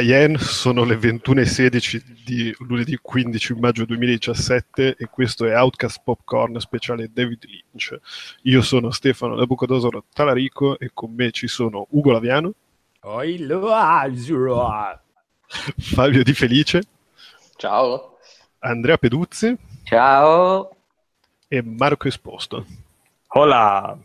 Diane, sono le 21.16 di lunedì 15 maggio 2017 e questo è Outcast Popcorn speciale David Lynch. Io sono Stefano Nabucodonosor Talarico e con me ci sono Ugo Laviano, Fabio Di Felice, ciao, Andrea Peduzzi, ciao e Marco Esposto. Hola!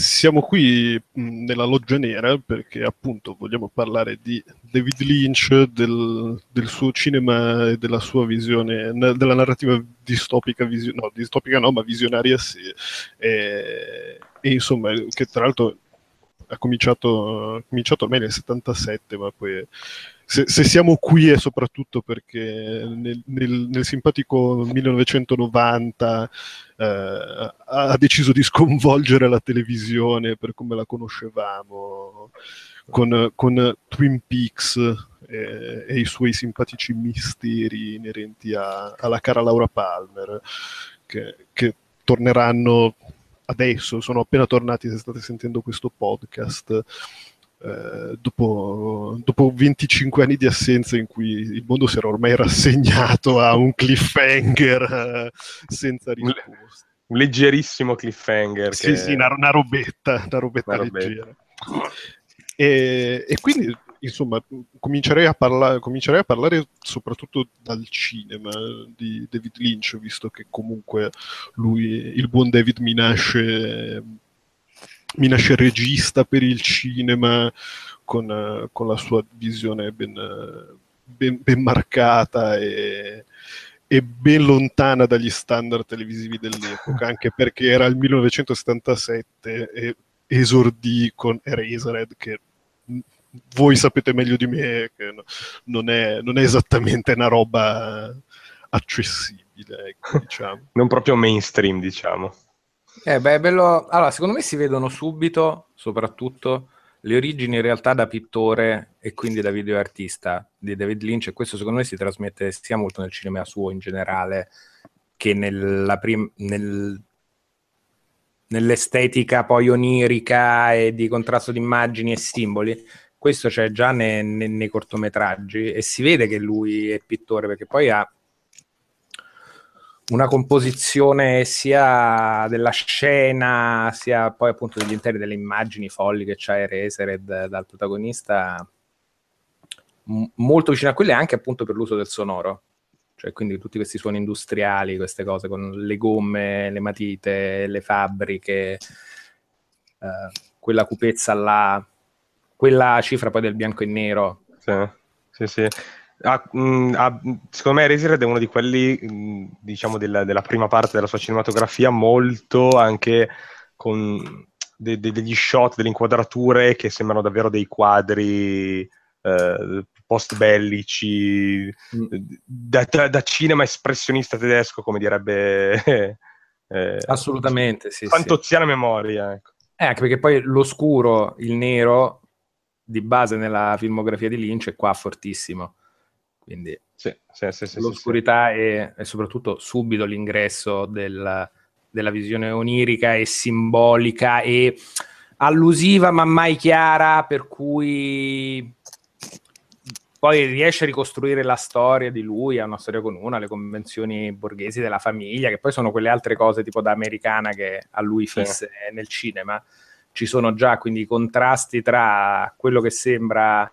Siamo qui nella loggia nera perché appunto vogliamo parlare di David Lynch, del, del suo cinema e della sua visione, della narrativa distopica, visio- no, distopica no, ma visionaria sì. E, e insomma, che tra l'altro ha cominciato, ha cominciato ormai nel 77, ma poi se, se, siamo qui è soprattutto perché nel, nel, nel simpatico 1990 eh, ha deciso di sconvolgere la televisione per come la conoscevamo con, con Twin Peaks e, e, i suoi simpatici misteri inerenti a, alla cara Laura Palmer che, che torneranno adesso, sono appena tornati se state sentendo questo podcast eh, dopo, dopo, 25 anni di assenza in cui il mondo si era ormai rassegnato a un cliffhanger eh, senza risposta. Un leggerissimo cliffhanger. Sì, che... sì, una, una, robetta, una robetta, una leggera. E, e, quindi, insomma, comincerei a, parla- comincerei a, parlare soprattutto dal cinema di David Lynch, visto che comunque lui, il buon David mi nasce mi nasce regista per il cinema con, con la sua visione ben, ben, ben marcata e, e, ben lontana dagli standard televisivi dell'epoca, anche perché era il 1977 e esordì con Eraserhead che voi sapete meglio di me che non è, non è esattamente una roba accessibile, ecco, diciamo. non proprio mainstream, diciamo. Eh, beh, bello. Allora, secondo me si vedono subito, soprattutto, le origini in realtà da pittore e quindi da videoartista di David Lynch e questo secondo me si trasmette sia molto nel cinema suo in generale che prim- nel, nell'estetica poi onirica e di contrasto di immagini e simboli. Questo c'è già nei, nei, nei cortometraggi e si vede che lui è pittore perché poi ha una composizione sia della scena, sia poi appunto degli interi delle immagini folli che c'ha Erasered dal protagonista, molto vicino a quelle anche appunto per l'uso del sonoro. Cioè, quindi tutti questi suoni industriali, queste cose con le gomme, le matite, le fabbriche, eh, quella cupezza là, quella cifra poi del bianco e nero. Sì, sì, sì ha, mh, mm, ha, secondo me Eraserhead è uno di quelli, mh, mm, diciamo, della, della, prima parte della sua cinematografia, molto anche con de, de, degli shot, delle inquadrature che sembrano davvero dei quadri eh, post-bellici, mm. da, da, da, cinema espressionista tedesco, come direbbe Eh, Assolutamente, sì. Fantoziana sì. memoria, ecco. Eh, anche perché poi l'oscuro, il nero, di base nella filmografia di Lynch è qua fortissimo. Quindi sì, sì, sì, l'oscurità e, e, soprattutto subito l'ingresso del, della visione onirica e simbolica e allusiva ma mai chiara, per cui poi riesce a ricostruire la storia di lui, ha una storia comune, le convenzioni borghesi della famiglia, che poi sono quelle altre cose tipo da americana che a lui fisse sì. nel cinema. Ci sono già quindi i contrasti tra quello che sembra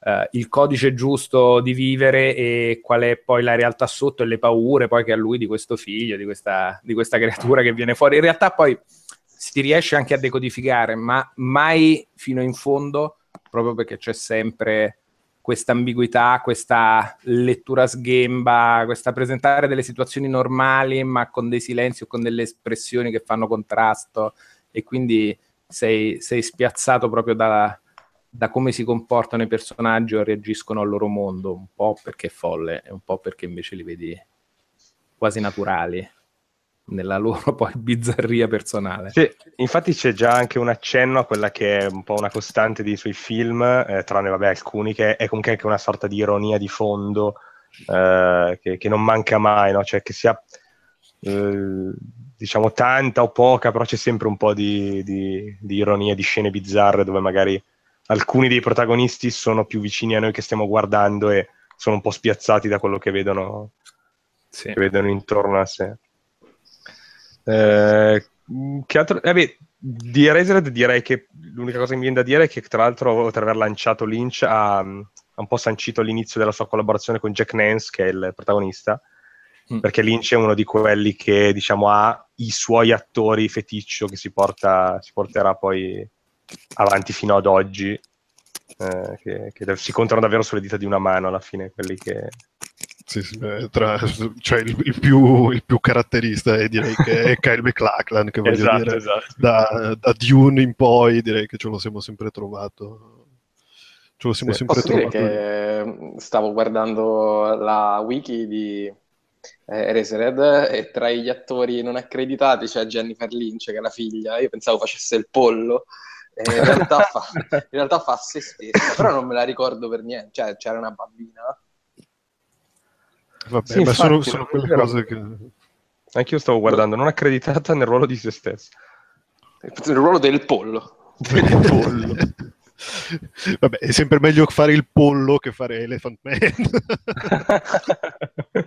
Uh, il codice giusto di vivere e qual è poi la realtà sotto e le paure poi che ha lui di questo figlio, di questa, di questa creatura che viene fuori. In realtà poi si riesce anche a decodificare, ma mai fino in fondo, proprio perché c'è sempre questa ambiguità, questa lettura sghemba, questa presentare delle situazioni normali ma con dei silenzi o con delle espressioni che fanno contrasto e quindi sei, sei spiazzato proprio da, da, come si comportano i personaggi o reagiscono al loro mondo, un po' perché è folle e un po' perché invece li vedi quasi naturali nella loro poi bizzarria personale. Sì, infatti c'è già anche un accenno a quella che è un po' una costante dei suoi film, eh, tranne vabbè alcuni, che è comunque anche una sorta di ironia di fondo eh, che, che, non manca mai, no? cioè che sia eh, diciamo tanta o poca, però c'è sempre un po' di, di, di ironia, di scene bizzarre dove magari alcuni dei protagonisti sono più vicini a noi che stiamo guardando e sono un po' spiazzati da quello che vedono, sì. che vedono intorno a sé. Eh, che altro? Eh di Eraserhead direi che l'unica cosa che mi viene da dire è che tra l'altro oltre ad aver lanciato Lynch ha, ha un po' sancito l'inizio della sua collaborazione con Jack Nance che è il protagonista mm. perché Lynch è uno di quelli che diciamo ha i suoi attori feticcio che si, porta, si porterà poi avanti fino ad oggi eh, che, che, si contano davvero sulle dita di una mano alla fine quelli che, sì, sì, tra, cioè il, il, più, il, più, caratterista è, direi che è Kyle McLachlan, che voglio esatto, dire, esatto. Da, da, Dune in poi direi che ce lo siamo sempre trovato. Ce lo siamo sì, sempre posso trovato. Dire che stavo guardando la wiki di eh, Eraserhead e tra gli attori non accreditati c'è Jennifer Lynch che è la figlia, io pensavo facesse il pollo. In, realtà fa, in realtà fa se stessa, però non me la ricordo per niente. Cioè, c'era una bambina Vabbè, sì, ma infatti, sono, sono quelle cose che... Anch'io stavo guardando, non accreditata nel ruolo di se stessa. Nel ruolo del pollo. Del pollo. Vabbè, è sempre meglio fare il pollo che fare Elephant Man.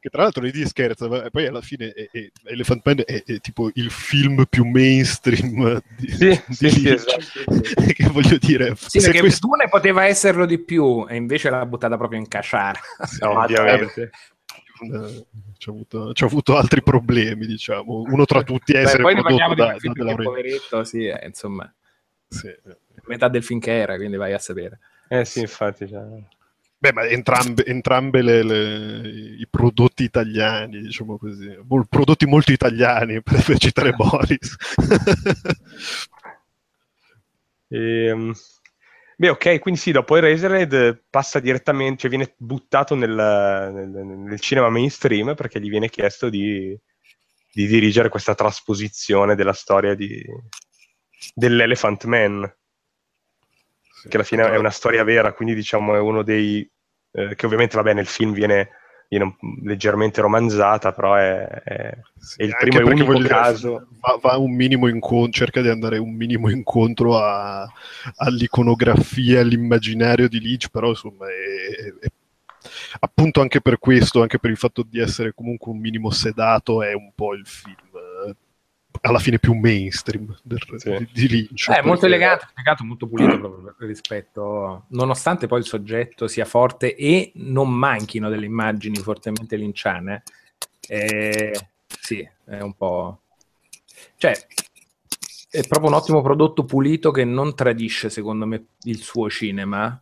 che tra l'altro lì scherza, ma poi alla fine è, è, Elephant Man è, è, tipo il film più mainstream di, sì, di sì, sì, esatto, che voglio dire sì, se perché questo... ne poteva esserlo di più e invece l'ha buttata proprio in cacciara sì, no, ovviamente. ci ha avuto, avuto, altri problemi diciamo. Uno tra tutti è essere Beh, poi prodotto da, da, da poveretto sì, eh, insomma. Sì. metà del film che era quindi vai a sapere. Eh sì infatti cioè... Beh, ma entrambe, entrambe le, le, i prodotti italiani, diciamo così, prodotti molto italiani, per citare Boris. e, um, beh, ok, quindi sì, dopo Eraserhead passa direttamente, cioè viene buttato nel, nel, nel, cinema mainstream perché gli viene chiesto di, di dirigere questa trasposizione della storia di, dell'Elephant Man che alla fine è una storia vera, quindi diciamo è uno dei... Eh, che ovviamente vabbè nel film viene, viene leggermente romanzata, però è, è, sì, è il primo e unico caso. Va, va, un minimo incontro, cerca di andare un minimo incontro a, all'iconografia, all'immaginario di Leach, però insomma è, è appunto anche per questo, anche per il fatto di essere comunque un minimo sedato, è un po' il film alla fine più mainstream del, sì. di, di Lynch. È perché... molto elegante, spiegato, molto pulito proprio rispetto, nonostante poi il soggetto sia forte e non manchino delle immagini fortemente linciane, eh, sì, è un po'... Cioè, è proprio un ottimo prodotto pulito che non tradisce, secondo me, il suo cinema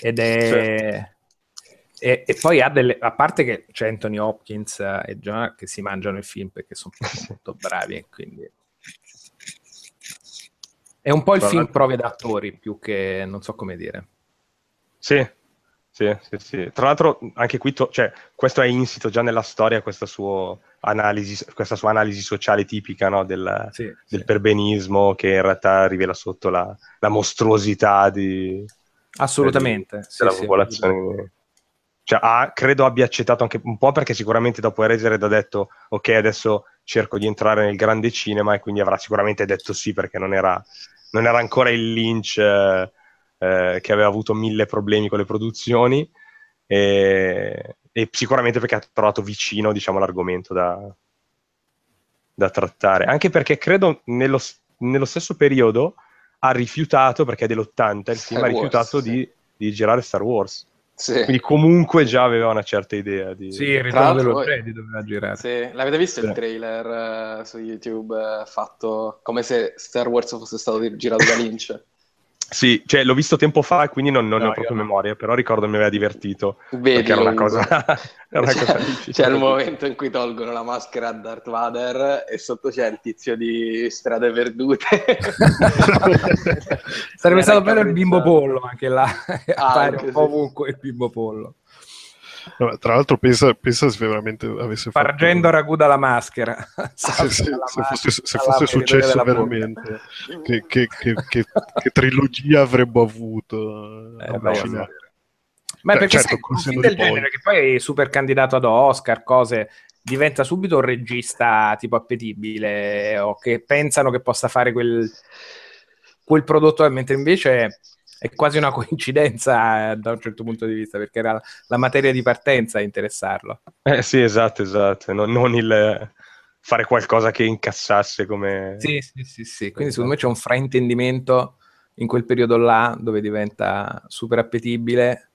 ed è... Sì e, e, poi ha delle, a parte che c'è Anthony Hopkins e John che si mangiano il film perché sono molto bravi, quindi è un po' il film prove d'attori più che non so come dire. Sì, sì, sì, sì. Tra l'altro anche qui, to- cioè, questo è insito già nella storia, questo suo analisi, questa sua analisi sociale tipica no, del, sì, del sì. perbenismo che in realtà rivela sotto la, la mostruosità di, assolutamente di, della popolazione. Cioè, ha, credo abbia accettato anche un po' perché sicuramente dopo Eraserhead ha detto ok adesso cerco di entrare nel grande cinema e quindi avrà sicuramente detto sì perché non era, non era ancora il Lynch eh, eh, che aveva avuto mille problemi con le produzioni e, e sicuramente perché ha trovato vicino diciamo, l'argomento da, da trattare, anche perché credo nello, nello, stesso periodo ha rifiutato, perché è dell'80, il film Star ha rifiutato Wars, di, sì. di girare Star Wars. Sì. Quindi comunque già aveva una certa idea di... Sì, il ritorno dello Jedi doveva girare. Sì. L'avete visto sì. il trailer uh, su YouTube uh, fatto come se Star Wars fosse stato girato da Lynch? Sì, cioè l'ho visto tempo fa, quindi non, non no, ne ho proprio no. memoria, però ricordo mi aveva divertito. Vedi, era una cosa, era una cosa C'è il momento in cui tolgono la maschera a Darth Vader e sotto c'è il tizio di Strade Perdute. Sarebbe stato bello il bimbo pollo anche là, appare un po' ovunque il bimbo pollo. No, tra l'altro pensa, pensa, se veramente avesse fatto... Fargendo ragù dalla maschera. se, se, se, fosse, se fosse successo veramente, che, che, che, che, trilogia avremmo avuto? Eh, Ma cioè, perché certo, un film del poi. genere che poi è super candidato ad Oscar, cose, diventa subito un regista tipo appetibile o che pensano che possa fare quel, quel prodotto, mentre invece è quasi una coincidenza eh, da un certo punto di vista, perché era la materia di partenza a interessarlo. Eh sì, esatto, esatto, non, non il fare qualcosa che incassasse come... Sì, sì, sì, sì. quindi secondo me c'è un fraintendimento in quel periodo là dove diventa super appetibile,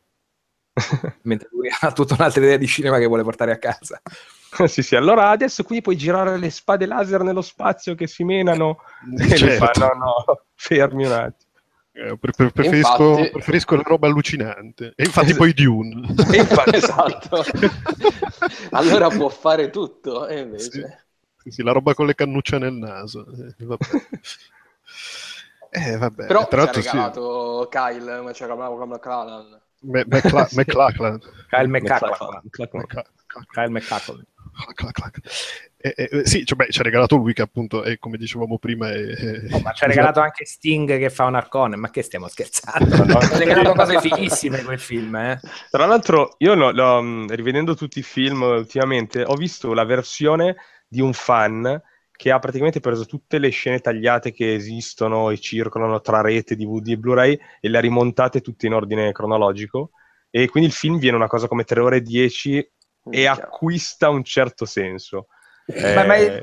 mentre lui ha tutta un'altra idea di cinema che vuole portare a casa. sì, sì, allora adesso quindi puoi girare le spade laser nello spazio che si menano certo. e fa, no, no, fermi un attimo. Eh, preferisco, infatti... preferisco, la roba allucinante. E infatti poi Dune. infatti, esatto. allora può fare tutto, e invece... Sì, sì, la roba con le cannucce nel naso. Eh, vabbè. Eh, vabbè. Però Tra l'altro, regalato sì. Kyle, ma c'era bravo McLaren. McLachlan. Kyle McLachlan. Kyle McLachlan. Eh, eh, sì, cioè, beh, ci ha regalato lui che appunto, è, come dicevamo prima... È, oh, ma ci ha regalato anche Sting che fa un arcone, ma che stiamo scherzando? No, ha regalato cose fighissime quel film, eh? Tra l'altro, io no, lo, mm, rivedendo tutti i film ultimamente, ho visto la versione di un fan che ha praticamente preso tutte le scene tagliate che esistono e circolano tra rete, DVD e Blu-ray e le ha rimontate tutte in ordine cronologico. E quindi il film viene una cosa come 3 ore e 10 e acquista un certo senso. Eh... Ma, è...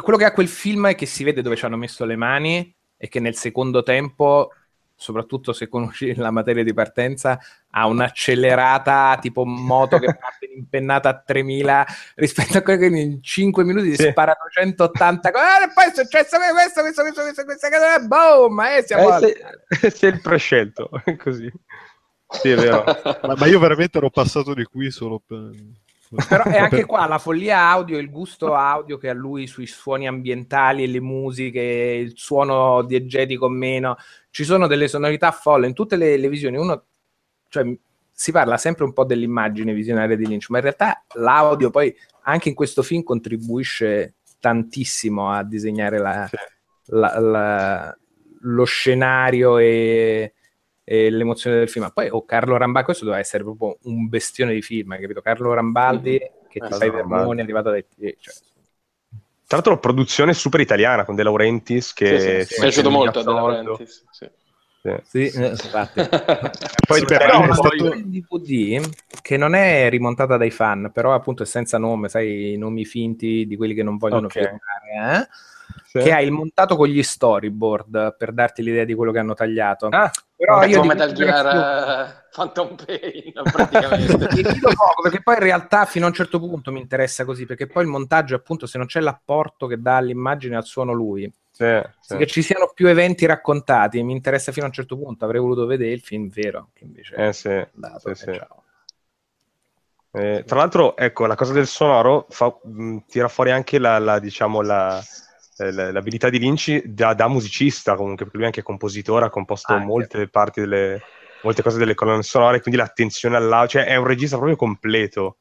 quello che ha quel film è che si vede dove ci hanno messo le mani e che nel secondo tempo, soprattutto se conosci la materia di partenza, ha un'accelerata tipo moto che parte impennata a 3000 rispetto a quello che in 5 minuti sì. sparano 180 cose. Ah, e poi è successo questo, questo, questo, questo, questo, questo, boom, eh, siamo eh, sei, sei il prescelto, così. Sì, è vero. ma, ma, io veramente ero passato di qui solo per... Però è anche qua la follia audio, il gusto audio che ha lui sui suoni ambientali e le musiche, il suono diegetico o meno. Ci sono delle sonorità folle in tutte le, le visioni. Uno, cioè, si parla sempre un po' dell'immagine visionaria di Lynch, ma in realtà l'audio poi anche in questo film contribuisce tantissimo a disegnare la, sì. la, la, lo scenario e, e l'emozione del film. Poi oh, Carlo Rambaldi, questo doveva essere proprio un bestione di film, capito? Carlo Rambaldi mm-hmm. che ti fa i vermoni, è arrivato dai... Cioè, tra l'altro, produzione super italiana con De Laurentiis che sì, sì, sì. è piaciuto molto De Laurentiis. Sì. Sì, sì infatti. poi però è stato in DVD che non è rimontata dai fan, però appunto è senza nome, sai, i nomi finti di quelli che non vogliono okay. firmare, eh? Sì. che ha il montato con gli storyboard per darti l'idea di quello che hanno tagliato. Ah, però io come Metal Gear più... Phantom Pain praticamente. poco, perché poi in realtà fino a un certo punto mi interessa così, perché poi il montaggio appunto se non c'è l'apporto che dà all'immagine al suono lui, sì, sì. che ci siano più eventi raccontati, mi interessa fino a un certo punto, avrei voluto vedere il film vero, che invece eh, sì, dato, sì, sì. Eh, tra l'altro, ecco, la cosa del sonoro fa, mh, tira fuori anche la, la diciamo, la, eh, l'abilità di Lynch da, da, musicista comunque, perché lui è anche compositore, ha composto anche. molte parti delle molte cose delle colonne sonore, quindi l'attenzione all'audio, cioè è un regista proprio completo.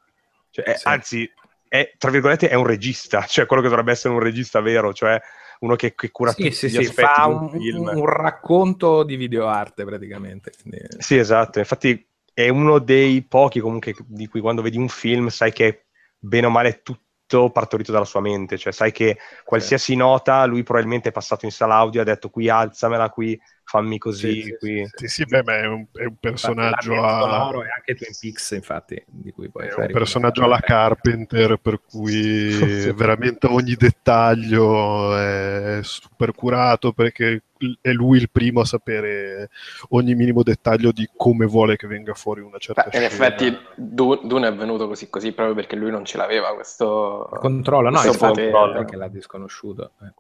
Cioè, è, sì. Anzi, è, tra virgolette, è un regista, cioè quello che dovrebbe essere un regista vero, cioè uno che, che cura sì, tutti sì, gli sì, fa un, un, un, racconto di videoarte praticamente. Quindi... Sì, esatto, infatti è uno dei pochi comunque di cui quando vedi un film sai che bene o male tutto partorito dalla sua mente, cioè sai che qualsiasi nota lui probabilmente è passato in sala audio e ha detto qui alzamela, qui fammi così. Sì, qui. sì, sì beh, ma è un, è un personaggio a... sonoro e anche Twin Peaks, infatti, di cui poi... È un personaggio alla Carpenter, per cui veramente ogni dettaglio è super curato, perché è lui il primo a sapere ogni minimo dettaglio di come vuole che venga fuori una certa Beh, In effetti Dune è venuto così così proprio perché lui non ce l'aveva questo... Controllo, no, questo controllo. perché l'ha disconosciuto. Eh.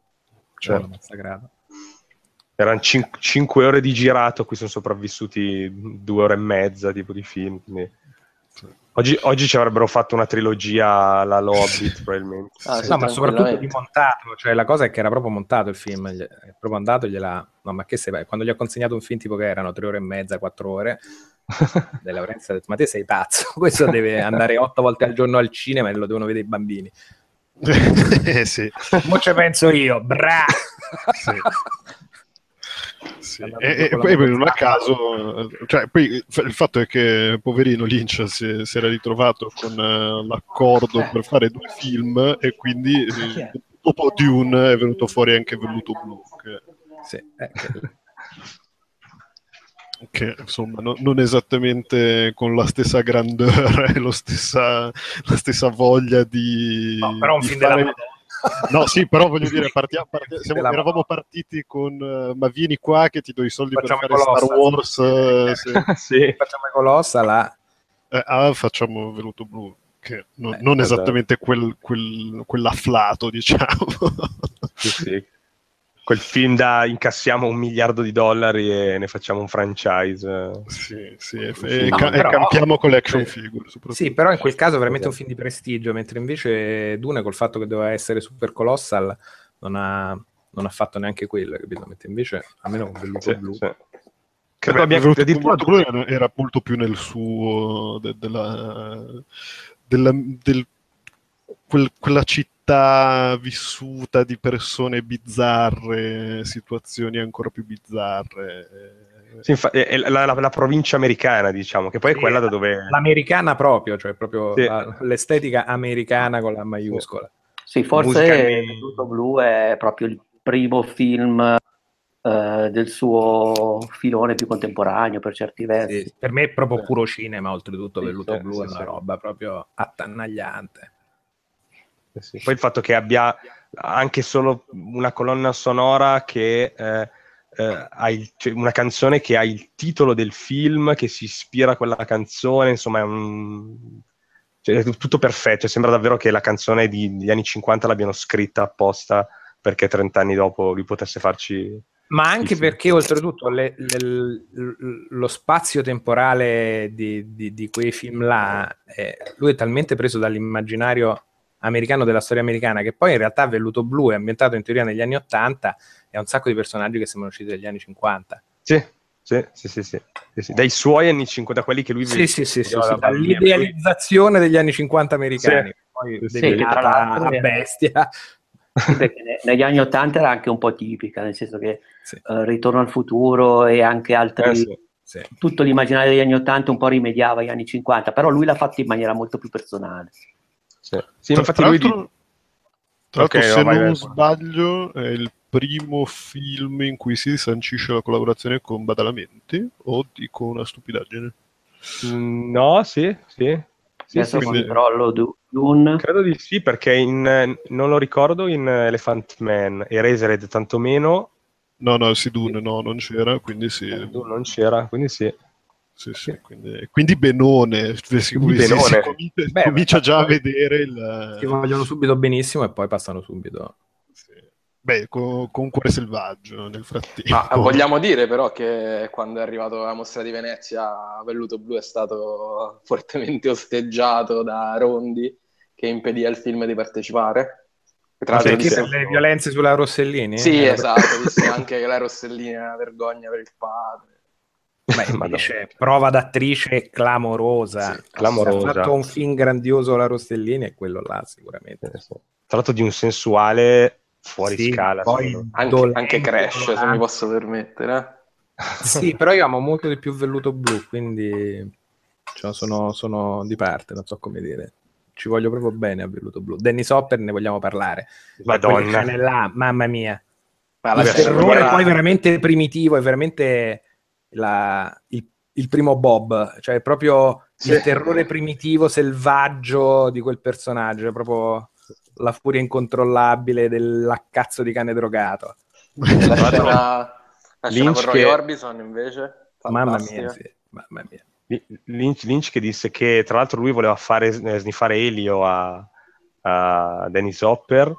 Certo. Massacrato erano 5 ore di girato, qui sono sopravvissuti due ore e mezza tipo di film. Quindi... Oggi, oggi, ci avrebbero fatto una trilogia alla Hobbit, probabilmente. Ah, sì, no, ma soprattutto di montato, cioè la cosa è che era proprio montato il film, è proprio andato gliela... No, ma che sei, quando gli ho consegnato un film tipo che erano tre ore e mezza, quattro ore, De Laurenzio ha detto, ma te sei pazzo, questo deve andare otto volte al giorno al cinema e lo devono vedere i bambini. eh, sì. Mo ci penso io, bra! sì. Sì. E, e poi non a caso, cioè, poi il fatto è che poverino Lynch si, si era ritrovato con uh, l'accordo per fare due film e quindi eh, dopo Dune è venuto fuori anche Velluto Blu. Che... Sì, eh, che... insomma no, non esattamente con la stessa grandeur e stessa, la stessa voglia di... No, però un di film fare... della No, sì, però voglio dire, partia, partia, siamo, eravamo partiti con uh, ma vieni qua che ti do i soldi facciamo per fare Colossa, Star Wars. Uh, sì. sì. Facciamo Colossa là. Eh, ah, facciamo Veluto Blu, che non, eh, non esatto. esattamente quel, quel, quell'afflato, diciamo. Sì, sì quel film da incassiamo un miliardo di dollari e ne facciamo un franchise. Sì, sì, e, e, no, ca- però, e campiamo collection figure. Sì, però in quel caso veramente un film di prestigio, mentre invece Dune col fatto che doveva essere super colossal non ha, non ha fatto neanche quello, capito? Mentre invece, almeno con Velluto sì, Blu... Sì. Credo abbia addirittura era molto più nel suo de, della, della, del, quel, quella città città vissuta di persone bizzarre, situazioni ancora più bizzarre. Sì, infa- è la, la, la, provincia americana, diciamo, che poi sì, è quella da dove... L'americana proprio, cioè proprio sì. la, l'estetica americana con la maiuscola. Sì, forse Tutto Blu è proprio il primo film eh, del suo filone più contemporaneo per certi versi. Sì, per me è proprio puro cinema, oltretutto Velluto Blu è una roba proprio Sì. Poi il fatto che abbia anche solo una colonna sonora che eh, eh, ha il, cioè una canzone che ha il titolo del film, che si ispira a quella canzone, insomma è un... Cioè, è tutto perfetto, cioè, sembra davvero che la canzone di, degli anni 50 l'abbiano scritta apposta perché 30 anni dopo lui potesse farci... Ma anche perché oltretutto le, le, lo spazio temporale di, di, di quei film là, eh, lui è talmente preso dall'immaginario americano della storia americana, che poi in realtà Velluto Blu è ambientato in teoria negli anni 80 e ha un sacco di personaggi che sembrano usciti negli anni 50. Sì, sì, sì, sì, sì. sì dai suoi anni 50, quelli che lui vede. Sì, sì, sì, dall'idealizzazione degli anni 50 americani, poi sì, deveniata una bestia. Sì, perché negli anni 80 era anche un po' tipica, nel senso che sì. uh, Ritorno al futuro e anche altri... Eh, sì. Sì. Tutto l'immaginario degli anni 80 un po' rimediava agli anni 50, però lui l'ha fatto in maniera molto più personale. Sì, sì tra, infatti tra lui... Di... Tra l'altro, okay, se non vai, sbaglio, è il primo film in cui si sancisce la collaborazione con Badalamenti, o dico una stupidaggine? Mm, no, sì, sì. sì, sì quindi... controllo Dune. Credo di sì, perché in, non lo ricordo in Elephant Man e Razorhead tantomeno. No, no, sì, Dune no, non c'era, quindi sì. Eh, Dune non c'era, quindi sì. Sì, sì, quindi, quindi Benone, si, quindi benone. Si, si comincia, Beh, comincia già a vedere il... Ti vogliono subito benissimo e poi passano subito. Sì. Beh, con, con cuore selvaggio nel frattempo. Ma vogliamo dire però che quando è arrivato alla mostra di Venezia Velluto Blu è stato fortemente osteggiato da Rondi che impedì al film di partecipare. Tra l'altro disse... le violenze sulla Rossellini? Sì, esatto, disse anche che la Rossellini è una vergogna per il padre. Ma invece prova d'attrice clamorosa. Sì, clamorosa. Ha fatto un film grandioso la Rostellini e quello là sicuramente. Eh, sì. Tra l'altro di un sensuale fuori sì, scala. Anche, anche, Crash, se mi posso permettere. sì, però io amo molto di più velluto blu, quindi cioè, sono, sono, di parte, non so come dire. Ci voglio proprio bene a velluto blu. Dennis Hopper ne vogliamo parlare. Madonna. Là, mamma mia. Ma il terrore poi veramente primitivo, è veramente la, il, il, primo Bob, cioè proprio sì. il terrore primitivo, selvaggio di quel personaggio, è proprio la furia incontrollabile dell'accazzo di cane drogato. La scena, la scena con Roy che... Orbison invece? Mamma mia, sì. Mamma mia. Lynch, Lynch, che disse che tra l'altro lui voleva fare, eh, sniffare Elio a, a Dennis Hopper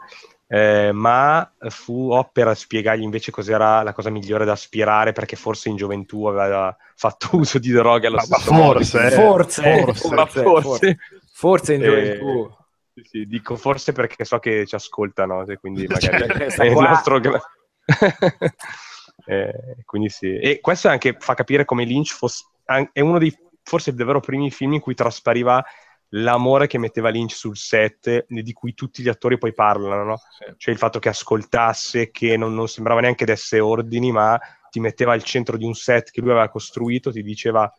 eh, ma fu Hopper a spiegargli invece cos'era la cosa migliore da aspirare perché forse in gioventù aveva fatto uso di droghe allo ma, stesso ma forse, modo. Forse, forse, forse, forse, forse in gioventù. Eh, sì, dico forse perché so che ci ascoltano, quindi magari è il nostro... eh, quindi sì. E questo anche fa capire come Lynch fosse, è uno dei forse davvero primi film in cui traspariva l'amore che metteva Lynch sul set di cui tutti gli attori poi parlano, no? sì. cioè il fatto che ascoltasse, che non, non sembrava neanche desse ordini, ma ti metteva al centro di un set che lui aveva costruito, ti diceva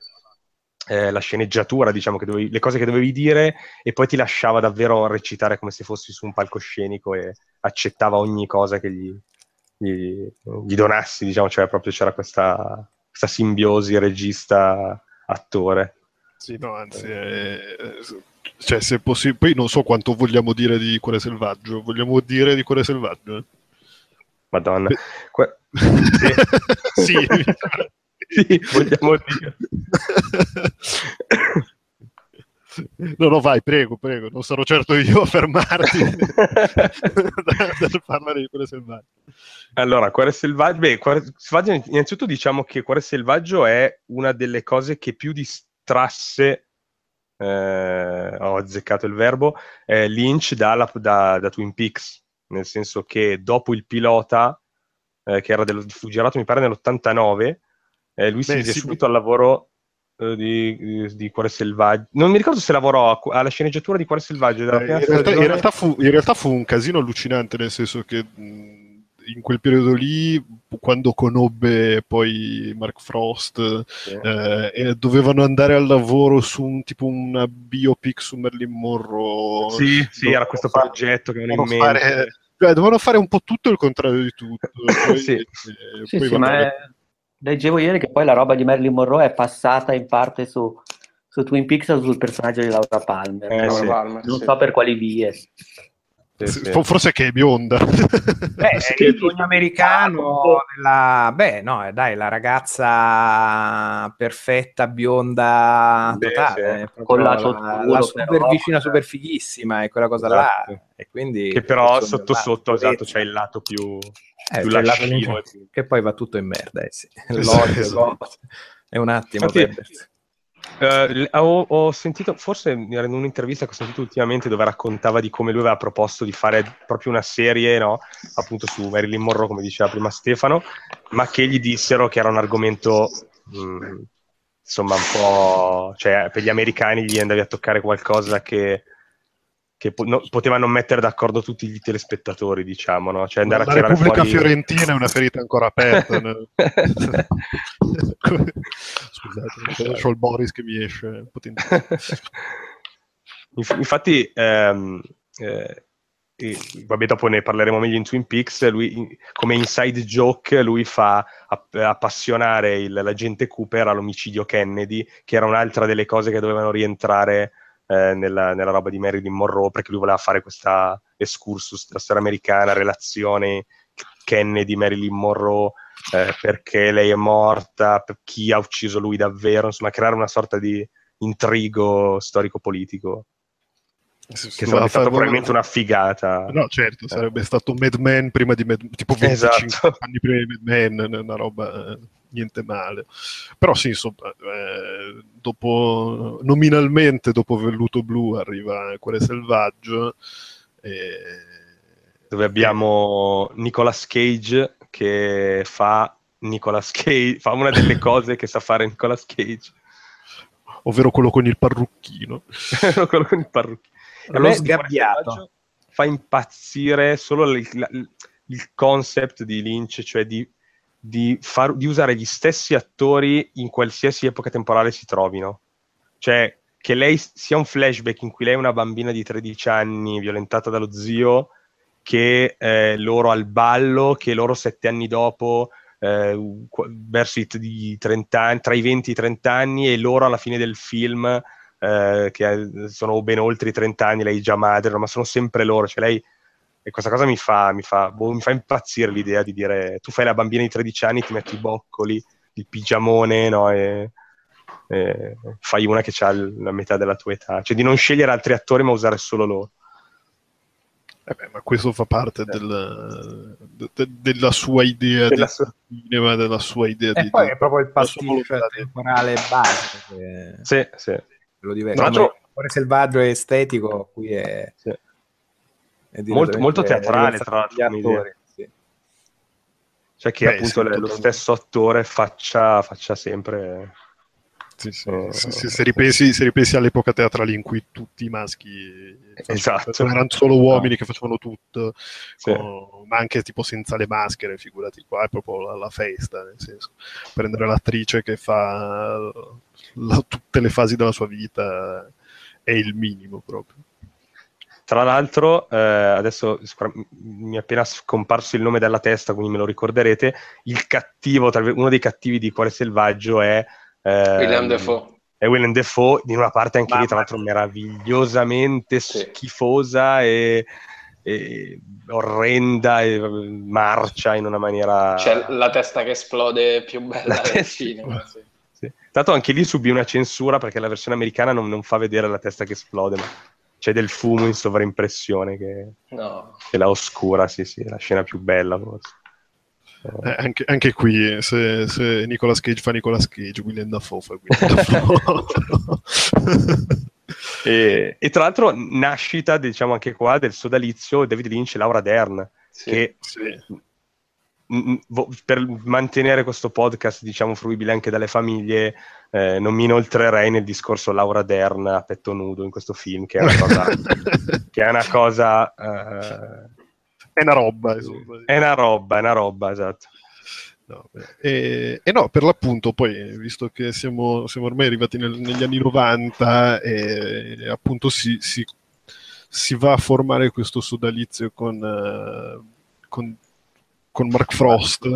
eh, la sceneggiatura, diciamo, dovevi, le cose che dovevi dire e poi ti lasciava davvero recitare come se fossi su un palcoscenico e accettava ogni cosa che gli, gli, gli donassi, diciamo, cioè proprio c'era questa, questa simbiosi regista-attore. Sì, no, anzi, è, cioè, se possibile, poi non so quanto vogliamo dire di Cuore Selvaggio, vogliamo dire di Cuore Selvaggio? Madonna. Que- sì. sì, vogliamo dire. No, no, vai, prego, prego, non sarò certo io a fermarti dal parlare di Cuore Selvaggio. Allora, Cuore Selvaggio, beh, Cuore Selvaggio, innanzitutto diciamo che Cuore Selvaggio è una delle cose che più dis- trasse, eh, ho azzeccato il verbo, eh, Lynch da, da, da, Twin Peaks, nel senso che dopo il pilota, eh, che era del, fu girato mi pare nell'89, eh, lui Beh, si mise sì, subito al lavoro eh, di, di, di, Cuore Selvaggio. Non mi ricordo se lavorò alla sceneggiatura di Cuore Selvaggio. Eh, in, realtà, in, realtà fu, in, realtà, fu, un casino allucinante, nel senso che mh, in quel periodo lì, quando conobbe poi Mark Frost, sì. eh, dovevano andare al lavoro su un tipo una biopic su Marilyn Monroe. Sì, sì, era questo fare, progetto che avevano in mente. Fare, cioè, dovevano fare un po' tutto il contrario di tutto. Poi, sì, eh, sì, poi sì ma è... leggevo ieri che poi la roba di Marilyn Monroe è passata in parte su, su Twin Peaks sul personaggio di Laura Palmer. Eh, Laura Palmer non so per quali vie. Sì, sì. Forse che è bionda. Beh, sì. il sogno americano della... Beh, no, dai, la ragazza perfetta, bionda, Beh, totale. Con la, la, la super però, vicina, super fighissima, e quella cosa esatto. là. E quindi, che però sotto sotto, esatto, c'è il lato più... Eh, più lato che poi va tutto in merda, eh, sì. L'odio, è un attimo. Infatti, Uh, ho, ho, sentito, forse in un'intervista che ho sentito ultimamente dove raccontava di come lui aveva proposto di fare proprio una serie, no? appunto su Marilyn Monroe, come diceva prima Stefano, ma che gli dissero che era un argomento, mh, mm, insomma, un po'... cioè per gli americani gli andavi a toccare qualcosa che che po- no, poteva non mettere d'accordo tutti i telespettatori, diciamo, no? Cioè andare la a tirare Repubblica fuori... Fiorentina è una ferita ancora aperta. Nel... Scusate, ho il Boris che mi esce. Infatti, ehm, eh, vabbè, dopo ne parleremo meglio in Twin Peaks, lui, come inside joke, lui fa appassionare il, l'agente Cooper all'omicidio Kennedy, che era un'altra delle cose che dovevano rientrare eh, nella, nella, roba di Marilyn Monroe perché lui voleva fare questa excursus della storia americana, relazione Kennedy, Marilyn Monroe, eh, perché lei è morta, chi ha ucciso lui davvero, insomma creare una sorta di intrigo storico-politico che sarebbe stato probabilmente una figata. No, certo, sarebbe eh. stato Mad Men prima di Mad tipo 25 esatto. anni prima di Mad Men, una roba eh, niente male. Però sì, insomma, eh, dopo, nominalmente dopo Velluto Blu arriva Cuore Selvaggio. E... Dove abbiamo Nicolas Cage che fa Nicolas Cage, fa una delle cose che sa fare Nicolas Cage. Ovvero quello con il parrucchino. quello con il parrucchino. Lo sgabbiato. Fa impazzire solo il, il, il concept di Lynch, cioè di, di, far, di usare gli stessi attori in qualsiasi epoca temporale si trovino. Cioè, che lei sia un flashback in cui lei è una bambina di 13 anni violentata dallo zio, che eh, loro al ballo, che loro sette anni dopo, eh, verso i 30 anni, tra i 20 e i 30 anni, e loro alla fine del film, eh, che sono ben oltre i 30 anni, lei già madre, ma sono sempre loro. Cioè lei, e questa cosa mi fa, mi, fa, boh, mi fa impazzire l'idea di dire tu fai la bambina di 13 anni, ti metti i boccoli, il pigiamone, no? E, e fai una che ha la metà della tua età. Cioè di non scegliere altri attori ma usare solo loro. Eh beh, ma questo fa parte del, de, de, della sua idea della di sua... cinema, della sua idea e di... poi è proprio il pasticcio temporale base che... Sì, sì. Lo diventa. Tra Cuore selvaggio e estetico, qui è... Sì. Molto, molto teatrale, tra l'altro. Sì. Cioè che Beh, appunto lo stesso attore faccia, faccia sempre sì, sì. Uh, se, se, ripensi, se, ripensi, all'epoca teatrale in cui tutti i maschi esatto. erano solo uomini no. che facevano tutto, sì. con, ma anche tipo senza le maschere, figurati qua, è proprio la, la festa, nel senso, prendere l'attrice che fa la, tutte le fasi della sua vita è il minimo proprio. Tra l'altro, eh, adesso mi è appena scomparso il nome dalla testa, quindi me lo ricorderete. Il cattivo, uno dei cattivi di Cuore Selvaggio è eh, William Defoe. E William Defoe in una parte anche Mamma lì, tra l'altro, meravigliosamente sì. schifosa e, e, orrenda e marcia in una maniera... C'è la testa che esplode più bella la del testa... cinema. Sì. Sì. Tanto anche lì subì una censura perché la versione americana non, non, fa vedere la testa che esplode, ma c'è del fumo in sovraimpressione che, no. che la oscura, sì, sì, la scena più bella forse. Eh, anche, anche, qui, se, se Nicolas Cage fa Nicolas Cage, William Dafoe fa William Dafoe. e, e, tra l'altro nascita, diciamo anche qua, del sodalizio David Lynch e Laura Dern, sì, che sì. M- m- per mantenere questo podcast, diciamo, fruibile anche dalle famiglie, eh, non mi inoltrerei nel discorso Laura Dern a petto nudo in questo film, che è una cosa... che è una cosa eh, è una roba. Insomma. È una roba, è una roba, esatto. No, e, e, no, per l'appunto, poi, visto che siamo, siamo ormai arrivati nel, negli anni 90 e, appunto si, si, si, va a formare questo sodalizio con, uh, con, con Mark Frost,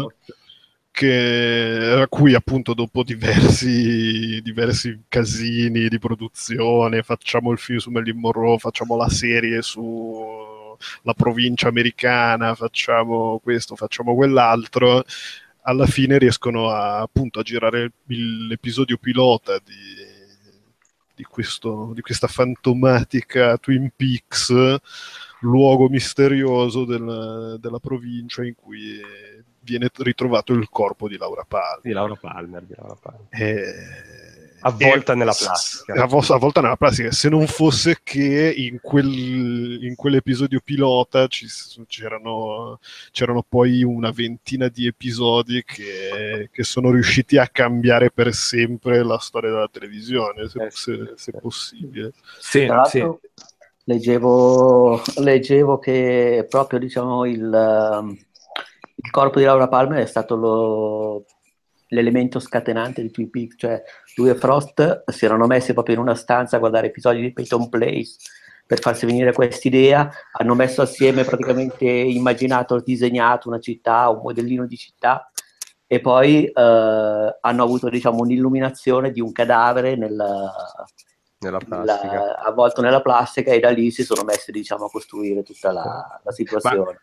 che, a cui appunto dopo diversi, diversi casini di produzione, facciamo il film su Marilyn Monroe, facciamo la serie su la provincia americana, facciamo questo, facciamo quell'altro, alla fine riescono a, appunto a girare l'episodio pilota di, di, questo, di questa fantomatica Twin Peaks, luogo misterioso del, della provincia in cui viene ritrovato il corpo di Laura Palmer. Di Laura Palmer, di Laura Palmer. E avvolta e, nella plastica. Avvolta nella plastica. Se non fosse che in, quel, in quell'episodio pilota ci, c'erano, c'erano, poi una ventina di episodi che, che, sono riusciti a cambiare per sempre la storia della televisione, se, eh, se, se possibile. Sì, sì. Leggevo, leggevo che proprio diciamo, il, il corpo di Laura Palmer è stato lo, l'elemento scatenante di Twin Peaks, cioè lui e Frost si erano messi proprio in una stanza a guardare episodi di Peyton Place per farsi venire quest'idea, hanno messo assieme praticamente immaginato, disegnato una città, un modellino di città e poi eh, hanno avuto diciamo un'illuminazione di un cadavere nella, nella plastica. La, avvolto nella plastica e da lì si sono messi diciamo a costruire tutta la, la situazione. Ma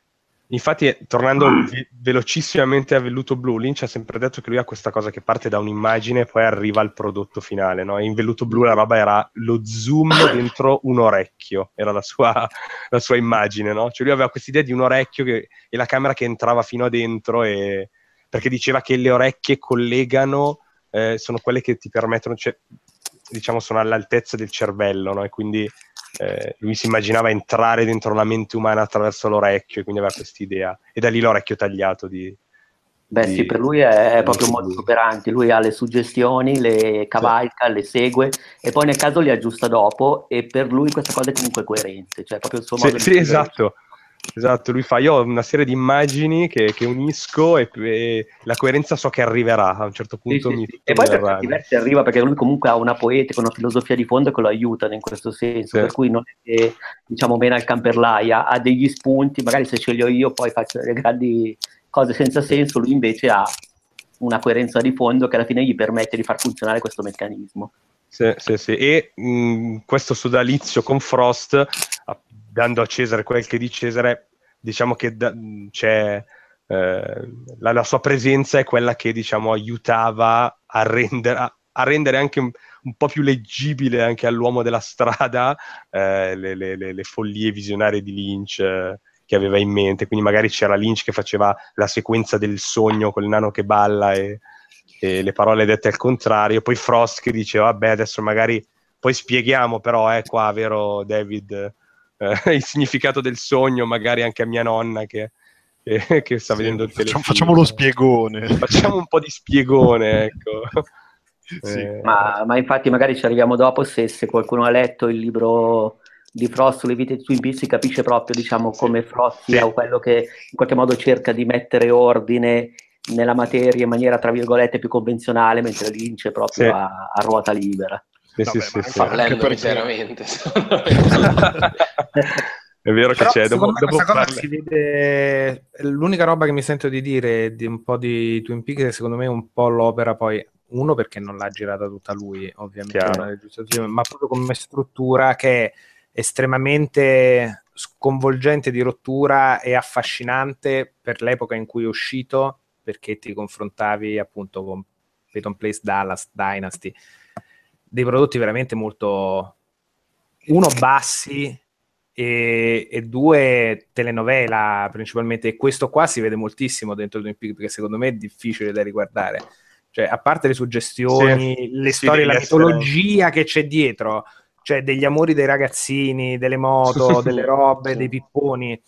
Infatti, tornando ve- velocissimamente a Velluto Blu, Lynch ha sempre detto che lui ha questa cosa che parte da un'immagine e poi arriva al prodotto finale. No? in Velluto Blu la roba era lo zoom dentro un orecchio, era la sua, la sua immagine. No? Cioè lui aveva questa idea di un orecchio che, e la camera che entrava fino a dentro, e, perché diceva che le orecchie collegano, eh, sono quelle che ti permettono, cioè, diciamo, sono all'altezza del cervello, no? e quindi eh, lui si immaginava entrare dentro la mente umana attraverso l'orecchio e quindi aveva questa idea e da lì l'orecchio tagliato di, Beh sì, per lui è, è proprio molto operante, lui ha le suggestioni, le cavalca, sì. le segue e poi nel caso li aggiusta dopo e per lui questa cosa è comunque coerente, cioè proprio il suo modo sì, di... Sì, esatto. Esatto, lui fa, io ho una serie di immagini che, che unisco e, e, la coerenza so che arriverà a un certo punto. Sì, mi, sì. E poi per certi versi arriva perché lui comunque ha una poetica, una filosofia di fondo che lo aiutano in questo senso, sì. per cui non è che diciamo meno al camperlaia, ha degli spunti, magari se sceglio io poi faccio delle grandi cose senza senso, lui invece ha una coerenza di fondo che alla fine gli permette di far funzionare questo meccanismo. Sì, sì, sì. E mh, questo sodalizio con Frost dando a Cesare quel che di Cesare, diciamo che da, c'è eh, la, la, sua presenza è quella che diciamo aiutava a rendere, a, a rendere anche un, un, po' più leggibile anche all'uomo della strada eh, le, le, le, le, follie visionarie di Lynch eh, che aveva in mente. Quindi magari c'era Lynch che faceva la sequenza del sogno con il nano che balla e, e le parole dette al contrario, poi Frost che diceva vabbè adesso magari poi spieghiamo però, eh, qua, vero David? Eh, il significato del sogno, magari anche a mia nonna che, che, che sta sì, vedendo il telefilm. Facciamo lo spiegone. Facciamo un po' di spiegone, ecco. Sì. Eh, ma, ma, infatti magari ci arriviamo dopo se, se, qualcuno ha letto il libro di Frost sulle vite di Twin Peaks si capisce proprio diciamo, sì. come Frost sia sì. quello che in qualche modo cerca di mettere ordine nella materia in maniera tra virgolette più convenzionale mentre Lynch è proprio a, a ruota libera sì, Vabbè, sì, sì, parlando perché... sinceramente. È vero che c'è. Dopo, dopo si vede... L'unica roba che mi sento di dire di un po' di Twin Peaks, secondo me, è un po' l'opera poi. Uno perché non l'ha girata tutta lui, ovviamente, ma proprio come struttura che è estremamente sconvolgente di rottura e affascinante per l'epoca in cui è uscito, perché ti confrontavi appunto con Peyton Place Dallas Dynasty dei prodotti veramente molto, uno, bassi e, e, due, telenovela principalmente. E questo qua si vede moltissimo dentro Twin Peaks perché secondo me è difficile da riguardare. Cioè, a parte le suggestioni, sì, le storie, la mitologia che c'è dietro, cioè degli amori dei ragazzini, delle moto, delle robe, dei pipponi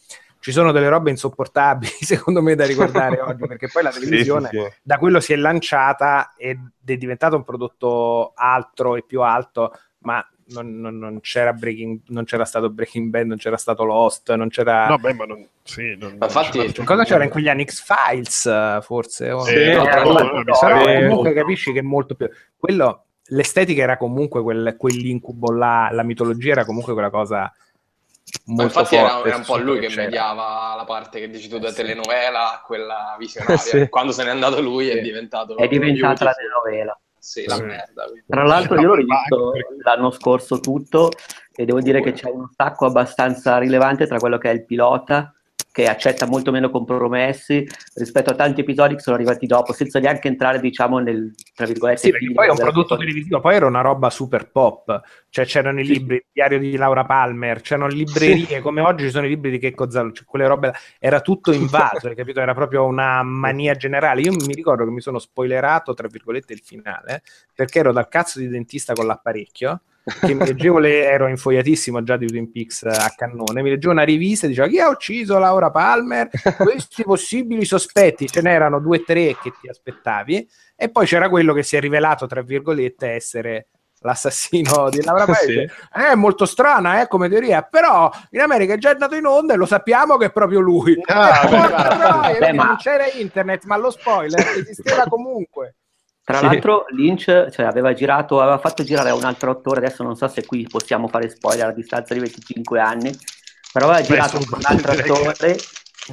ci sono delle robe insopportabili, secondo me, da ricordare oggi, perché poi la televisione sì, sì, sì. da quello si è lanciata ed è diventato un prodotto altro e più alto, ma non, non, non, c'era breaking, non c'era stato Breaking Bad, non c'era stato Lost, non c'era... No, beh, ma non... Sì, non, ma infatti... C'era... Cosa c'era in quegli anni? X-Files, forse? Oh, sì, no, no, no, però comunque capisci che è molto più... Quello, l'estetica era comunque quel, quell'incubo là, la mitologia era comunque quella cosa ma infatti era, era, un po' lui che c'era. mediava la parte che dici tu da telenovela, quella visionaria. sì. Quando se n'è andato lui sì. è diventato... È diventata la telenovela. Sì, la merda. Quindi. Tra l'altro io l'ho rivisto l'anno scorso tutto e devo dire che c'è uno stacco abbastanza rilevante tra quello che è il pilota che accetta molto meno compromessi rispetto a tanti episodi che sono arrivati dopo, senza neanche entrare, diciamo, nel tra virgolette. Sì, perché poi è un prodotto televisivo, poi era una roba super pop, cioè c'erano i libri, il diario di Laura Palmer, c'erano librerie, sì. come oggi ci sono i libri di Checco Zallo, cioè quelle robe, era tutto invaso, hai capito? Era proprio una mania generale. Io mi ricordo che mi sono spoilerato, tra virgolette, il finale, perché ero dal cazzo di dentista con l'apparecchio che mi leggevo le, ero infogliatissimo già di Twin Peaks a cannone, mi leggevo una rivista e diceva chi ha ucciso Laura Palmer, questi possibili sospetti, ce n'erano due o tre che ti aspettavi e poi c'era quello che si è rivelato tra virgolette essere l'assassino di Laura Palmer. sì. Eh, è molto strana eh, come teoria, però in America è già andato in onda e lo sappiamo che è proprio lui. Ah, eh, però, ma... Non c'era internet, ma lo spoiler esisteva comunque. Tra sì. l'altro Lynch cioè, aveva girato, aveva fatto girare a un altro attore, adesso non so se qui possiamo fare spoiler a distanza di 25 anni, però aveva girato con un altro attore,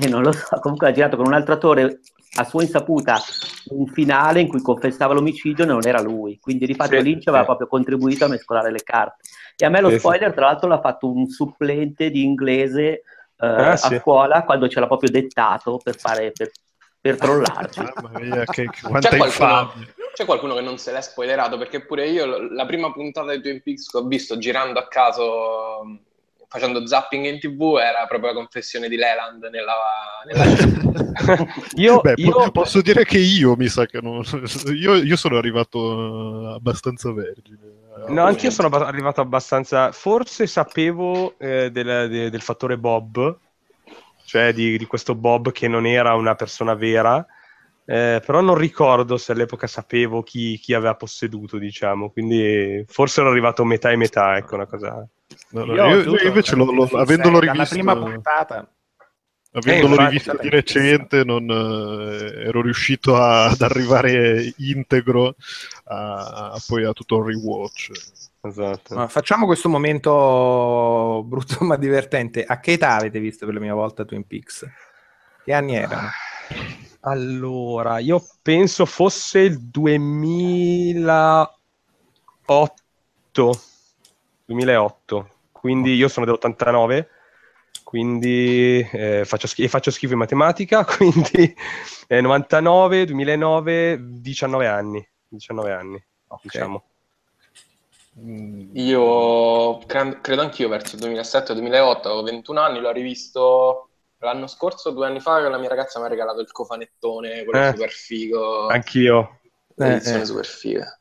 e non lo so, comunque ha girato con un altro attore a sua insaputa un finale in cui confessava l'omicidio e non era lui, quindi di fatto sì, Lynch aveva sì. proprio contribuito a mescolare le carte. E a me lo spoiler tra l'altro l'ha fatto un supplente di inglese eh, ah, a scuola quando ce l'ha proprio dettato per fare... Per, per trollarci. Mamma mia, che, che quanta qualcuno, c'è qualcuno che non se l'è spoilerato perché pure io la prima puntata di Twin Peaks che ho visto girando a caso facendo zapping in tv era proprio la confessione di Leland nella, nella... io, Beh, io... posso dire che io mi sa che non io, io sono arrivato abbastanza vergine. No anch'io sono arrivato abbastanza forse sapevo eh, del, de, del fattore Bob cioè di, di, questo Bob che non era una persona vera Eh, però non ricordo se all'epoca sapevo chi, chi, aveva posseduto, diciamo, quindi forse ero arrivato metà e metà, ecco una cosa. No, no, io, io, invece lo, lo, avendolo rivisto... Prima puntata Avendolo eh, rivisto di recente, non, eh, ero riuscito a, ad arrivare integro a, a, poi a tutto il rewatch. Esatto. Ma facciamo questo momento brutto ma divertente. A che età avete visto per la prima volta Twin Peaks? Che anni erano? Allora, io penso fosse il 2008. 2008. Quindi io sono dell'89 quindi eh, faccio, schifo, faccio, schifo in matematica, quindi eh, 99, 2009, 19 anni, 19 anni, okay. diciamo. Io credo anch'io verso il 2007-2008, avevo 21 anni, l'ho rivisto l'anno scorso, due anni fa, che la mia ragazza mi ha regalato il cofanettone, quello eh, super figo. Anch'io. Edizione eh, eh. super figa.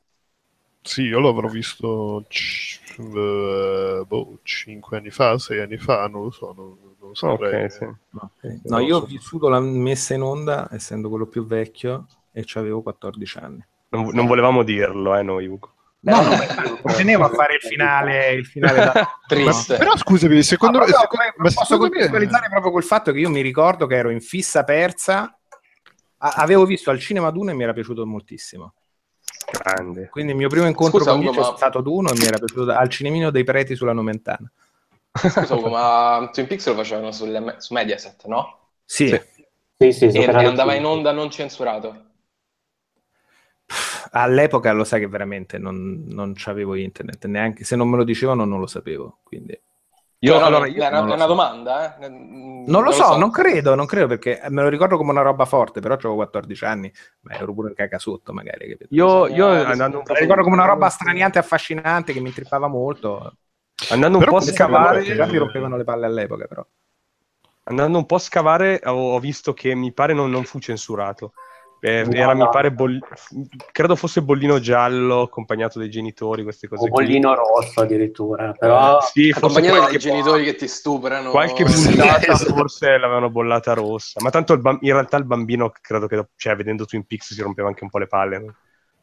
Sì, io l'avrò visto c- uh, boh, 5 anni fa, 6 anni fa, non lo so, non, non saprei. Okay, sì. okay. No, io ho vissuto la messa in onda, essendo quello più vecchio, e avevo 14 anni. Non, non volevamo dirlo, eh, noi, Ugo. No, no, tenevo a fare il finale, il finale da... triste. Però scusami, secondo me... Secondo, ma posso contestualizzare me... proprio quel fatto che io mi ricordo che ero in fissa persa, a- avevo visto al cinema Dune e mi era piaciuto moltissimo. Grande. Quindi il mio primo incontro Scusa, con Nietzsche ma... è stato Duno e mi era piaciuto al cinemino dei preti sulla Nomentana. Scusa, ma Twin Peaks lo facevano sulle, su Mediaset, no? Sì. sì. sì, sì e, e andava in onda non censurato? All'epoca lo sai che veramente non, non c'avevo internet, neanche se non me lo dicevano non lo sapevo, quindi... Io, no, allora, io è una, una domanda, eh? Non, non lo, so, so, non credo, non credo perché me lo ricordo come una roba forte, però avevo 14 anni, Beh, ero pure in sotto magari. Capito? Io, io andando un po'... ricordo come una roba straniante, affascinante, che mi intrippava molto. Andando un però po' a scavare... Già mi rompevano le palle all'epoca, però. Andando un po' a scavare ho, ho visto che mi pare non, non fu censurato. Eh, era, mi pare, boll... credo fosse bollino giallo accompagnato dai genitori, queste cose. O bollino qui. rosso addirittura, però... Eh, sì, accompagnato dai genitori che ti stuprano. Qualche puntata forse l'avevano bollata rossa, ma tanto bam... in realtà il bambino, credo che, cioè, vedendo Twin Peaks si rompeva anche un po' le palle. No?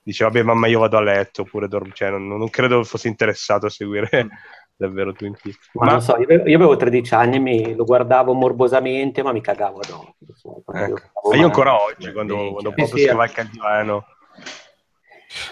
Diceva, vabbè mamma io vado a letto, oppure dormo, cioè, non, non credo fosse interessato a seguire mm davvero Twin Peaks. Ma, ma... non so, io, io, avevo 13 anni, mi, lo guardavo morbosamente, ma mi cagavo addosso. Ecco. Io ancora oggi, quando, quando proprio sì, scavalca il divano.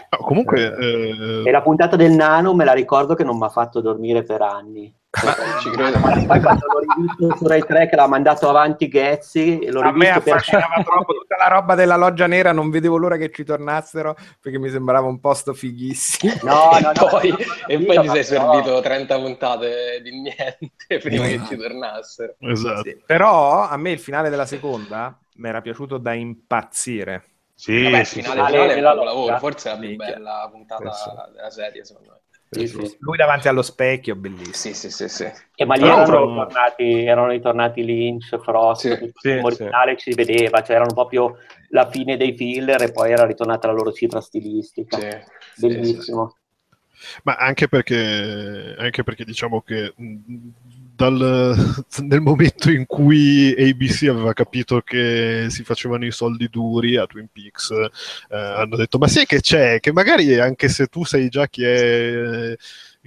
No, comunque... Eh... E la puntata del nano me la ricordo che non mi ha fatto dormire per anni. Ci credo. Poi quando l'ho rivisto su Rai 3 che l'ha mandato avanti Ghezzi, l'ho a me affascinava per... troppo tutta la roba della loggia nera, non vedevo l'ora che ci tornassero perché mi sembrava un posto fighissimo. No, no, no, poi, no, e poi ti sei servito 30 puntate di niente prima che ci tornassero. Esatto. Sì. Però a me il finale della seconda mi era piaciuto da impazzire. Sì, Vabbè, il finale, sì, finale è un capolavoro, forse è la più bella puntata della serie, secondo me. Sì, sì. Lui davanti allo specchio, bellissimo. Sì, sì, sì, sì. E ma lì erano, però... ritornati, erano ritornati Lynch, Frost, sì, tutto il originale ci si vedeva, cioè erano proprio la fine dei filler e poi era ritornata la loro cifra stilistica. Bellissimo. Ma anche perché, anche perché diciamo che dal, nel momento in cui ABC aveva capito che si facevano i soldi duri a Twin Peaks, eh, hanno detto: Ma sai che c'è? Che magari anche se tu sai già chi è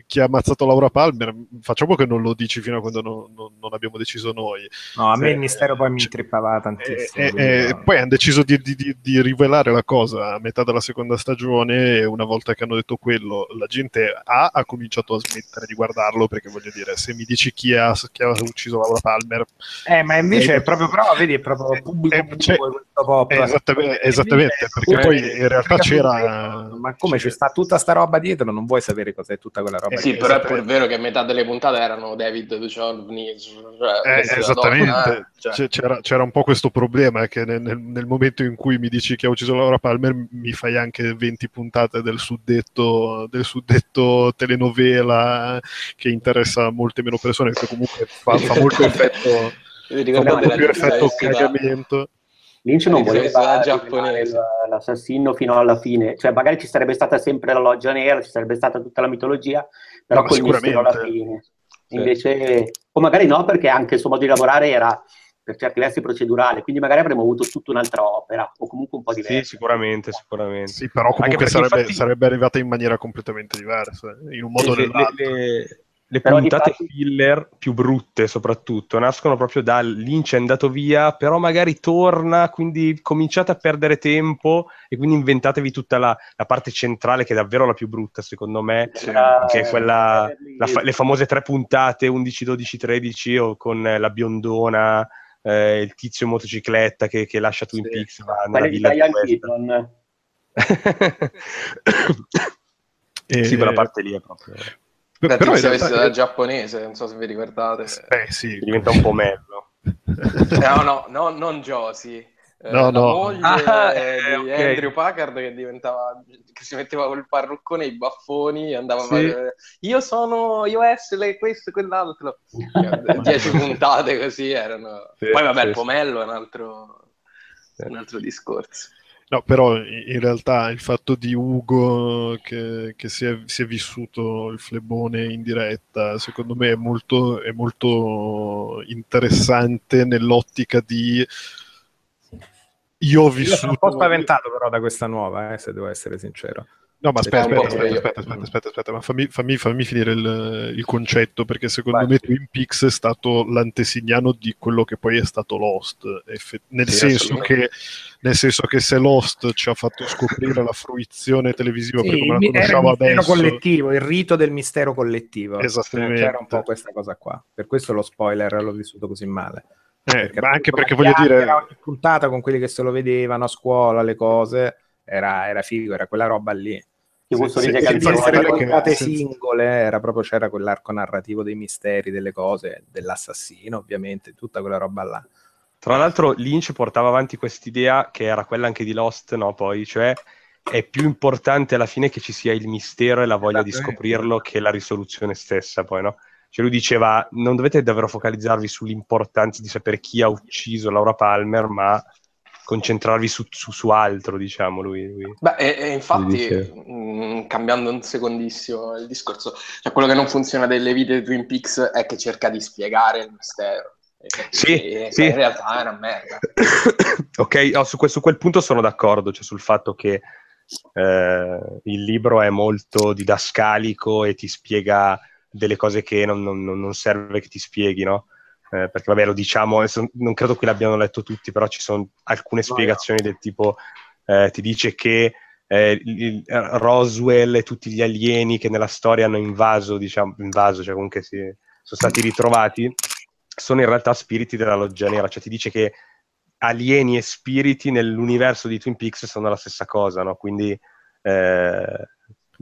chi ha ammazzato Laura Palmer, facciamo che non lo dici fino a quando non, non, non abbiamo deciso noi. No, a me il mistero poi mi intrippava tantissimo. E, e, no. poi hanno deciso di, di, di, rivelare la cosa a metà della seconda stagione e una volta che hanno detto quello, la gente A ha cominciato a smettere di guardarlo perché voglio dire, se mi dici chi ha, chi ha ucciso Laura Palmer... Eh, ma invece è proprio, però, vedi, è proprio pubblico, è, cioè, questo pop. Esattamente, esattamente perché poi in realtà c'era... Ma come c'è sta tutta sta roba dietro, non vuoi sapere cos'è tutta quella roba roba. Eh sì, però è pur vero che metà delle puntate erano David Duchovny. Cioè, eh, esattamente, eh, cioè. c'era, c'era, un po' questo problema che nel, nel, momento in cui mi dici che ha ucciso Laura Palmer mi fai anche 20 puntate del suddetto, del suddetto telenovela che interessa molte meno persone, perché comunque fa, fa molto effetto, fa molto più effetto cagamento. Lynch non voleva l'assassino fino alla fine, cioè magari ci sarebbe stata sempre la loggia nera, ci sarebbe stata tutta la mitologia, però no, quel mistero alla fine. Sì. Invece, o magari no, perché anche il suo modo di lavorare era per certi versi procedurale, quindi magari avremmo avuto tutta un'altra opera, o comunque un po' diversa. Sì, sicuramente, sicuramente. Sì, però comunque sarebbe, infatti... sarebbe, arrivata in maniera completamente diversa, in un modo o nell'altro. Le, le, le puntate fatti... filler più brutte soprattutto nascono proprio da Lynch è andato via, però magari torna, quindi cominciate a perdere tempo e quindi inventatevi tutta la, la parte centrale che è davvero la più brutta secondo me, sì. che è quella, la, le famose tre puntate 11, 12, 13 o con la biondona, eh, il tizio in motocicletta che, che lascia Twin sì. Peaks nella villa di Keaton. Sì, quella parte lì è proprio... Beh, però se avessi da giapponese, non so se vi ricordate. Eh sì, diventa un po' mello. no, no, no, non Josie. Eh, no, no. moglie ah, eh, di okay. Andrew Packard che diventava che si metteva col parruccone i baffoni andava sì. a fare io sono io essere questo e quell'altro dieci puntate così erano sì, poi vabbè sì, il pomello è un altro, un altro discorso No, però in realtà il fatto di Ugo che, che si, è, si, è, vissuto il flebone in diretta, secondo me è molto, è molto interessante nell'ottica di... Io ho vissuto... Io sono un po' spaventato però da questa nuova, eh, se devo essere sincero. No, ma aspetta, aspetta, aspetta, aspetta, aspetta, aspetta, aspetta, ma fammi, fammi, fammi finire il, il, concetto, perché secondo Vai. me Twin Peaks è stato l'antesignano di quello che poi è stato Lost, nel, sì, senso che, nel senso che se Lost ci ha fatto scoprire la fruizione televisiva sì, per come la conosciamo il adesso... collettivo, il rito del mistero collettivo. Esattamente. C'era un po' questa cosa qua, per questo lo spoiler l'ho vissuto così male. Eh, perché ma anche perché voglio dire... Era una puntata con quelli che se lo vedevano a scuola, le cose era, era figo, era quella roba lì. Io posso dire che puntate singole era proprio c'era quell'arco narrativo dei misteri, delle cose, dell'assassino, ovviamente, tutta quella roba là. Tra l'altro Lynch portava avanti quest'idea che era quella anche di Lost, no? Poi, cioè è più importante alla fine che ci sia il mistero e la voglia di scoprirlo che la risoluzione stessa, poi, no? Cioè lui diceva, non dovete davvero focalizzarvi sull'importanza di sapere chi ha ucciso Laura Palmer, ma concentrarvi su, su, su altro, diciamo lui. lui. Beh, e, e infatti, mh, mm, cambiando un secondissimo il discorso, cioè quello che non funziona delle vite di Twin Peaks è che cerca di spiegare il mistero. Sì, e, sì. in realtà è una merda. ok, oh, su, que- su, quel punto sono d'accordo, cioè sul fatto che eh, il libro è molto didascalico e ti spiega delle cose che non, non, non serve che ti spieghi, no? Eh, perché vabbè lo diciamo, non credo che l'abbiano letto tutti, però ci sono alcune spiegazioni del tipo, eh, ti dice che eh, il, Roswell e tutti gli alieni che nella storia hanno invaso, diciamo, invaso, cioè comunque si, sono stati ritrovati, sono in realtà spiriti della loggia nera, cioè ti dice che alieni e spiriti nell'universo di Twin Peaks sono la stessa cosa, no? Quindi eh,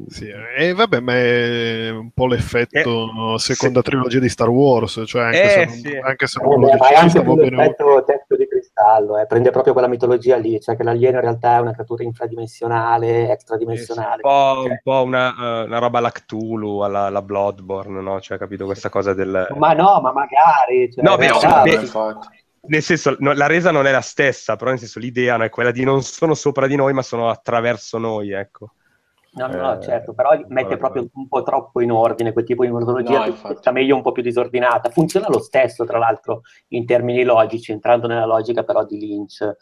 sì, e vabbè, ma è un po' l'effetto eh, seconda sì. trilogia di Star Wars, cioè anche eh, se non, sì. anche se non eh, anche l'effetto testo di cristallo, eh, prende proprio quella mitologia lì, cioè che l'alieno in realtà è una creatura infradimensionale, extradimensionale. Sì, un po', cioè. un po una, uh, una, roba alla Cthulhu, alla, alla, Bloodborne, no? Cioè, capito questa cosa del... Ma no, ma magari... Cioè, no, però, nel senso, no, la resa non è la stessa, però nel senso l'idea no, è quella di non sono sopra di noi, ma sono attraverso noi, ecco. No, no, eh, certo, però mette proprio un po' troppo in ordine quel tipo di metodologia, no, sta meglio un po' più disordinata. Funziona lo stesso, tra l'altro, in termini logici, entrando nella logica però di Lynch,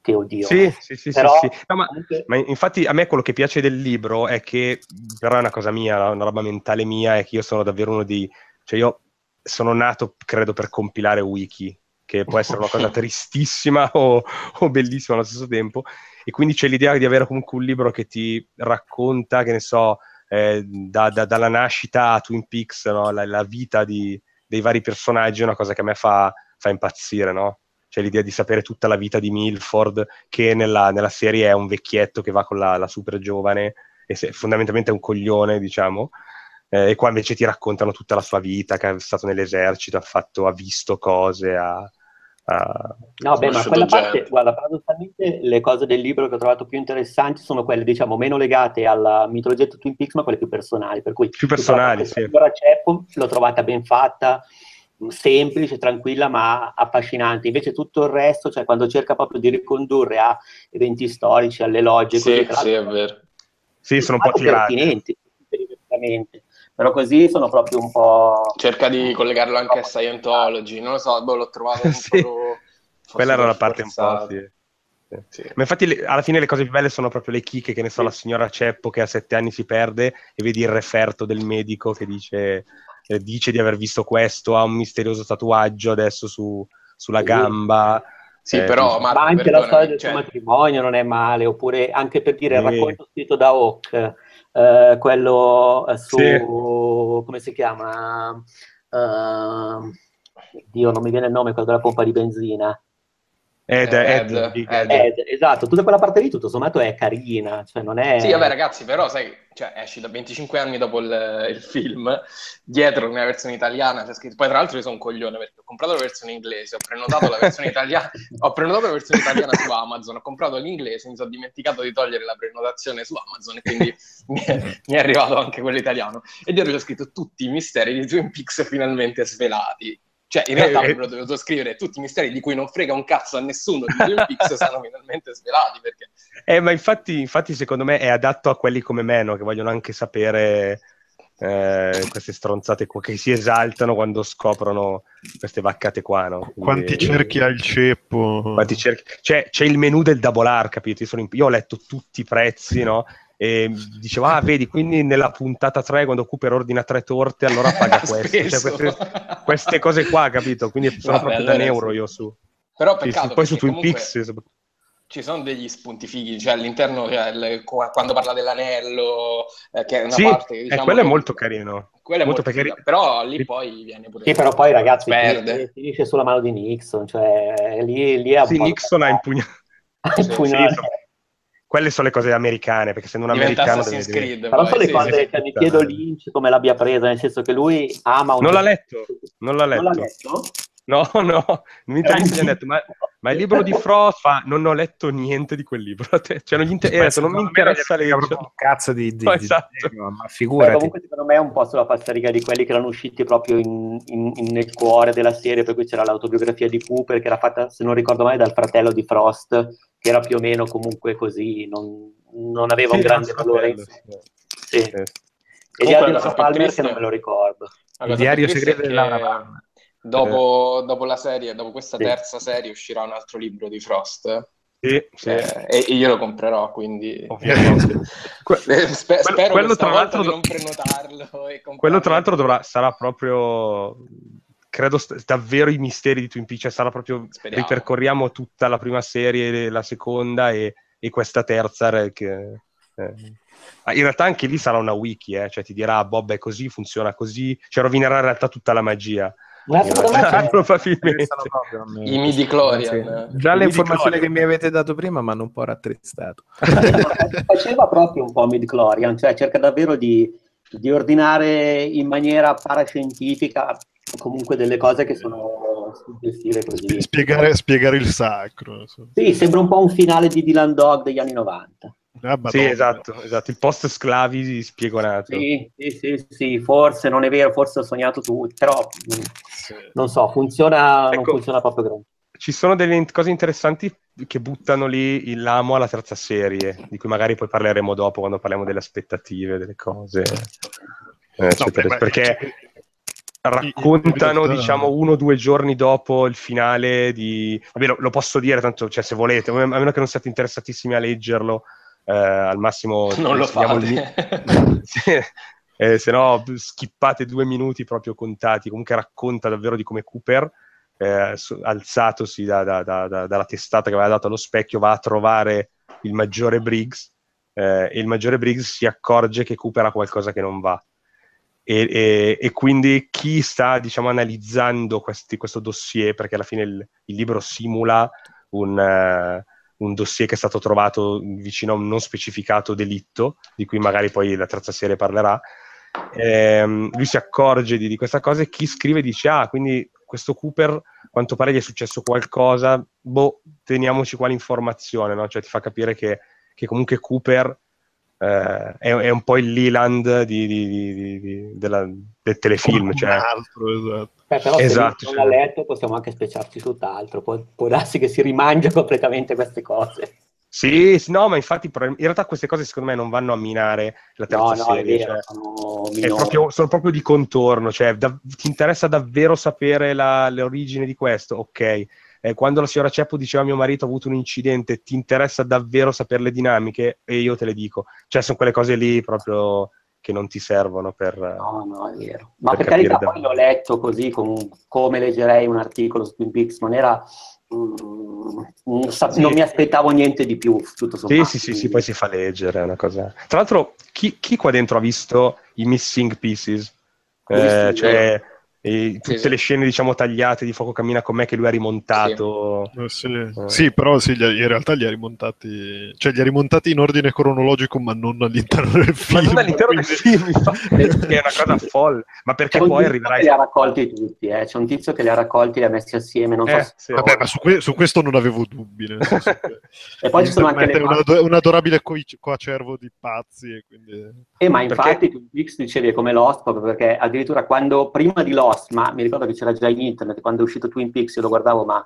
che odio. Sì, sì, sì, però, sì, sì. No, ma, ma, infatti a me quello che piace del libro è che, però è una cosa mia, una roba mentale mia, è che io sono davvero uno di... Cioè io sono nato, credo, per compilare wiki, che può essere una cosa tristissima o, o bellissima allo stesso tempo, e quindi c'è l'idea di avere comunque un libro che ti racconta, che ne so, eh, da, da, dalla nascita a Twin Peaks, no? la, la, vita di, dei vari personaggi è una cosa che a me fa, fa impazzire, no? C'è l'idea di sapere tutta la vita di Milford, che nella, nella serie è un vecchietto che va con la, la super giovane, e se, fondamentalmente è un coglione, diciamo, eh, e qua invece ti raccontano tutta la sua vita, che è stato nell'esercito, ha, fatto, ha visto cose, ha, Uh, no, beh, ma quella gente. parte, guarda, paradossalmente le cose del libro che ho trovato più interessanti sono quelle, diciamo, meno legate alla mitologia di Twin Peaks, ma quelle più personali. Per cui più personali, sì. Ceppo l'ho trovata ben fatta, semplice, tranquilla, ma affascinante. Invece tutto il resto, cioè quando cerca proprio di ricondurre a eventi storici, alle logge, sì, così, sì, è vero. Sì, sono un po' tirati. pertinenti, però così sono proprio un po'... Cerca di collegarlo anche a Scientology, non lo so, boh, l'ho trovato un sì. po'... Quella era la parte un po', sì. Sì. Ma infatti le, alla fine le cose più belle sono proprio le chicche, che ne so, sì. la signora Ceppo che a sette anni si perde e vedi il referto del medico che dice, eh, dice di aver visto questo, ha un misterioso tatuaggio adesso su, sulla gamba. Sì, eh, però ma anche la storia del cioè... suo matrimonio non è male, oppure anche per dire il racconto scritto da Hawk, eh, quello eh, su sì. come si chiama? Uh, Dio, non mi viene il nome, quello della pompa di benzina. Ed, Ed, Ed, Ed, Ed, esatto, tutta quella parte lì tutto sommato è carina, cioè non è... Sì, vabbè ragazzi, però sai, cioè, esci da 25 anni dopo il, il film, dietro una versione italiana c'è scritto, poi tra l'altro io sono un coglione perché ho comprato la versione inglese, ho prenotato la versione italiana, ho prenotato la versione italiana su Amazon, ho comprato l'inglese, mi sono dimenticato di togliere la prenotazione su Amazon e quindi mi, è, mi è arrivato anche quello italiano. E dietro c'è scritto tutti i misteri di Twin Peaks finalmente svelati. Cioè, in realtà eh, avremmo dovuto scrivere tutti i misteri di cui non frega un cazzo a nessuno di Twin Peaks sono finalmente svelati. Perché... Eh, ma infatti, infatti, secondo me, è adatto a quelli come me, no? che vogliono anche sapere eh, queste stronzate qua, che si esaltano quando scoprono queste vaccate qua. No? Quindi, Quanti cerchi ha il ceppo? Quanti cerchi... Cioè, c'è il menu del double R, capito? Io, in... Io ho letto tutti i prezzi, no? E diceva, ah, vedi, quindi nella puntata 3, quando Cooper ordina tre torte, allora paga queste. Cioè, queste, queste, cose qua, capito? Quindi sono Vabbè, proprio allora da neuro io su. Però peccato, sì, poi su Twin Peaks... Ci sono degli spunti fighi, cioè all'interno, cioè, il, quando parla dell'anello, eh, che è una sì, parte... Eh, diciamo, eh, quello è molto carino. Quello è molto, molto carino. Però lì poi viene pure... Sì, però poi ragazzi, perde. finisce sulla mano di Nixon, cioè lì, lì è un sì, Nixon ha impugnato... Ha impugnato quelle sono le cose americane, perché essendo un Diventa americano... Assassin's deve... Creed, Però sono le cose, sì, cioè, mi chiedo Lynch come l'abbia presa, nel senso che lui ama... Un non l'ha letto, non l'ha letto. Non l'ha letto? No, no, in intervista gli ha detto, ma, ma, il libro di Frost fa, non ho letto niente di quel libro, cioè non, inter- detto, non mi interessa leggere. un cazzo di, di, no, esatto. di ma figurati. Beh, comunque secondo me è un po' sulla falsariga di quelli che erano usciti proprio in, in, in, nel cuore della serie, per cui c'era l'autobiografia di Cooper che era fatta, se non ricordo male, dal fratello di Frost, che era più o meno comunque così, non, non aveva sì, un grande valore. Sì. sì. E gli altri di Palmer che non me lo ricordo. Il diario segreto della Palmer. Dopo, eh. dopo, la serie, dopo questa sì. terza serie, uscirà un altro libro di Frost. Sì, sì. Eh, e io lo comprerò, quindi ovviamente. Eh, spe- spero quello, tra l'altro di non prenotarlo. quello tra l'altro dovrà, sarà proprio credo st- davvero i misteri di Twin Peaks, cioè sarà proprio Speriamo. ripercorriamo tutta la prima serie, la seconda e, e questa terza che, eh. In realtà anche lì sarà una wiki, eh? cioè ti dirà Bob è così, funziona così, cioè rovinerà in realtà tutta la magia. Realtà, probabilmente i midi clorian sì. già le informazioni che mi avete dato prima mi hanno un po' rattrezzato faceva proprio un po' midi clorian cioè cerca davvero di, di ordinare in maniera parascientifica comunque delle cose che sono così. Spiegare, spiegare il sacro. Sì, sembra un po' un finale di Dylan Dog degli anni 90. Ah, sì, esatto, esatto, il post sclavi spiegonato. Sì, sì, sì, sì, forse non è vero, forse ho sognato tu, però sì. non so, funziona, ecco, non funziona proprio grande. Ci sono delle cose interessanti che buttano lì il l'amo alla terza serie, di cui magari poi parleremo dopo quando parliamo delle aspettative, delle cose. Eh, no, beh, perché raccontano diciamo uno o due giorni dopo il finale di vabbè lo, lo posso dire tanto cioè se volete a meno che non siate interessatissimi a leggerlo al massimo non lo fate. il... eh, se no skippate due minuti proprio contati comunque racconta davvero di come Cooper eh, alzatosi da, da, da, dalla testata che aveva dato allo specchio va a trovare il maggiore Briggs eh, e il maggiore Briggs si accorge che Cooper ha qualcosa che non va. E, e, e, quindi chi sta diciamo, analizzando questi, questo dossier, perché alla fine il, il libro simula un, uh, un, dossier che è stato trovato vicino a un non specificato delitto, di cui magari poi la terza serie parlerà, ehm, lui si accorge di, di, questa cosa e chi scrive dice, ah, quindi questo Cooper, quanto pare gli è successo qualcosa, boh, teniamoci qua l'informazione, no? cioè ti fa capire che, che comunque Cooper eh, è, è, un po' il Leland di, di, di, della, del telefilm. Cioè... Altro, esatto. Beh, però esatto, se non cioè... letto possiamo anche speciarci su tutt'altro, può, può darsi che si rimangia completamente queste cose. Sì, no, ma infatti in realtà queste cose secondo me non vanno a minare la terza no, serie. Vero, cioè, sono, proprio, sono, proprio, di contorno, cioè da, ti interessa davvero sapere la, l'origine di questo? Ok. Eh, quando la signora Ceppo diceva a mio marito ha avuto un incidente, ti interessa davvero sapere le dinamiche? E io te le dico. Cioè, sono quelle cose lì proprio che non ti servono per... No, no, è vero. Ma per, per carità, da... poi l'ho letto così, com- come leggerei un articolo su Twin Peaks, non era Mm, sì. non mi aspettavo niente di più. Tutto sommato. Sì, sì, sì, sì, poi si fa leggere, è una cosa. Tra l'altro, chi, chi qua dentro ha visto i missing pieces? Eh, cioè, e tutte sì, le scene diciamo tagliate di Fuoco cammina con me che lui ha rimontato. Sì, eh, sì. sì però sì, in realtà li ha rimontati cioè li ha rimontati in ordine cronologico ma non all'interno del film ma non all'interno del film che è una cosa folle. Ma perché c'è poi arriverai li ha raccolti tutti eh. c'è un tizio che li ha raccolti li ha messi assieme non eh, so Vabbè, ma su, que- su, questo non avevo dubbi e poi ci sono anche le un, ad- un adorabile co- coacervo di pazzi e quindi... eh, ma infatti perché... Twin dicevi è come Lost proprio perché addirittura quando prima di Lost Lost, ma mi ricordo che c'era già in internet, quando è uscito Twin Peaks io lo guardavo, ma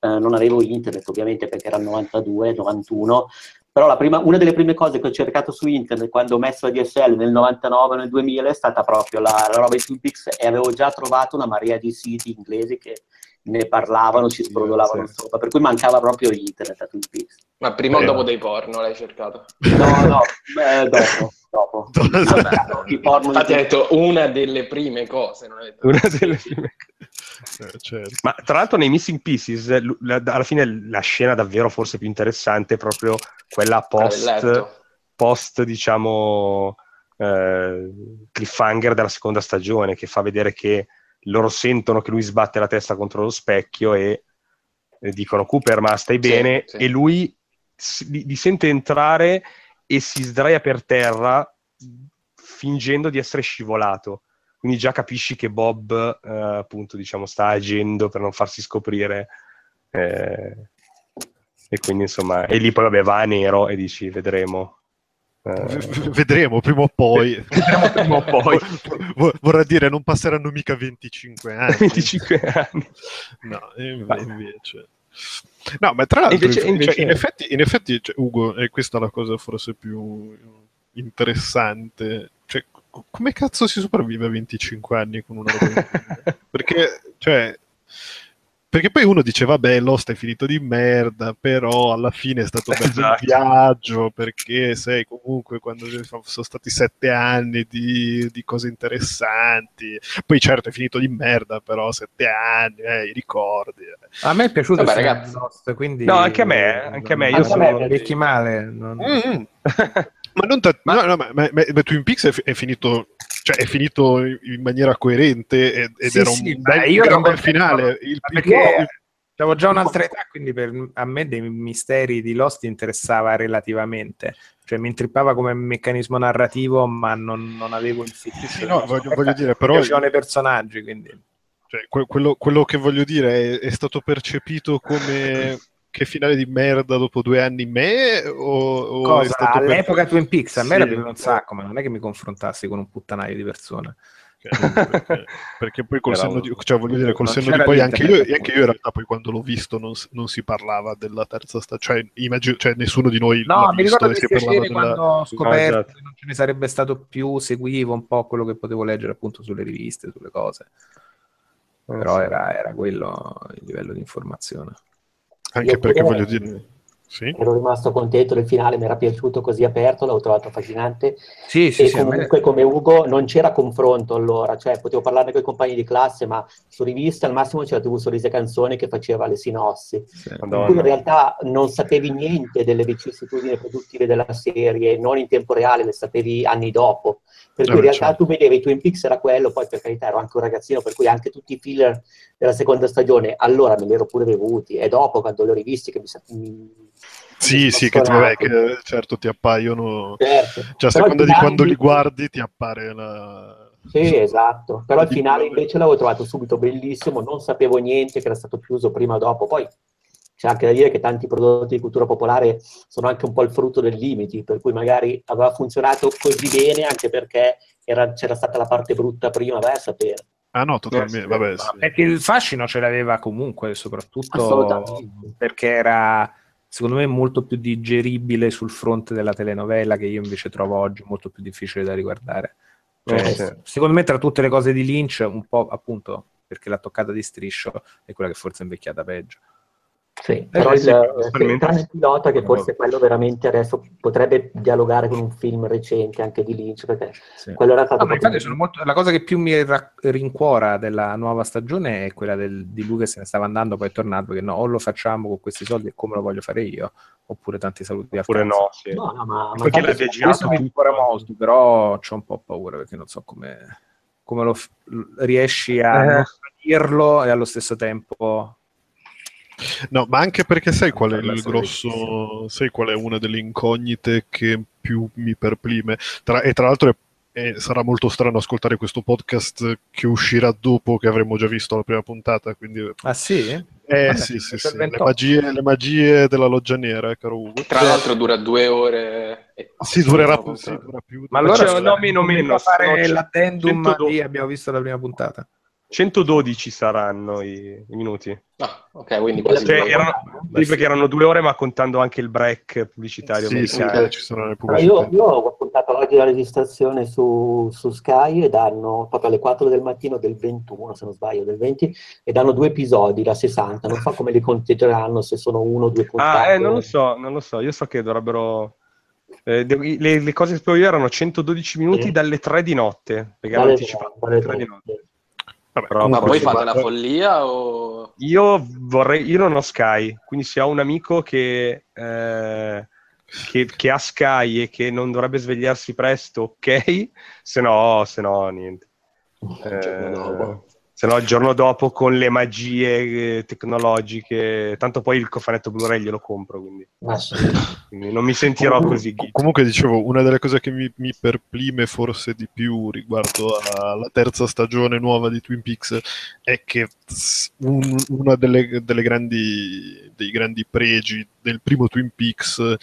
eh, non avevo internet ovviamente perché era il 92, 91, però prima, una delle prime cose che ho cercato su internet quando ho messo la DSL nel 99 nel 2000 è stata proprio la, la roba di Twin Peaks e avevo già trovato una marea di siti inglesi che ne parlavano, ci sbrodolavano sì. sopra, per cui mancava proprio internet a Twin Peaks. Ma prima o dopo dei porno l'hai cercato? No, no, beh, dopo. Dopo. Vabbè, detto una delle prime cose. Non detto una delle prime eh, certo. Ma tra l'altro nei Missing Pieces, alla fine la scena davvero forse più interessante è proprio quella post, post diciamo, eh, cliffhanger della seconda stagione, che fa vedere che loro sentono che lui sbatte la testa contro lo specchio e, e dicono Cooper ma stai bene sì, sì. e lui li, li, sente entrare e si sdraia per terra fingendo di essere scivolato quindi già capisci che Bob eh, appunto diciamo sta agendo per non farsi scoprire eh, e quindi insomma e lì poi vabbè va a nero e dici vedremo Uh, vedremo prima o poi. vedremo prima o poi. Vorrà dire, non passeranno mica 25 anni. 25 anni. No, invece. No, ma tra l'altro, invece, invece... Cioè, in effetti, in effetti cioè, Ugo, e questa è la cosa forse più interessante. Cioè, come cazzo si sopravvive a 25 anni con una roba Perché, cioè, perché poi uno dice, vabbè, Lost è finito di merda, però alla fine è stato bello esatto. un viaggio, perché sei comunque, quando sono stati sette anni di, di, cose interessanti. Poi certo è finito di merda, però sette anni, eh, i ricordi. Eh. A me è piaciuto vabbè, ragazzi. Lost, quindi... No, anche a me, anche a me. Io anche sono... Vecchi male. Non... Mm-hmm. ma non ta- ma... No, no, ma, ma, ma Twin Peaks è, è finito cioè è finito in maniera coerente ed, ed sì, era un sì, bel, gran bel finale. Il, perché il... avevo già un'altra età, quindi per, a me dei misteri di Lost interessava relativamente. Cioè mi intrippava come meccanismo narrativo, ma non, non avevo il fit. Sì, no, voglio, voglio, dire, però... Mi piacevano i personaggi, quindi... Cioè, quello, quello, che voglio dire è, è stato percepito come che finale di merda dopo due anni me o, o Cosa? all'epoca per... Twin Peaks a me sì. era piaciuto un sacco ma non è che mi confrontassi con un puttanaio di persone perché, perché, poi col senno di, cioè voglio dire, col senno di poi anche io, anche io in realtà poi quando l'ho visto non, non si parlava della terza stagione, cioè, immagino, cioè nessuno di noi no, mi ricordo che si parlava della... quando ho scoperto ah, esatto. che non ce ne sarebbe stato più, seguivo un po' quello che potevo leggere appunto sulle riviste, sulle cose però era, era quello il livello di informazione anche perché voglio dire... Sì. Ero rimasto contento del finale, mi era piaciuto così aperto, l'ho trovato affascinante. Sì, sì, e sì, comunque me... come Ugo non c'era confronto allora, cioè potevo parlarne con i compagni di classe, ma su rivista al massimo c'era TV Sorrisi e Canzoni che faceva le sinossi. Sì, in realtà non sapevi niente delle vicissitudini produttive della serie, non in tempo reale, le sapevi anni dopo. Per cui in realtà certo. tu vedevi Twin Peaks era quello, poi per carità ero anche un ragazzino, per cui anche tutti i filler della seconda stagione, allora me li ero pure bevuti, e dopo quando li ho rivisti che mi, mi sì, sì, che, vabbè, che, certo ti appaiono, certo. cioè a seconda di quando li guardi ti appare la... Sì, esatto, però il finale invece l'avevo trovato subito bellissimo, non sapevo niente che era stato chiuso prima o dopo, poi c'è anche da dire che tanti prodotti di cultura popolare sono anche un po' il frutto dei limiti, per cui magari aveva funzionato così bene anche perché era, c'era stata la parte brutta prima, vai a sapere. Ah no, totalmente, vabbè, sì. Perché il fascino ce l'aveva comunque, soprattutto perché era secondo me molto più digeribile sul fronte della telenovela che io invece trovo oggi molto più difficile da riguardare. Cioè, eh, sì. Secondo me tra tutte le cose di Lynch, un po' appunto perché la toccata di striscio è quella che forse è invecchiata peggio. Sì, eh, però eh, il, sì, tranne il pilota che forse quello veramente adesso potrebbe dialogare con un film recente anche di Lynch perché sì. quello era stato... No, molto... La cosa che più mi rincuora della nuova stagione è quella del, di lui che se ne stava andando poi è tornato perché no, o lo facciamo con questi soldi e come lo voglio fare io oppure tanti saluti oppure no, sì. no, no ma, ma perché l'abbia girato mi ancora molto però ho un po' paura perché non so come, come lo f- riesci a eh. dirlo e allo stesso tempo No, ma anche perché sai qual è il grosso, sai qual è una delle incognite che più mi perplime? Tra, e tra l'altro è e sarà molto strano ascoltare questo podcast che uscirà dopo che avremo già visto la prima puntata. Quindi... Ah sì? Eh Vabbè, sì, sì, sì. Le, magie, le, magie, della loggia nera, caro Ugo. Tra l'altro dura due ore. E... Sì, durerà più, sì, dura più. Ma allora no, meno meno. fare l'addendum di abbiamo visto la prima puntata. 112 saranno i, i minuti. Ah, ok, quindi quasi cioè, erano, sì, perché erano due ore, ma contando anche il break pubblicitario. Sì, sì, ci sono le pubblicità. Io, io, ho appuntato oggi la registrazione su, su Sky e danno proprio alle 4 del mattino del 21, se non sbaglio, del 20, e danno due episodi da 60. Non so come li conteggeranno, se sono uno o due puntate. Ah, eh, non lo so, non lo so. Io so che dovrebbero... Eh, le, le, cose che sapevo io erano 112 minuti sì. dalle 3 di notte, perché hanno anticipato. Dalle 3 di notte. Vabbè, Però, ma voi fate la follia o... Io vorrei, io non ho Sky, quindi se ho un amico che, eh, che, che, ha Sky e che non dovrebbe svegliarsi presto, ok, se no, se no niente. Eh, se no il giorno dopo con le magie eh, tecnologiche, tanto poi il cofanetto Blu-ray glielo compro, quindi, ah, sì. quindi non mi sentirò comunque, così. Geek. Comunque dicevo, una delle cose che mi, mi, perplime forse di più riguardo alla terza stagione nuova di Twin Peaks è che un, uno delle, delle grandi, dei grandi pregi del primo Twin Peaks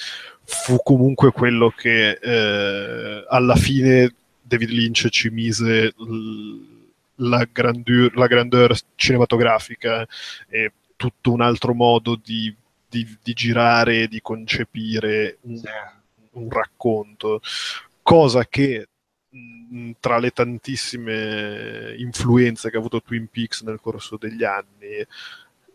fu comunque quello che eh, alla fine David Lynch ci mise... L- la, grandeur, la grandeur cinematografica e tutto un altro modo di, di, di girare, di concepire un, un racconto, cosa che tra le tantissime influenze che ha avuto Twin Peaks nel corso degli anni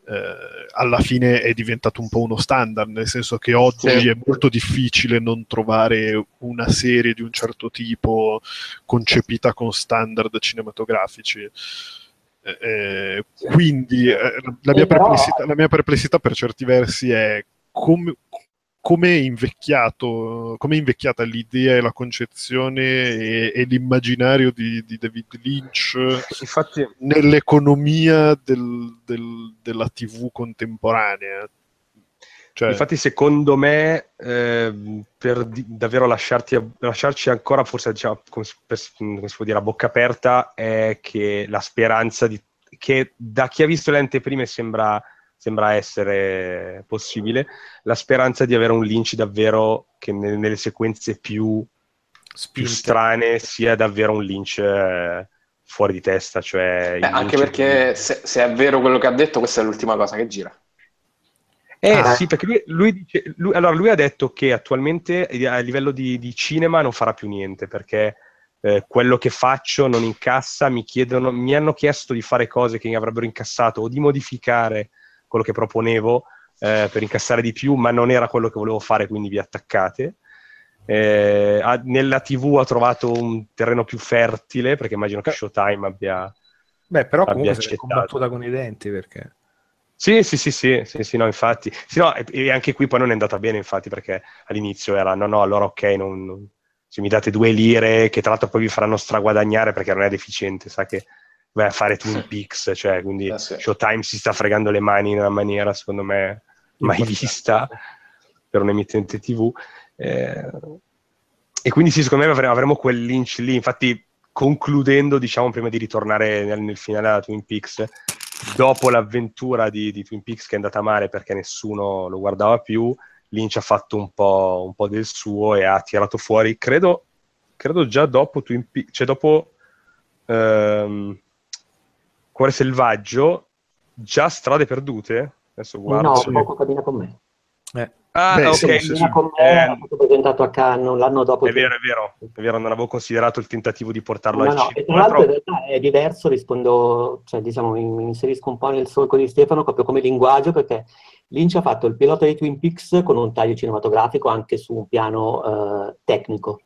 eh, alla fine è diventato un po' uno standard, nel senso che oggi sì. è molto difficile non trovare una serie di un certo tipo concepita con standard cinematografici. Eh, eh quindi eh, la, mia la, mia perplessità, per certi versi è come, come è invecchiato, come è invecchiata l'idea e la concezione e, e l'immaginario di, di, David Lynch Infatti, nell'economia del, del, della TV contemporanea. Cioè... Infatti, secondo me, eh, per di- davvero lasciarti, lasciarci ancora, forse diciamo, come, per, come si può dire, a bocca aperta, è che la speranza di, che da chi ha visto le anteprime sembra sembra essere possibile, la speranza di avere un Lynch davvero che nelle, nelle sequenze più, più, strane sia davvero un Lynch eh, fuori di testa. Cioè Beh, anche perché se, se, è vero quello che ha detto, questa è l'ultima cosa che gira. Eh ah. sì, perché lui, lui, dice, lui, allora, lui, ha detto che attualmente a livello di, di cinema non farà più niente perché eh, quello che faccio non incassa, mi, chiedono, mi hanno chiesto di fare cose che mi avrebbero incassato o di modificare quello che proponevo eh, per incassare di più, ma non era quello che volevo fare, quindi vi attaccate. Eh, ha, nella TV ha trovato un terreno più fertile, perché immagino che Showtime abbia. Beh, però abbia comunque si è combattuta con i denti perché. Sì, sì, sì, sì, sì, sì no, infatti. Sì, no, e, e, anche qui poi non è andata bene, infatti, perché all'inizio era no, no, allora ok, non, non, se mi date due lire, che tra l'altro poi vi faranno straguadagnare perché non è deficiente, sa che vai a fare Twin Peaks, cioè, quindi eh sì. Showtime si sta fregando le mani in una maniera, secondo me, mai vista per un emittente TV. Eh, e quindi sì, secondo me avremo, avremo quel Lynch lì, infatti concludendo, diciamo, prima di ritornare nel, nel finale della Twin Peaks, dopo l'avventura di, di, Twin Peaks che è andata male perché nessuno lo guardava più, Lynch ha fatto un po', un po del suo e ha tirato fuori, credo, credo già dopo Twin Peaks, cioè dopo... Ehm, Cuore selvaggio, già strade perdute. Adesso guardo. No, poco cammina con me. Eh. Ah, Beh, ok. Sì, sì, con me eh, è stato presentato a Cannes l'anno dopo. È vero, è vero, è vero, non avevo considerato il tentativo di portarlo no, al no, cinema. Tra l'altro, in realtà è diverso, rispondo, cioè, diciamo, mi inserisco un po' nel solco di Stefano proprio come linguaggio, perché Lynch ha fatto il pilota di Twin Peaks con un taglio cinematografico anche su un piano eh, tecnico,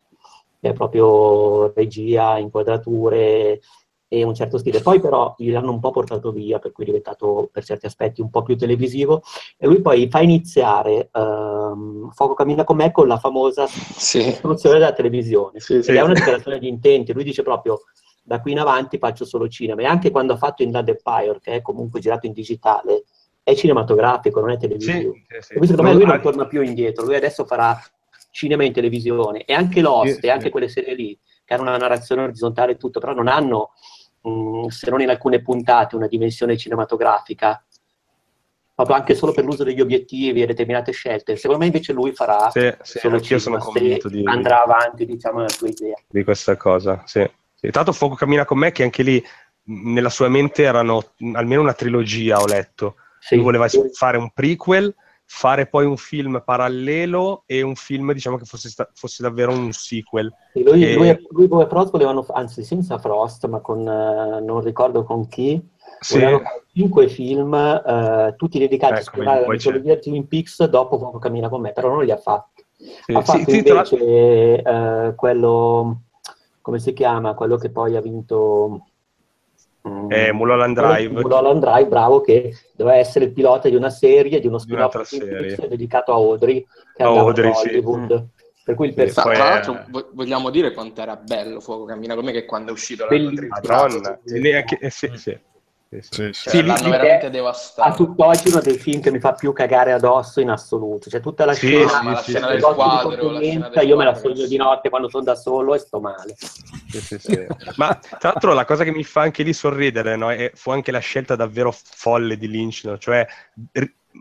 è proprio regia, inquadrature, e un certo stile. Poi però gliel'hanno un po' portato via, per cui è diventato per certi aspetti un po' più televisivo, e lui poi fa iniziare um, Fuoco cammina con me con la famosa sì. della televisione. Sì, sì, è una dichiarazione di intenti, lui dice proprio da qui in avanti faccio solo cinema, e anche quando ha fatto Inland Empire, che è comunque girato in digitale, è cinematografico, non è televisivo. Secondo me lui non torna più indietro, lui adesso farà cinema in televisione, e anche Lost, e anche quelle serie lì, che hanno una narrazione orizzontale e tutto, però non hanno Mm, se non in alcune puntate, una dimensione cinematografica, proprio anche solo per l'uso degli obiettivi e determinate scelte. Secondo me invece lui farà sì, sì, solo cinema, sono convinto di, andrà avanti, diciamo, nella sua idea. Di questa cosa, sì. sì. Tanto Fuoco cammina con me che anche lì nella sua mente erano almeno una trilogia, ho letto. Sì, lui voleva fare un prequel fare poi un film parallelo e un film diciamo che fosse, sta- fosse davvero un sequel. Sì, lui, e... lui, lui come Frost volevano, anzi senza Frost, ma con, uh, non ricordo con chi, sì. cinque film, uh, tutti dedicati ecco, a esplorare la mitologia di Twin Peaks dopo Fuoco cammina con me, però non li ha fatti. Sì, ha fatto sì, invece uh, quello, come si chiama, quello che poi ha vinto eh, Mulholland Drive. Mulholland Drive, bravo, che doveva essere il pilota di una serie, di uno spin-off dedicato a Audrey, che a Audrey. Sì. Per cui il personaggio... Tra l'altro vogliamo dire quanto era bello Fuoco Cammina con me che quando è uscito la Madonna, eh, sì, sì. Sì, sì. Cioè, sì, l'hanno veramente devastato. A tutt'oggi uno dei film che mi fa più cagare addosso in assoluto. Cioè, tutta la sì, scena, sì, la scena del quadro, la scena del io me la sogno di notte quando sono da solo e sto male. Ma tra l'altro la cosa che mi fa anche lì sorridere no? è, fu anche la scelta davvero folle di Lynch, no? cioè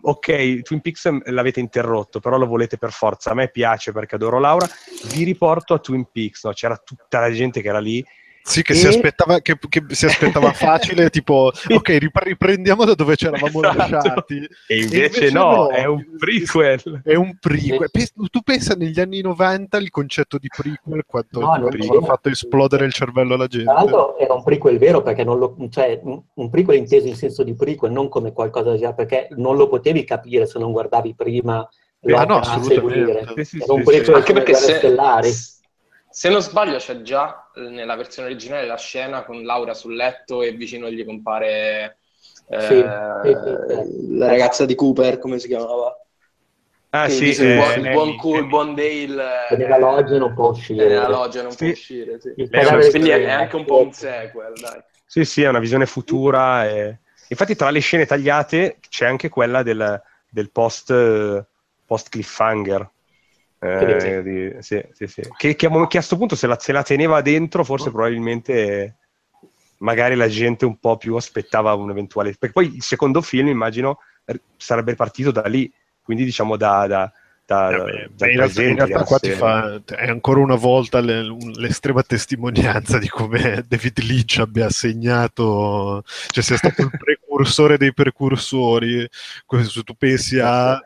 ok, Twin Peaks l'avete interrotto, però lo volete per forza. A me piace perché adoro Laura. Vi riporto a Twin Peaks, no? c'era tutta la gente che era lì sì, che, e... si, aspettava, che, che si aspettava facile, tipo, ok, riprendiamo da dove ci eravamo esatto. lasciati. E invece, e invece no, no, è un prequel. È un prequel. Tu pensa negli anni 90 il concetto di prequel, quanto no, aveva fatto esplodere il cervello alla gente. Tra l'altro era un prequel vero, perché non lo, cioè, un prequel inteso in senso di prequel, non come qualcosa di perché non lo potevi capire se non guardavi prima. Ah, no, assolutamente. Sì, sì, era un prequel sì, anche perché se... stellari se non sbaglio c'è già eh, nella versione originale la scena con Laura sul letto e vicino gli compare eh, sì, la ragazza di Cooper, come si chiamava? Ah sì, eh, il, buon, il, buon cool, il buon Dale. E nella loggia non può uscire. Nella loggia non sì. può uscire, sì. Quindi è anche un po' un sequel, dai. Sì, sì, è una visione futura. E... Infatti tra le scene tagliate c'è anche quella del, del post, post cliffhanger eh, di, sì, sì, sì. Che, che, a, che, a questo punto se la, se la, teneva dentro forse probabilmente magari la gente un po' più aspettava un eventuale perché poi il secondo film immagino sarebbe partito da lì. Quindi diciamo da, da da, no, beh, in, realtà, in realtà qua ti fa, è ancora una volta le, l'estrema testimonianza di come David Lynch abbia segnato, cioè sia stato il precursore dei precursori. Se tu pensi alla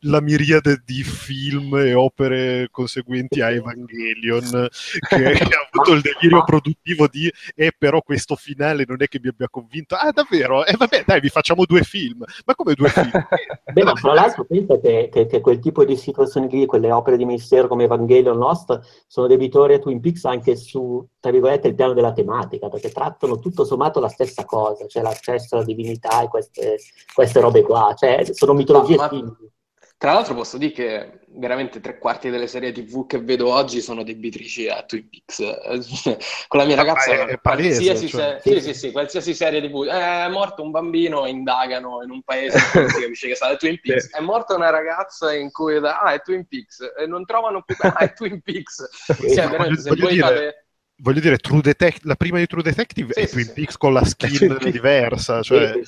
la miriade di film e opere conseguenti a Evangelion, che, ha avuto il delirio produttivo di e eh, però questo finale non è che mi abbia convinto. Ah, davvero? E eh, vabbè, dai, vi facciamo due film. Ma come due film? Beh, ma tra l'altro pensa che, che, che quel tipo di situazioni lì, quelle opere di mistero come Evangelion Lost, sono debitori a Twin Peaks anche su, tra virgolette, il piano della tematica, perché trattano tutto sommato la stessa cosa, cioè l'accesso alla divinità e queste, queste robe qua, cioè sono mitologie ma, simili. Tra l'altro posso dire che veramente tre quarti delle serie tv che vedo oggi sono debitrici a Twin Peaks. Con la mia ragazza, è, è palese, qualsiasi, cioè... se... sì, sì, sì, qualsiasi serie tv, è morto un bambino, indagano in un paese si capisce che sta Twin Peaks. È morta una ragazza in cui, ah, è Twin Peaks, e non trovano più, ah, è Twin Peaks. Cioè, veramente, se voi dire... fate voglio dire, Detect- la prima di True Detective sì, è sì, Twin Peaks con la skin diversa. Cioè...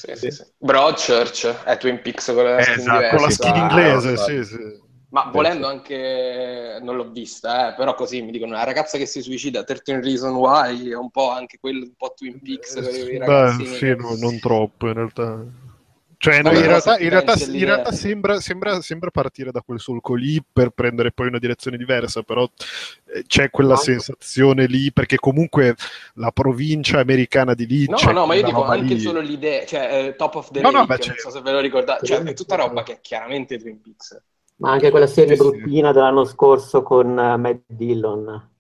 Broadchurch è Twin Peaks con la skin esatto, diversa. Con la skin inglese, ah, sì, sì. Ma volendo anche, non l'ho vista, eh, però così mi dicono, una ragazza che si suicida, 13 Reason Why, è un po' anche quello, un po' Twin Peaks. Eh, beh, sì, no, non troppo in realtà. Cioè, no, in, realtà, in, realtà, in realtà, sembra, sembra, sembra, partire da quel solco lì per prendere poi una direzione diversa, però eh, c'è quella no. sensazione lì, perché comunque la provincia americana di lì... No, no, ma io dico anche lì. solo l'idea, cioè eh, Top of the no, Lake, no, beh, non so se ve lo ricordate, cioè è tutta roba che è chiaramente Twin Peaks. Ma anche quella serie bruttina dell'anno scorso con uh, Matt Dillon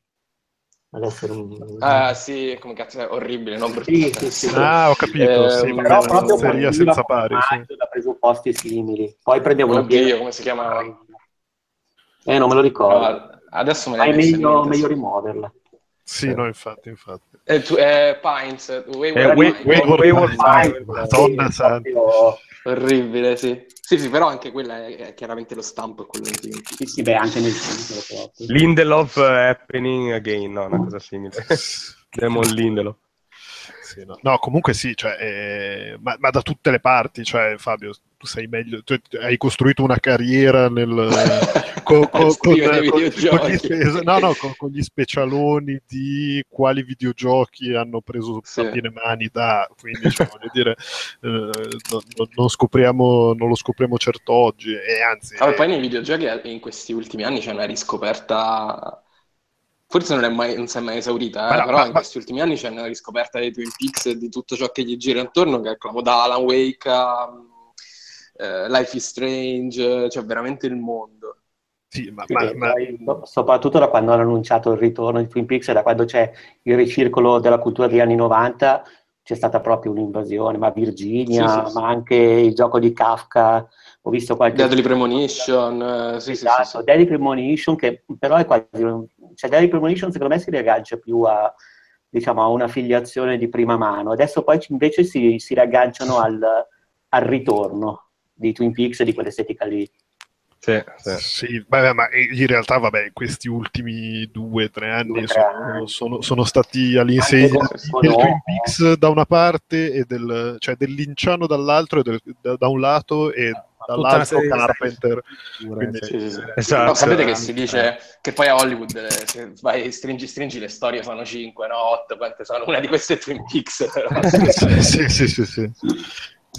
ad un... Ah sì, come cazzo è orribile, non sì, sì, sì. Ah, ho capito, eh, sì, però proprio seria senza pari. Sì. Da presupposti simili. Poi prendiamo una Oddio, come si chiamava? Eh, non me lo ricordo. No, adesso me ne è meglio, meglio rimuoverla. Sì, no, infatti, infatti. Eh, tu, eh, Pines, Wayward Pines. Madonna santa. Orribile, sì. Sì, sì, però anche quella è, è chiaramente lo stampo quello di Sì, sì, beh, anche nel film. Lindelof Happening Again, no, una cosa simile. Demon Lindelof. Sì, no. no. comunque sì, cioè, eh, ma, ma, da tutte le parti, cioè, Fabio, tu sei meglio, tu hai costruito una carriera nel, con, con, con, gli, no, no, con, gli specialoni di quali videogiochi hanno preso sì. a piene mani da, quindi cioè, voglio dire, eh, no, no, non, scopriamo, non lo scopriamo certo oggi, e anzi... Ah, poi nei videogiochi in questi ultimi anni c'è una riscoperta forse non, è mai, non si è mai esaurita, eh? no, però ma, in ma... questi ultimi anni c'è una riscoperta dei Twin Peaks e di tutto ciò che gli gira intorno, che è da Alan Wake a uh, Life is Strange, cioè veramente il mondo. Sì, ma, ma, ma... soprattutto da quando hanno annunciato il ritorno di Twin Peaks e da quando c'è il ricircolo della cultura degli anni 90 c'è stata proprio un'invasione, ma Virginia, sì, sì, ma anche il gioco di Kafka, ho visto qualche... Deadly Premonition, eh, sì, esatto, sì, sì, Deadly Premonition che però è quasi... Cioè Deadly Premonition secondo me si riaggancia più a, diciamo, a una filiazione di prima mano, adesso poi invece si, si riagganciano al, al ritorno di Twin Peaks e di quell'estetica lì. Sì, sì. sì beh, ma in realtà, vabbè, questi ultimi due o tre anni due, sono, sono, sono, stati all'insegna del Twin Peaks da una parte e del, cioè del Linciano dall'altro, e del, da, da, un lato e dall'altro Carpenter. Quindi, sì, sì, esatto. no, sapete che si dice che poi a Hollywood eh, se vai, stringi, stringi le storie sono 5, no 8, quante sono? Una di queste Twin Peaks. sì, sì, sì, sì.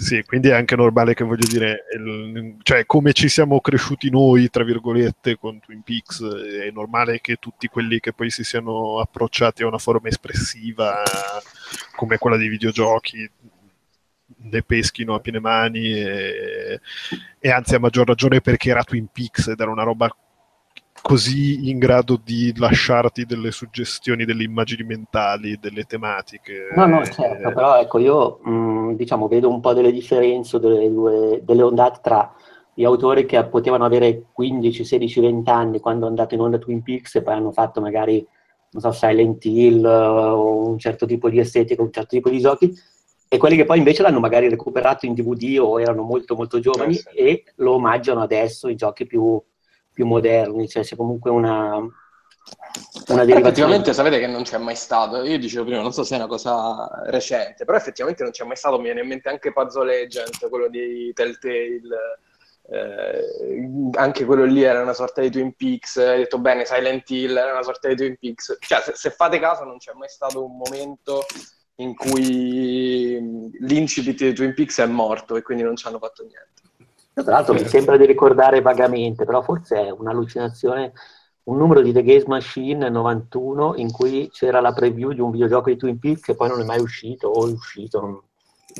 Sì, quindi è anche normale che voglio dire, il, cioè come ci siamo cresciuti noi, tra virgolette, con Twin Peaks, è normale che tutti quelli che poi si siano approcciati a una forma espressiva come quella dei videogiochi ne peschino a piene mani e, e anzi a maggior ragione perché era Twin Peaks ed era una roba così in grado di lasciarti delle suggestioni, delle immagini mentali, delle tematiche. No, no, certo, però ecco, io mh, mm, diciamo vedo un po' delle differenze, delle, due, delle ondate tra gli autori che potevano avere 15, 16, 20 anni quando è andato in onda Twin Peaks e poi hanno fatto magari, non so, Silent Hill o un certo tipo di estetica, un certo tipo di giochi, e quelli che poi invece l'hanno magari recuperato in DVD o erano molto molto giovani sì, sì. e lo omaggiano adesso i giochi più più moderni, cioè c'è comunque una, una effettivamente sapete che non c'è mai stato, io dicevo prima, non so se è una cosa recente, però effettivamente non c'è mai stato, mi viene in mente anche Puzzle Legend, quello di Telltale, eh, anche quello lì era una sorta di Twin Peaks, hai detto bene, Silent Hill era una sorta di Twin Peaks, cioè se, se fate caso non c'è mai stato un momento in cui l'incipit di Twin Peaks è morto e quindi non ci hanno fatto niente. Tra l'altro mi sembra di ricordare vagamente, però forse è un'allucinazione, un numero di The Gaze Machine 91 in cui c'era la preview di un videogioco di Twin Peaks che poi non è mai uscito o è uscito, non,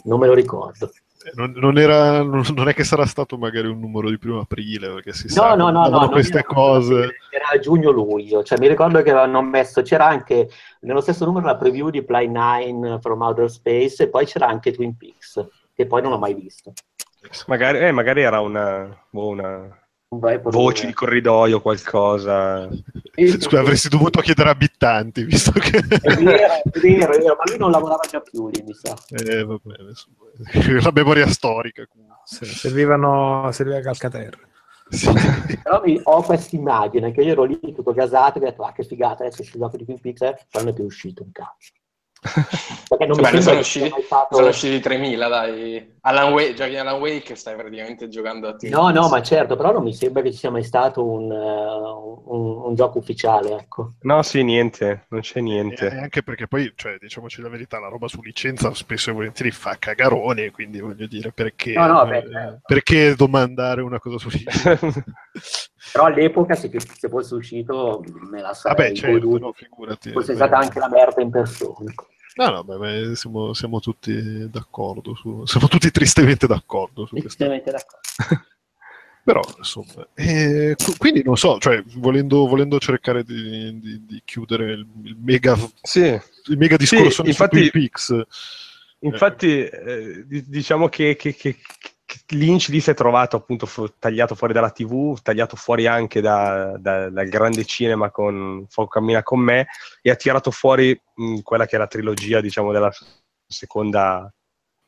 non me lo ricordo. Eh, non, non, era, non, è che sarà stato magari un numero di primo aprile, perché si no, sa no, no, no, queste cose. Era giugno-luglio, cioè mi ricordo che avevano messo, c'era anche nello stesso numero la preview di Play 9 from Outer Space e poi c'era anche Twin Peaks, che poi non ho mai visto. Magari, eh, magari era una, boh, una voce di corridoio, qualcosa. Scusa, avresti dovuto chiedere abitanti, visto che... È vero, è vero, è vero, ma lui non lavorava già più lì, mi sa. Eh, vabbè, la memoria storica. Sì, servivano, serviva Calcaterra. Sì. Però mi, ho questa immagine che io ero lì tutto gasato e ho detto, ah che figata, adesso ci gioco di Twin Peaks, eh, non è più uscito un cazzo. Perché non Beh, mi sono usciti, stato... sono usciti 3000, dai. Alan Wake, giochi Alan Wake stai praticamente giocando a te. No, no, ma certo, però non mi sembra che ci sia mai stato un, uh, un, un gioco ufficiale, ecco. No, sì, niente, non c'è niente. E anche perché poi, cioè, diciamoci la verità, la roba su licenza spesso e volentieri fa cagarone, quindi voglio dire, perché, no, no, beh, eh, perché domandare una cosa su licenza? però all'epoca, se, se, fosse uscito, me la sarei Vabbè, certo, no, figurati. Fosse stata anche la merda in persona. No, no, beh, siamo, siamo, tutti d'accordo, su, siamo tutti tristemente d'accordo su tristemente d'accordo. Però, insomma, eh, quindi non so, cioè, volendo, volendo cercare di, di, di, chiudere il, il mega, sì. il mega discorso sì, infatti, Pix, infatti eh, diciamo che, che, che, Lynch lì si è trovato appunto fu- tagliato fuori dalla tv, tagliato fuori anche da, da, dal grande cinema con Fuoco cammina con me e ha tirato fuori mh, quella che è la trilogia diciamo della seconda,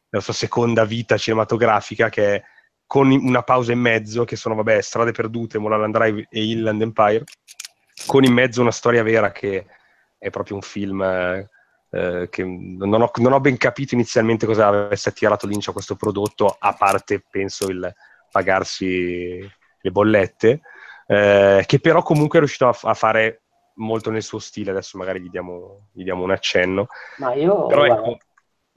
della sua seconda vita cinematografica che è con una pausa in mezzo che sono vabbè Strade perdute, Mulholland Drive e Inland Empire con in mezzo una storia vera che è proprio un film eh, eh, che non ho, non ho, ben capito inizialmente cosa avesse attirato Lynch a questo prodotto, a parte penso il pagarsi le bollette, eh, che però comunque è riuscito a, a, fare molto nel suo stile, adesso magari gli diamo, gli diamo un accenno. Ma io... Però ecco,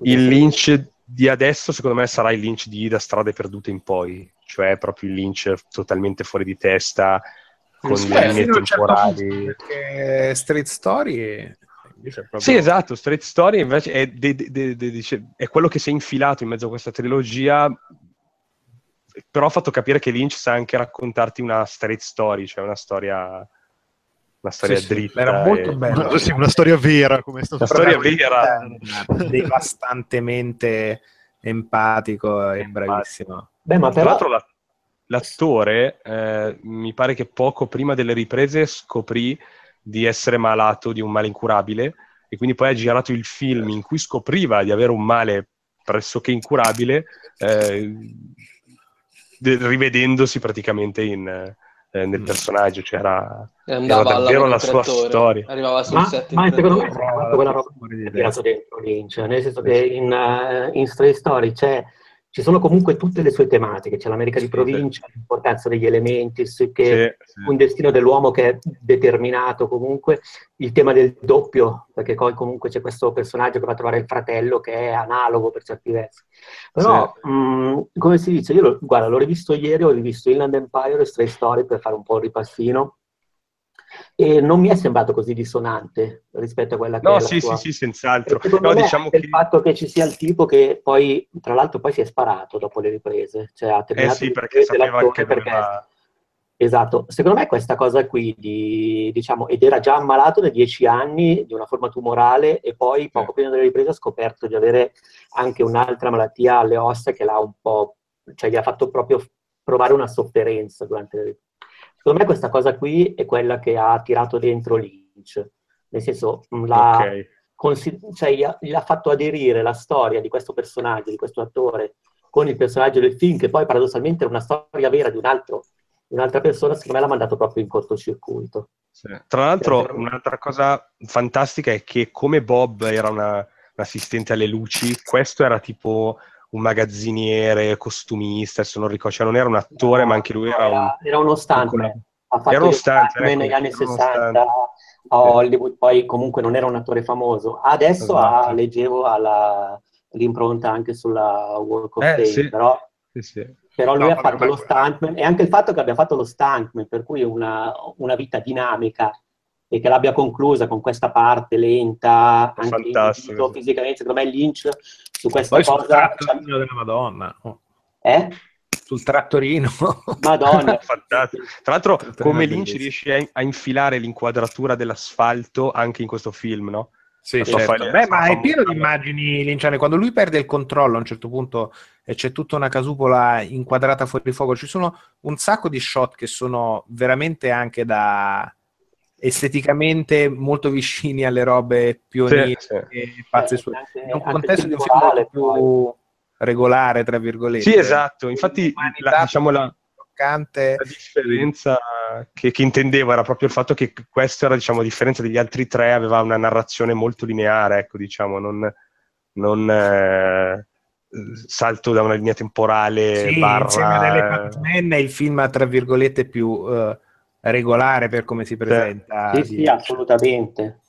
il Lynch di adesso secondo me sarà il Lynch di Da strade perdute in poi, cioè proprio il Lynch totalmente fuori di testa, con sì, le linee certo temporali. Certo perché Street Story Proprio... Sì, esatto, Straight Story invece è, de, de, de, è, quello che si è infilato in mezzo a questa trilogia, però ha fatto capire che Lynch sa anche raccontarti una straight story, cioè una storia, una storia sì, dritta. Sì, era molto e... bella. Una, sì, una storia vera, come è stato Una storia vera. Devastantemente empatico e bravissimo. Beh, ma però... Tra l'altro l'attore, eh, mi pare che poco prima delle riprese scoprì di essere malato di un male incurabile e quindi poi ha girato il film in cui scopriva di avere un male pressoché incurabile, eh, de- rivedendosi praticamente in, eh, nel mm. personaggio, cioè era, era davvero la sua storia. Arrivava sul ma, set ma secondo me quella roba dentro Lynch, nel senso che in, uh, in Stray Story c'è ci sono comunque tutte le sue tematiche, c'è l'America di provincia, sì. l'importanza degli elementi, sì, un destino dell'uomo che è determinato comunque, il tema del doppio, perché poi comunque c'è questo personaggio che va a trovare il fratello che è analogo per certi versi. Però, mh, come si dice, io lo, guarda, l'ho rivisto ieri, ho rivisto Inland Empire e Stray Story per fare un po' il ripassino, e non mi è sembrato così dissonante rispetto a quella che no, è sì, sua... sì, sì, senz'altro. No, diciamo che... il fatto che ci sia il tipo che poi, tra l'altro, poi si è sparato dopo le riprese. Cioè, ha terminato eh sì, perché sapeva che doveva... Perché... Esatto, secondo me questa cosa qui, di, diciamo, ed era già ammalato da dieci anni di una forma tumorale e poi poco prima delle riprese ha scoperto di avere anche un'altra malattia alle ossa che l'ha un po', cioè gli ha fatto proprio provare una sofferenza durante le riprese. Secondo me questa cosa qui è quella che ha tirato dentro Lynch, nel senso l'ha, okay. consider- cioè, gli, ha, gli, ha, fatto aderire la storia di questo personaggio, di questo attore, con il personaggio del film, che poi paradossalmente è una storia vera di un altro, un'altra persona, secondo me l'ha mandato proprio in cortocircuito. Sì. Tra l'altro, un'altra cosa fantastica è che come Bob era una, un assistente alle luci, questo era tipo un magazziniere, costumista, adesso non ricordo, cioè non era un attore, no, ma anche lui era, un... Era uno stuntman. Ha fatto era uno stuntman ecco, negli anni 60 a Hollywood, poi comunque non era un attore famoso. Adesso esatto. ha, leggevo alla, l'impronta anche sulla Walk of eh, Fame, sì. però, sì, sì. però lui no, ha fatto lo stuntman e anche il fatto che abbia fatto lo stuntman, per cui una, una vita dinamica e che l'abbia conclusa con questa parte lenta, anche fisicamente, secondo me Lynch su questa Poi cosa... Sul trattorino della Madonna. Oh. Eh? Sul trattorino. Madonna. Fantastico. Tra l'altro, come Lynch riesce a, a, infilare l'inquadratura dell'asfalto anche in questo film, no? Sì, certo. Beh, ma è pieno di immagini linciane. Quando lui perde il controllo a un certo punto e c'è tutta una casupola inquadrata fuori fuoco, ci sono un sacco di shot che sono veramente anche da esteticamente molto vicini alle robe più sì, sì. e pazze sue. In un contesto di un film molto più regolare, tra virgolette. Sì, esatto. Infatti, la, diciamo la, toccante. La differenza che, che, intendevo era proprio il fatto che questo era, diciamo, a differenza degli altri tre, aveva una narrazione molto lineare, ecco, diciamo, non, non eh, salto da una linea temporale sì, barra... insieme ad Elephant è il film, tra virgolette, più uh, regolare per come si presenta. Sì, sì, assolutamente.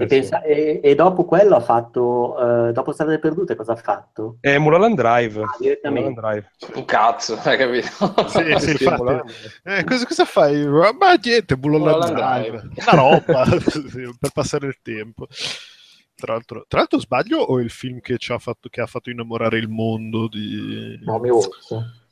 E, pensa, e, e, dopo quello ha fatto, uh, dopo Strade Perdute cosa ha fatto? Eh, Mulholland Drive. Ah, direttamente. Mulholland Drive. Un cazzo, hai capito? sì, sì, sì eh, cosa, cosa, fai? Ma niente, Mulholland, Mulholland Drive. Drive. Una roba per passare il tempo. Tra l'altro, tra l'altro sbaglio o è il film che, ha fatto, che ha fatto innamorare il mondo di... Naomi Watts.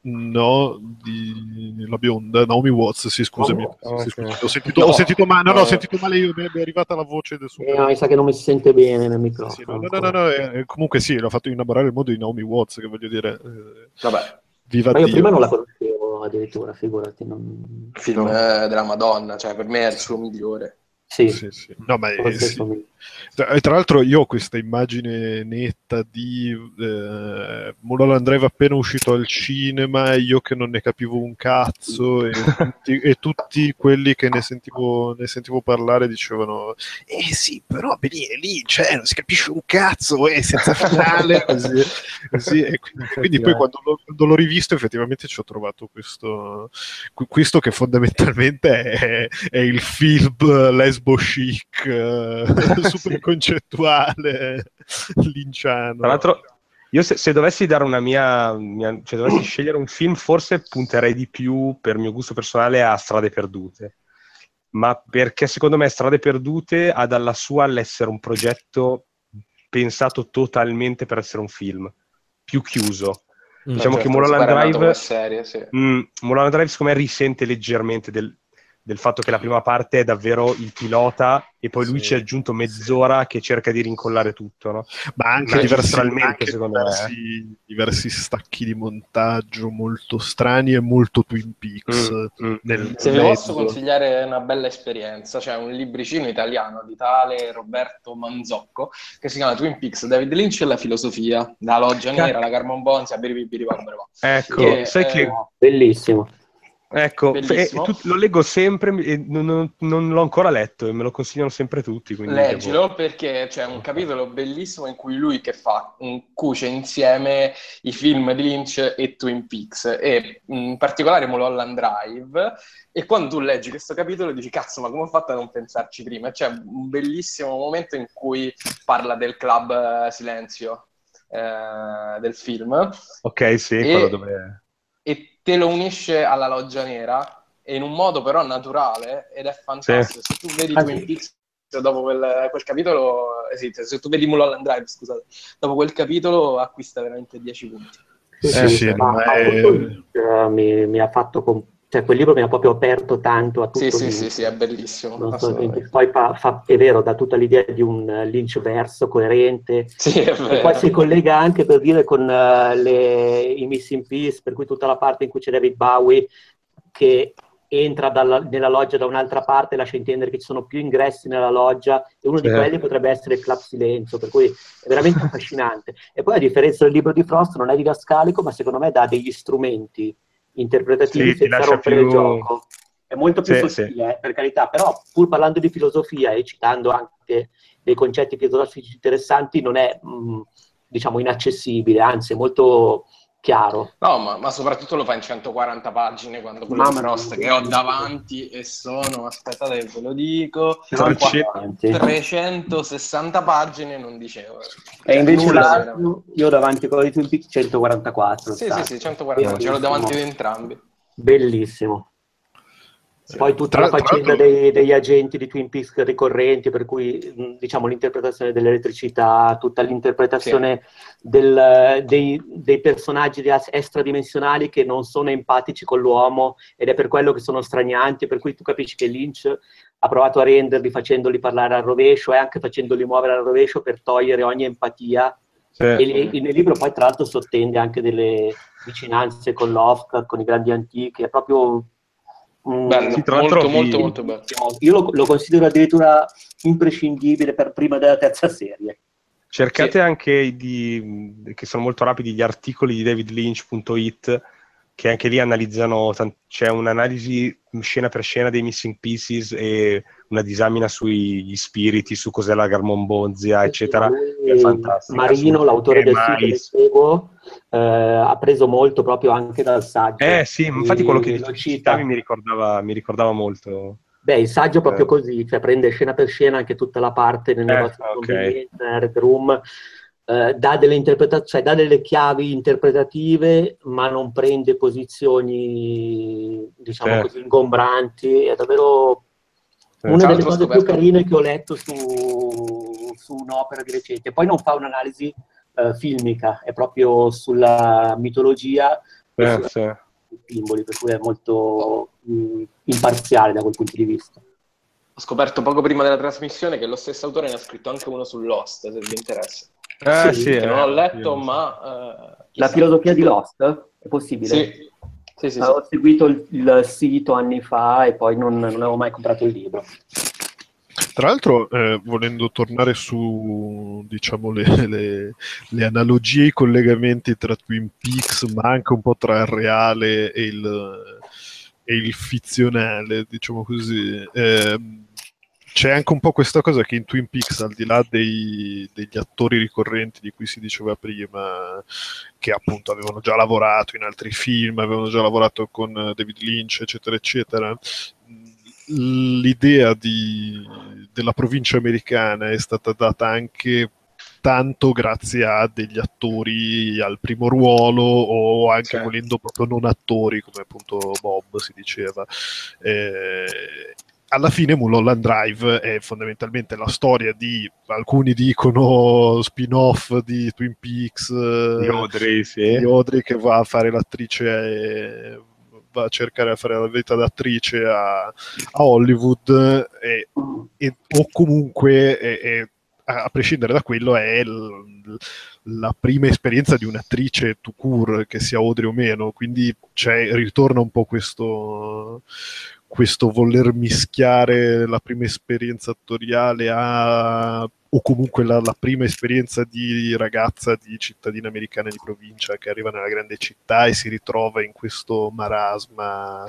No, di la bionda, Naomi Watts, sì, scusami. Oh, oh, sì, scusami. Ho, sentito, no, ho sentito male, no, no, ho sentito male io, mi è arrivata la voce del suo... Eh, no, mi sa che non mi si sente bene nel microfono. Sì, no, no, no, no eh, comunque sì, l'ha fatto innamorare il mondo di Naomi Watts, che voglio dire... Eh, Vabbè. Viva Ma io Dio. prima non la conoscevo addirittura, figurati. Non... Film no. della Madonna, cioè per me è il suo migliore. Sì, sì, sì. No, ma è, sì. Tra, tra, l'altro io ho questa immagine netta di eh, Mulholland Drive appena uscito al cinema e io che non ne capivo un cazzo e tutti, e tutti quelli che ne sentivo, ne sentivo, parlare dicevano eh sì, però lì, lì cioè, non si capisce un cazzo, eh, senza finale così, così. E quindi, quindi poi quando l'ho, quando l'ho, rivisto effettivamente ci ho trovato questo, questo che fondamentalmente è, è il film lesbo chic eh, super concettuale linciano. Tra l'altro, io se, se, dovessi dare una mia, mia, cioè dovessi scegliere un film, forse punterei di più per mio gusto personale a Strade Perdute. Ma perché secondo me Strade Perdute ha dalla sua l'essere un progetto pensato totalmente per essere un film, più chiuso. Mm. Diciamo certo, che Mulholland Drive, serie, sì. mm, Mulholland Drive secondo me risente leggermente del, del fatto che la prima parte è davvero il pilota e poi lui sì, ci ha aggiunto mezz'ora sì. che cerca di rincollare tutto, no? Ma anche, diversi, anche secondo diversi, me. diversi stacchi di montaggio molto strani e molto Twin Peaks. Mm, mm. Nel Se vi posso consigliare una bella esperienza, c'è un libricino italiano di tale Roberto Manzocco che si chiama Twin Peaks, David Lynch e la filosofia, da Loggia Nera, la Carmon Bonzi, a Biribiri Ecco, che, sai eh, che... Bellissimo Ecco, e, tu, lo leggo sempre e non, non, non, l'ho ancora letto e me lo consigliano sempre tutti. Leggilo perché c'è un capitolo bellissimo in cui lui che fa un, cuce insieme i film di Lynch e Twin Peaks e in particolare Mulholland Drive e quando tu leggi questo capitolo dici cazzo ma come ho fatto a non pensarci prima? C'è un bellissimo momento in cui parla del club eh, Silenzio eh, del film. Ok, sì, e... quello dove e te lo unisce alla loggia nera e in un modo però naturale ed è fantastico. Sì. Se tu vedi ah, Twin Peaks dopo quel, quel capitolo, eh, se tu vedi Mulholland Drive, scusate, dopo quel capitolo acquista veramente 10 punti. Sì, eh, sì, ma, è... uh, mi, mi, ha fatto comp- cioè quel libro mi ha proprio aperto tanto a tutto. Sì, sì, sì, sì, è bellissimo. So, poi fa, fa, è vero, dà tutta l'idea di un Lynch verso coerente. Sì, è vero. E poi si collega anche per dire con uh, le, i Missing Piece, per cui tutta la parte in cui c'è David Bowie che entra dalla, nella loggia da un'altra parte, lascia intendere che ci sono più ingressi nella loggia e uno sì. di quelli potrebbe essere il Club Silenzio, per cui è veramente affascinante. E poi a differenza del libro di Frost non è didascalico, ma secondo me dà degli strumenti interpretativi sì, senza rompere più... il gioco. È molto più sì, sottile, sì. per carità, però pur parlando di filosofia e citando anche dei concetti filosofici interessanti, non è, mh, mm, diciamo, inaccessibile, anzi è molto chiaro. No, ma, ma, soprattutto lo fa in 140 pagine quando quello Mamma Frost che ho davanti e sono, aspettate ve lo dico, 360 pagine non dicevo. E invece l'altro, io ho davanti quello di Twin Peaks 144. Sì, sì, sì, 144, ce l'ho davanti di entrambi. Bellissimo. Poi tutta la faccenda dei, degli agenti di Twin Peaks ricorrenti, per cui diciamo l'interpretazione dell'elettricità, tutta l'interpretazione sì. del, dei, dei, personaggi extradimensionali che non sono empatici con l'uomo ed è per quello che sono stranianti, per cui tu capisci che Lynch ha provato a renderli facendoli parlare al rovescio e anche facendoli muovere al rovescio per togliere ogni empatia. Sì. E, e nel libro poi tra l'altro sottende anche delle vicinanze con Lovecraft, con i grandi antichi, è proprio bello, sì, molto, molto, molto bello. Io lo, lo, considero addirittura imprescindibile per prima della terza serie. Cercate sì. anche di, che sono molto rapidi, gli articoli di davidlynch.it che anche lì analizzano, c'è un'analisi scena per scena dei missing pieces e una disamina sugli spiriti, su cos'è la Garmonbonzia, eccetera. È fantastico. Marino, l'autore del sito che seguo, eh, ha preso molto proprio anche dal saggio. Eh sì, infatti quello che citavi mi ricordava, mi ricordava molto. Beh, il saggio è proprio eh. così, cioè prende scena per scena anche tutta la parte nel eh, negozio okay. di Red Room, eh, dà, delle interpreta- cioè, dà delle chiavi interpretative, ma non prende posizioni, diciamo certo. così, ingombranti. È davvero eh, una delle cose più carine che ho letto su, su un'opera di recente. Poi non fa un'analisi uh, filmica, è proprio sulla mitologia eh, sì. simboli, per cui è molto mh, imparziale da quel punto di vista. Ho scoperto poco prima della trasmissione che lo stesso autore ne ha scritto anche uno su Lost, se vi interessa. Eh, sì, sì, non ho letto, ma... Uh, La filosofia di Lost? È possibile? Sì. Sì, sì, Avevo seguito il, il, sito anni fa e poi non, non avevo mai comprato il libro. Tra l'altro, eh, volendo tornare su diciamo, le, le, le, analogie e i collegamenti tra Twin Peaks, ma anche un po' tra il reale e il, e il fizionale, diciamo così. Eh, c'è anche un po' questa cosa che in Twin Peaks, al di là dei, degli attori ricorrenti di cui si diceva prima, che appunto avevano già lavorato in altri film, avevano già lavorato con David Lynch, eccetera, eccetera, l'idea di, della provincia americana è stata data anche tanto grazie a degli attori al primo ruolo o anche certo. volendo proprio non attori come appunto Bob si diceva eh, alla fine Mulholland Drive è fondamentalmente la storia di, alcuni dicono spin-off di Twin Peaks, di Audrey, sì. di Audrey che va a fare l'attrice, e, va a cercare di fare la vita d'attrice a, a Hollywood, e, e, o comunque, è, a prescindere da quello, è l, la prima esperienza di un'attrice to cure, che sia Audrey o meno, quindi ritorna un po' questo questo voler mischiare la prima esperienza attoriale a o comunque la, la, prima esperienza di ragazza di cittadina americana di provincia che arriva nella grande città e si ritrova in questo marasma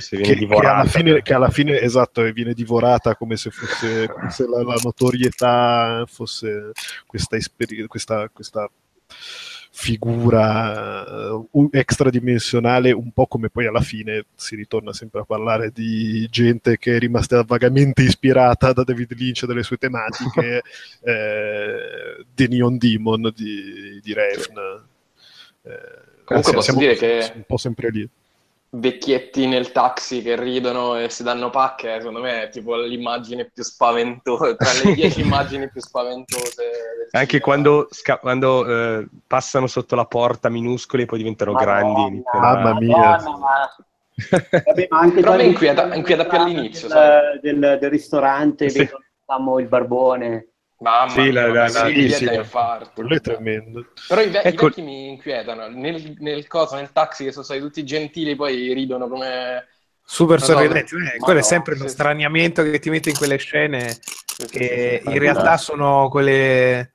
sì, che, che, alla fine, che, alla fine, esatto viene divorata come se fosse come se la, la, notorietà fosse questa, esperienza questa, questa figura uh, extradimensionale, un po' come poi alla fine si ritorna sempre a parlare di gente che è rimasta vagamente ispirata da David Lynch e dalle sue tematiche, eh, The Neon Demon di, di Refn. Eh, Comunque posso dire che un po' sempre lì vecchietti nel taxi che ridono e si danno pacche, secondo me è tipo l'immagine più spaventosa, tra le dieci immagini più spaventose. Anche cinema. quando, sca- quando eh, passano sotto la porta minuscoli e poi diventano Madonna, grandi. Mamma mia. Vabbè, ma anche Però mi inquieta, inquieta più all'inizio. Del, del, del ristorante, sì. vedo, il barbone. Mamma sì, mia, la, la, sì, sì, quello è tremendo. Però i, ve- ecco. i vecchi mi inquietano. Nel, nel, coso, nel taxi, che sono stati tutti gentili, poi ridono come... Super sorridenti. Eh, quello no, è sempre lo straniamento che ti mette in quelle scene che in realtà sono quelle,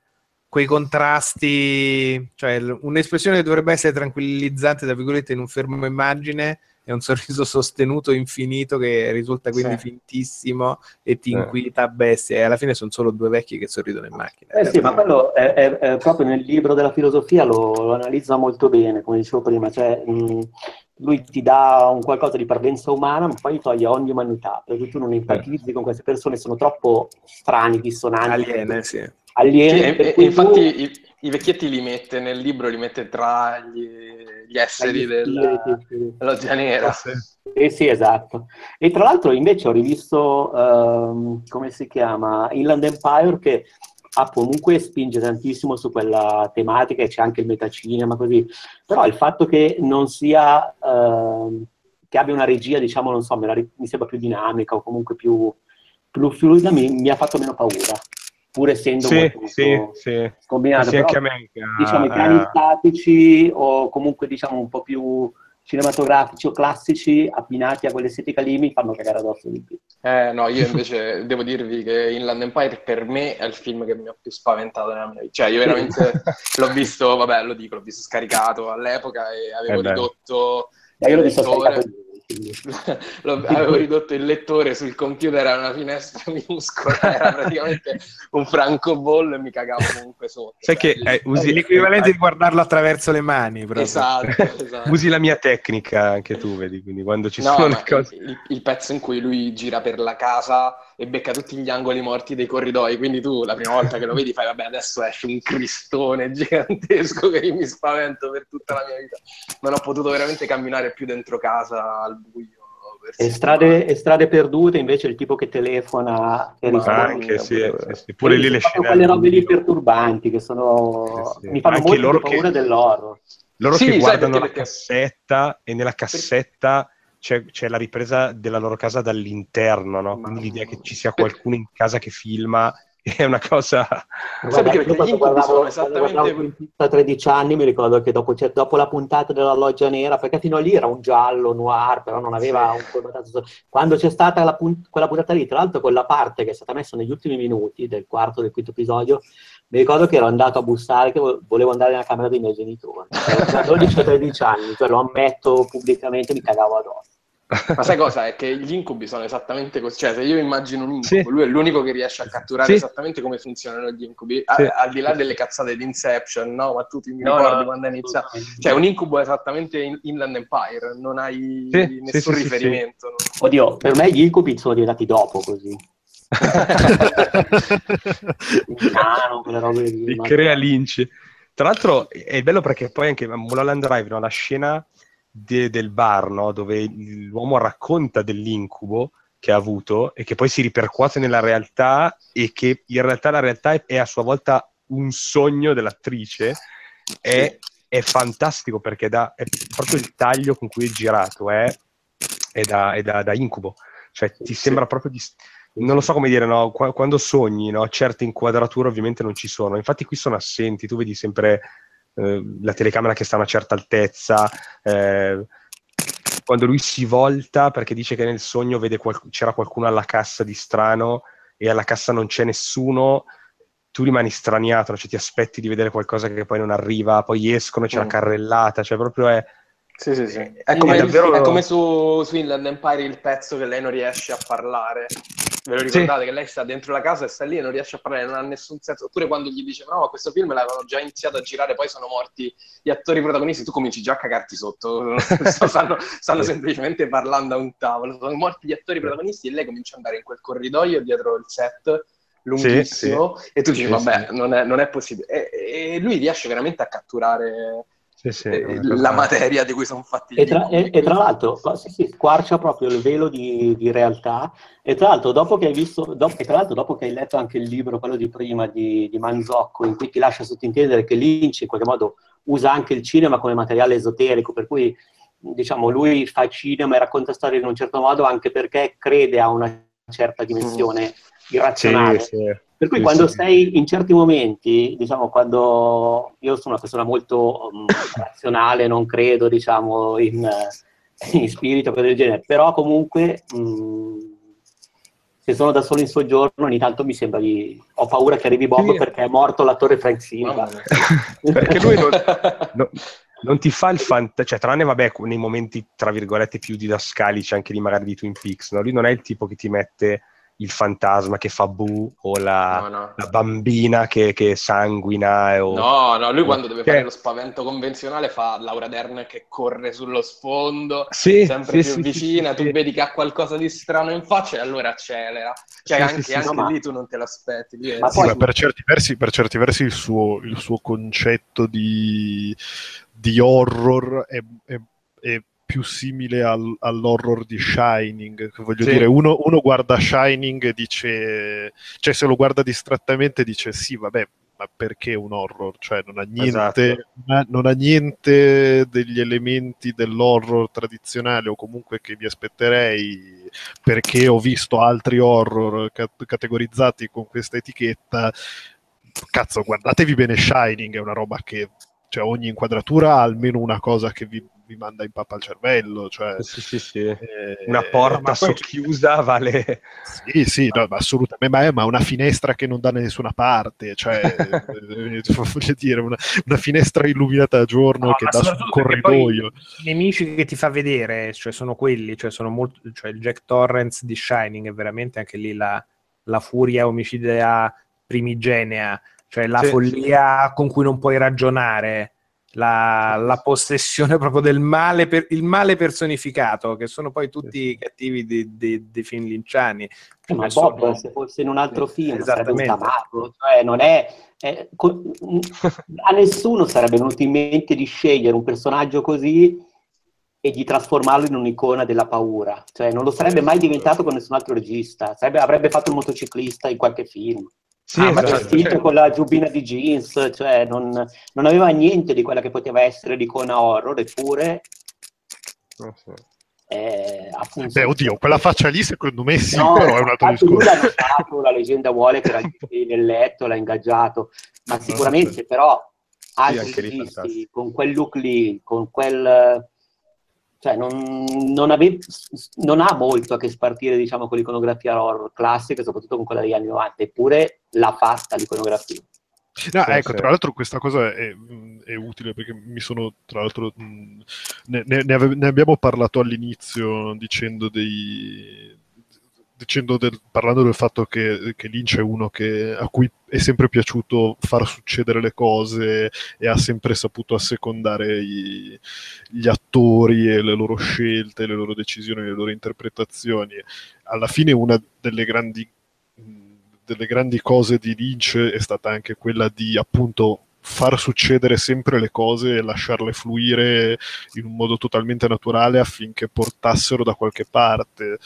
quei contrasti, cioè un'espressione che dovrebbe essere tranquillizzante, tra virgolette, in un fermo immagine è un sorriso sostenuto infinito che risulta quindi sì. fintissimo e ti inquieta a bestia e alla fine sono solo due vecchi che sorridono in macchina. Eh sì, ma quello è, è, è proprio nel libro della filosofia lo, lo, analizza molto bene, come dicevo prima, cioè mh, lui ti dà un qualcosa di parvenza umana ma poi toglie ogni umanità, perché tu non empatizzi eh. con queste persone, sono troppo strani, dissonanti. Aliene, sì. Aliene, e, e infatti tu... i, i, vecchietti li mette nel libro, li mette tra gli gli esseri della loggia nera. Eh sì, esatto. E tra l'altro invece ho rivisto, um, come si chiama, Inland Empire che ah, comunque spinge tantissimo su quella tematica e c'è anche il metacinema così, però il fatto che non sia, uh, che abbia una regia, diciamo, non so, la, mi sembra più dinamica o comunque più, più fluida, mi, mi ha fatto meno paura pur essendo sì, molto, sì, sì. scombinato. Sì, però, anche a me. Diciamo, i piani uh, statici o comunque diciamo un po' più cinematografici o classici abbinati a quell'estetica lì mi fanno cagare addosso di più. Eh no, io invece devo dirvi che Inland Empire per me è il film che mi ha più spaventato nella mia vita. Cioè io veramente l'ho visto, vabbè lo dico, l'ho visto scaricato all'epoca e avevo ridotto io l'ho visto avevo ridotto il lettore sul computer a una finestra minuscola, era praticamente un francobollo e mi cagavo comunque sotto. Sai che eh, usi l'equivalente di guardarlo attraverso le mani. Proprio. Esatto, esatto. usi la mia tecnica anche tu, vedi, quindi quando ci no, sono le cose... Il, il, pezzo in cui lui gira per la casa e becca tutti gli angoli morti dei corridoi, quindi tu la prima volta che lo vedi fai, vabbè, adesso esce un cristone gigantesco che io mi spavento per tutta la mia vita. Non ho potuto veramente camminare più dentro casa al buio. E strade, e strade, perdute invece il tipo che telefona e risponde. Anche sì, sì, sì. pure lì le scene. Quelle robe lì perturbanti che sono... Sì, mi fanno anche molto paura che... dell'horror. Loro che guardano la cassetta e nella cassetta c'è, c'è, la ripresa della loro casa dall'interno, no? Quindi l'idea che ci sia qualcuno in casa che filma è una cosa... Sai perché, perché incubi sono esattamente... A 13 anni mi ricordo che dopo, cioè, dopo, la puntata della loggia nera, perché fino a lì era un giallo noir, però non aveva sì. un connotato... Quando c'è stata la punt- quella puntata lì, tra l'altro quella parte che è stata messa negli ultimi minuti del quarto, del quinto episodio, mi ricordo che ero andato a bussare, che volevo andare nella camera dei miei genitori. A 12-13 anni, cioè lo ammetto pubblicamente, mi cagavo addosso. Ma sai cosa? È che gli incubi sono esattamente così. Cioè, se io immagino un incubo, sì. lui è l'unico che riesce a catturare sì. esattamente come funzionano gli incubi, sì. a, al di là delle cazzate di Inception, no? Ma tu ti no, ricordi no, quando è iniziato? Cioè, un incubo è esattamente in Inland Empire, non hai nessun riferimento. No? Oddio, per me gli incubi sono diventati dopo così. Il cano, quelle robe lì. crea Lynch. Tra l'altro è bello perché poi anche Mulholland Drive, no? la scena de- del bar, no? dove l'uomo racconta dell'incubo che ha avuto e che poi si ripercuote nella realtà e che in realtà la realtà è, a sua volta un sogno dell'attrice, è, è fantastico perché da, è proprio il taglio con cui è girato, è, è, da, è da, da, incubo. Cioè ti sembra proprio di... Non lo so come dire, no? quando sogni, no? certe inquadrature ovviamente non ci sono. Infatti qui sono assenti, tu vedi sempre eh, la telecamera che sta a una certa altezza, eh, quando lui si volta perché dice che nel sogno vede qual- c'era qualcuno alla cassa di strano e alla cassa non c'è nessuno, tu rimani straniato, cioè ti aspetti di vedere qualcosa che poi non arriva, poi escono, c'è mm. la carrellata, cioè proprio è... Sì, sì, sì. È come, è davvero... è come su, su Inland Empire il pezzo che lei non riesce a parlare. Ve lo ricordate sì. che lei sta dentro la casa e sta lì e non riesce a parlare, non ha nessun senso. Oppure quando gli dice no, questo film l'avevano già iniziato a girare, poi sono morti gli attori protagonisti, tu cominci già a cagarti sotto. stanno, stanno semplicemente parlando a un tavolo. Sono morti gli attori protagonisti e lei comincia ad andare in quel corridoio dietro il set lunghissimo sì, sì. e tu dici vabbè, non è, non, è, possibile. E, e lui riesce veramente a catturare sì, sì, eh, la materia di cui sono fatti e tra, e, e tra l'altro sì, sì, squarcia proprio il velo di, di, realtà e tra l'altro dopo che hai visto dopo, e tra l'altro dopo che hai letto anche il libro quello di prima di, di Manzocco in cui ti lascia sottintendere che Lynch in qualche modo usa anche il cinema come materiale esoterico per cui diciamo lui fa cinema e racconta storie in un certo modo anche perché crede a una certa dimensione mm. irrazionale sì, sì. Per cui sì, quando sì. sei in certi momenti, diciamo, quando io sono una persona molto um, razionale, non credo, diciamo, in, in spirito, cose del genere, però comunque um, se sono da solo in soggiorno ogni tanto mi sembra di... ho paura che arrivi Bob sì. perché è morto l'attore Frank Silva. perché lui non, no, non, ti fa il fantasma, cioè tranne vabbè nei momenti tra virgolette più didascalici anche di magari di Twin Peaks, no? lui non è il tipo che ti mette il fantasma che fa bu o la, no, no. la bambina che, che sanguina. O... No, no, lui quando deve che... fare lo spavento convenzionale fa Laura Dern che corre sullo sfondo, sì, sempre sì, più sì, vicina, tu vedi che ha qualcosa di strano in faccia e allora accelera. Cioè anche, anche no, lì tu non te l'aspetti. Ma poi... per, certi versi, per certi versi il suo, il suo concetto di, di horror è, è, è più simile al, all'horror di Shining. Voglio sì. dire, uno, uno, guarda Shining e dice, cioè se lo guarda distrattamente dice sì, vabbè, ma perché un horror? Cioè non ha niente, esatto. ha, non ha niente degli elementi dell'horror tradizionale o comunque che mi aspetterei perché ho visto altri horror cat- categorizzati con questa etichetta. Cazzo, guardatevi bene Shining, è una roba che cioè ogni inquadratura ha almeno una cosa che vi mi manda in pappa al cervello. Cioè, sì, sì, sì. Eh, una porta socchiusa vale... Sì, sì, no, ma assolutamente, ma, è, ma una finestra che non dà da nessuna parte, cioè, voglio dire, una, una, finestra illuminata a giorno no, che dà sul corridoio. I nemici che ti fa vedere, cioè, sono quelli, cioè, sono molto, cioè, il Jack Torrance di Shining è veramente anche lì la, la furia omicida primigenea, cioè la sì, follia sì. con cui non puoi ragionare la, la, possessione proprio del male, per, il male personificato, che sono poi tutti i cattivi dei film linciani. Ma Bob, sono... se fosse in un altro film, sarebbe un tamarro, cioè non è, è, a nessuno sarebbe venuto in mente di scegliere un personaggio così e di trasformarlo in un'icona della paura. Cioè, non lo sarebbe mai diventato con nessun altro regista. Sarebbe, avrebbe fatto il motociclista in qualche film. Sì, ah, esatto, vestito cioè... con la giubbina di jeans, cioè non, non, aveva niente di quella che poteva essere l'icona horror, eppure oh, sì. eh, Beh, oddio, quella faccia lì secondo me sì, no, però è un altro discorso. Stato, la leggenda vuole che era nel letto, l'ha ingaggiato, ma sicuramente però altri sì, registi con quel look lì, con quel cioè non, non, ave, non, ha molto a che spartire diciamo, con l'iconografia horror classica, soprattutto con quella degli anni 90, eppure l'ha fatta l'iconografia. No, sì, ecco, sì. tra l'altro questa cosa è, è, utile perché mi sono, tra l'altro, ne, ne, ave, ne abbiamo parlato all'inizio dicendo dei, del, parlando del fatto che, che Lynch è uno che, a cui è sempre piaciuto far succedere le cose e ha sempre saputo assecondare i, gli attori e le loro scelte, le loro decisioni, le loro interpretazioni. Alla fine una delle grandi, delle grandi cose di Lynch è stata anche quella di appunto far succedere sempre le cose e lasciarle fluire in un modo totalmente naturale affinché portassero da qualche parte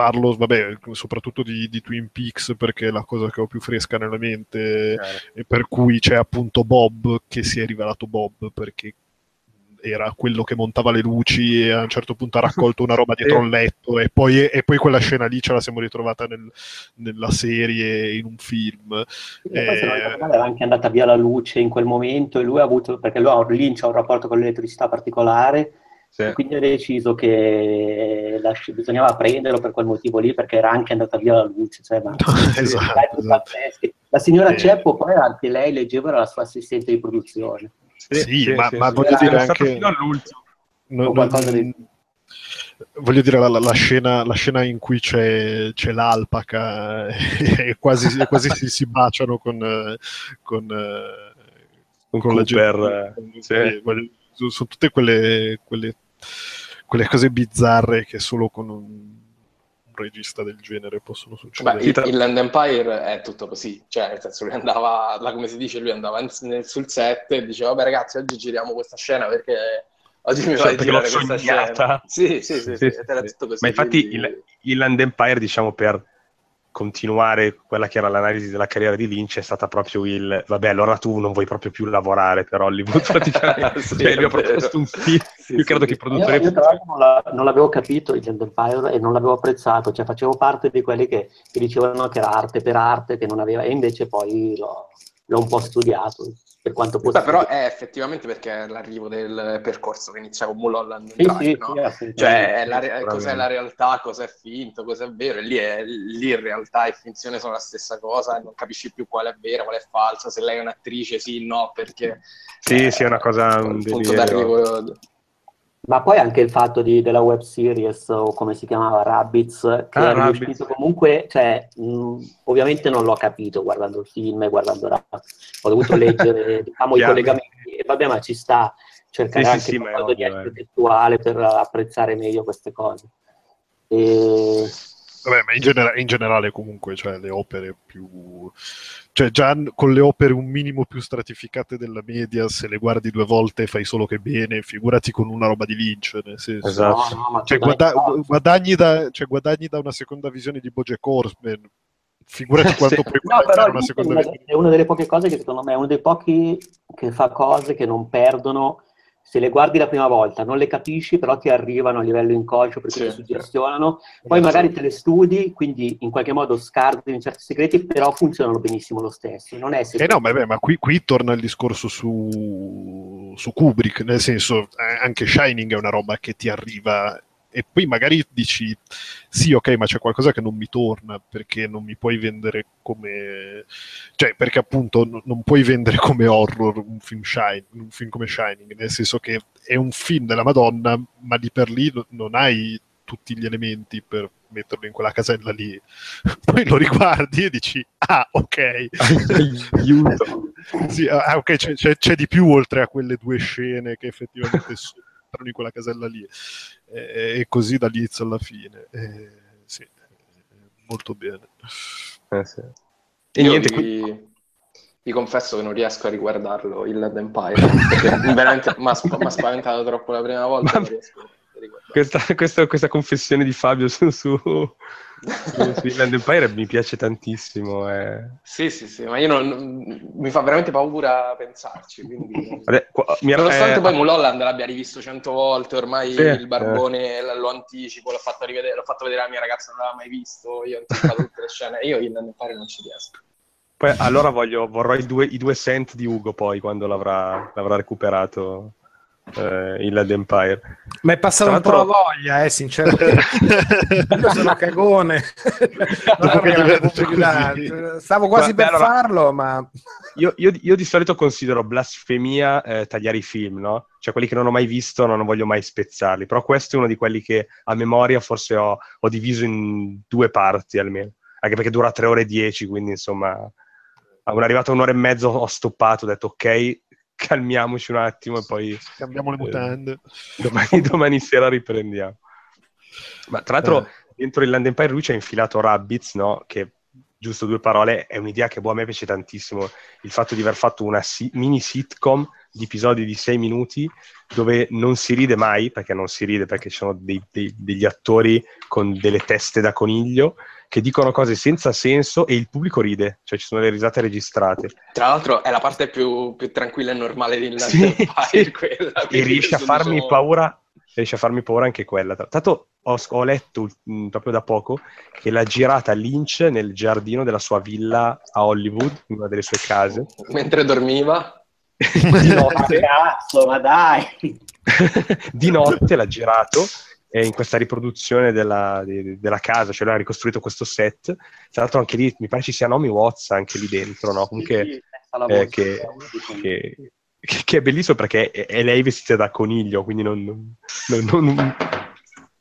parlo, vabbè, soprattutto di, di, Twin Peaks perché è la cosa che ho più fresca nella mente Chiaro. e per cui c'è appunto Bob che si è rivelato Bob perché era quello che montava le luci e a un certo punto ha raccolto una roba dietro il letto e poi, e poi, quella scena lì ce la siamo ritrovata nel, nella serie in un film e eh, era anche andata via la luce in quel momento e lui ha avuto perché lui Lynch ha un rapporto con l'elettricità particolare sì. Quindi ha deciso che la, bisognava prenderlo per quel motivo lì, perché era anche andata via la luce. Cioè, ma, esatto, esatto. La signora eh. Ceppo poi anche lei leggeva, era la sua assistente di produzione. Sì, sì ma, ma voglio dire anche... Fino all'ultimo. No, qualcosa di voglio dire, la, la, scena, la, scena, in cui c'è, c'è l'alpaca e quasi, quasi si, si, baciano con, con, con, con la gente. Sì. Sono tutte quelle, quelle, quelle, cose bizzarre che solo con un, un regista del genere possono succedere. Beh, il, il, Land Empire è tutto così, cioè nel senso lui andava, là, come si dice, lui andava in, nel, sul set e diceva vabbè ragazzi oggi giriamo questa scena perché oggi mi vai a girare questa scena. Sì, sì, sì, sì, sì, sì. Ma infatti il, il Land Empire diciamo per continuare quella che era l'analisi della carriera di Lynch è stata proprio il vabbè allora tu non vuoi proprio più lavorare per Hollywood praticamente. Sì, cioè, ho proposto un film sì, io credo sì, che i produttori io, io tra l'altro non, la, non, l'avevo capito il Gender Fire e non l'avevo apprezzato cioè facevo parte di quelli che, che, dicevano che era arte per arte che non aveva e invece poi l'ho, l'ho un po' studiato per quanto possibile. Però è effettivamente perché è l'arrivo del percorso che inizia con Mulholland sì, Drive, sì, no? sì, cioè la re- cos'è la realtà, cos'è finto, cos'è vero, e lì, è, lì in realtà e finzione sono la stessa cosa, non capisci più quale è vera, quale è falsa, se lei è un'attrice, sì, no, perché... Sì, eh, sì, è una cosa... Un punto d'arrivo ma poi anche il fatto di, della web series o come si chiamava Rabbids che ah, è Rabbids. riuscito comunque cioè mh, ovviamente non l'ho capito guardando il film e guardando ho dovuto leggere diciamo i collegamenti e vabbè ma ci sta cercare sì, anche sì, qualcosa di essere testuale per apprezzare meglio queste cose. E Vabbè, ma in, genera- in, generale comunque, cioè le opere più... Cioè già con le opere un minimo più stratificate della media, se le guardi due volte fai solo che bene, figurati con una roba di Lynch, nel senso... Esatto. No, no, cioè, guada- guadagni, da, cioè, guadagni da una seconda visione di Bojack Horseman, figurati quanto puoi guadagnare no, una seconda visione. È una delle poche cose che secondo me è uno dei pochi che fa cose che non perdono se le guardi la prima volta non le capisci, però ti arrivano a livello inconscio perché sì, ti suggestionano, sì. poi magari te le studi, quindi in qualche modo scardini certi segreti, però funzionano benissimo lo stesso. Non è eh no, ma, beh, ma qui, qui, torna il discorso su, su Kubrick, nel senso eh, anche Shining è una roba che ti arriva e poi magari dici sì ok ma c'è qualcosa che non mi torna perché non mi puoi vendere come cioè perché appunto n- non puoi vendere come horror un film, shine, un film come Shining nel senso che è un film della Madonna ma di per lì non hai tutti gli elementi per metterlo in quella casella lì. Poi lo riguardi e dici ah ok. Aiuto. Sì, ah, ok c'è, c'è, c'è, di più oltre a quelle due scene che effettivamente sono entrano in quella casella lì e, e così dall'inizio alla fine. E, sì, molto bene. Eh, sì. E Io niente, vi, vi, confesso che non riesco a riguardarlo il Land Empire perché veramente mi ha spaventato troppo la prima volta. Ma... Questa, questa, questa, confessione di Fabio su, su, su Inland Empire mi piace tantissimo. Eh. Sì, sì, sì, ma io non, mi fa veramente paura pensarci. Quindi... Vabbè, qua, mi, Nonostante eh, poi Mulholland l'abbia rivisto cento volte, ormai sì, il barbone eh. lo anticipo, l'ho fatto, rivedere, l'ho fatto vedere alla mia ragazza, non l'aveva mai visto, io ho anticipato tutte le scene, io Inland Empire non ci riesco. Poi allora voglio, vorrò i due, i due cent di Ugo poi quando l'avrà, l'avrà recuperato eh, il Led Empire. Ma è passato un po' la voglia, eh, sinceramente. Io sono cagone. Stavo quasi ma, per allora, farlo, ma... Io, io, io, di solito considero blasfemia eh, tagliare i film, no? Cioè quelli che non ho mai visto non voglio mai spezzarli. Però questo è uno di quelli che a memoria forse ho, ho diviso in due parti almeno. Anche perché dura 3 ore e 10, quindi insomma... Sono arrivato a un'ora e mezzo, ho stoppato, ho detto ok, calmiamoci un attimo e poi... Cambiamo le mutande. Eh, domani, domani, sera riprendiamo. Ma tra l'altro, eh. dentro il Land Empire lui ci ha infilato Rabbids, no? Che, giusto due parole, è un'idea che boh, a me piace tantissimo. Il fatto di aver fatto una si- mini sitcom di episodi di sei minuti dove non si ride mai, perché non si ride perché ci sono dei, dei, degli attori con delle teste da coniglio che dicono cose senza senso e il pubblico ride, cioè ci sono le risate registrate. Tra l'altro è la parte più, più tranquilla e normale di sì, sì. quella. E riesce a farmi diciamo... paura, riesce a farmi paura anche quella. Tanto ho, ho letto mh, mm, proprio da poco che l'ha girata Lynch nel giardino della sua villa a Hollywood, in una delle sue case. Mentre dormiva? di notte. Cazzo, ma dai! di notte l'ha girato eh, in questa riproduzione della, di, della casa, cioè lui ha ricostruito questo set. Tra l'altro anche lì mi pare ci sia Naomi Watts anche lì dentro, no? Comunque sì, eh, che, che, che, è bellissimo perché è, è, lei vestita da coniglio, quindi non... non, non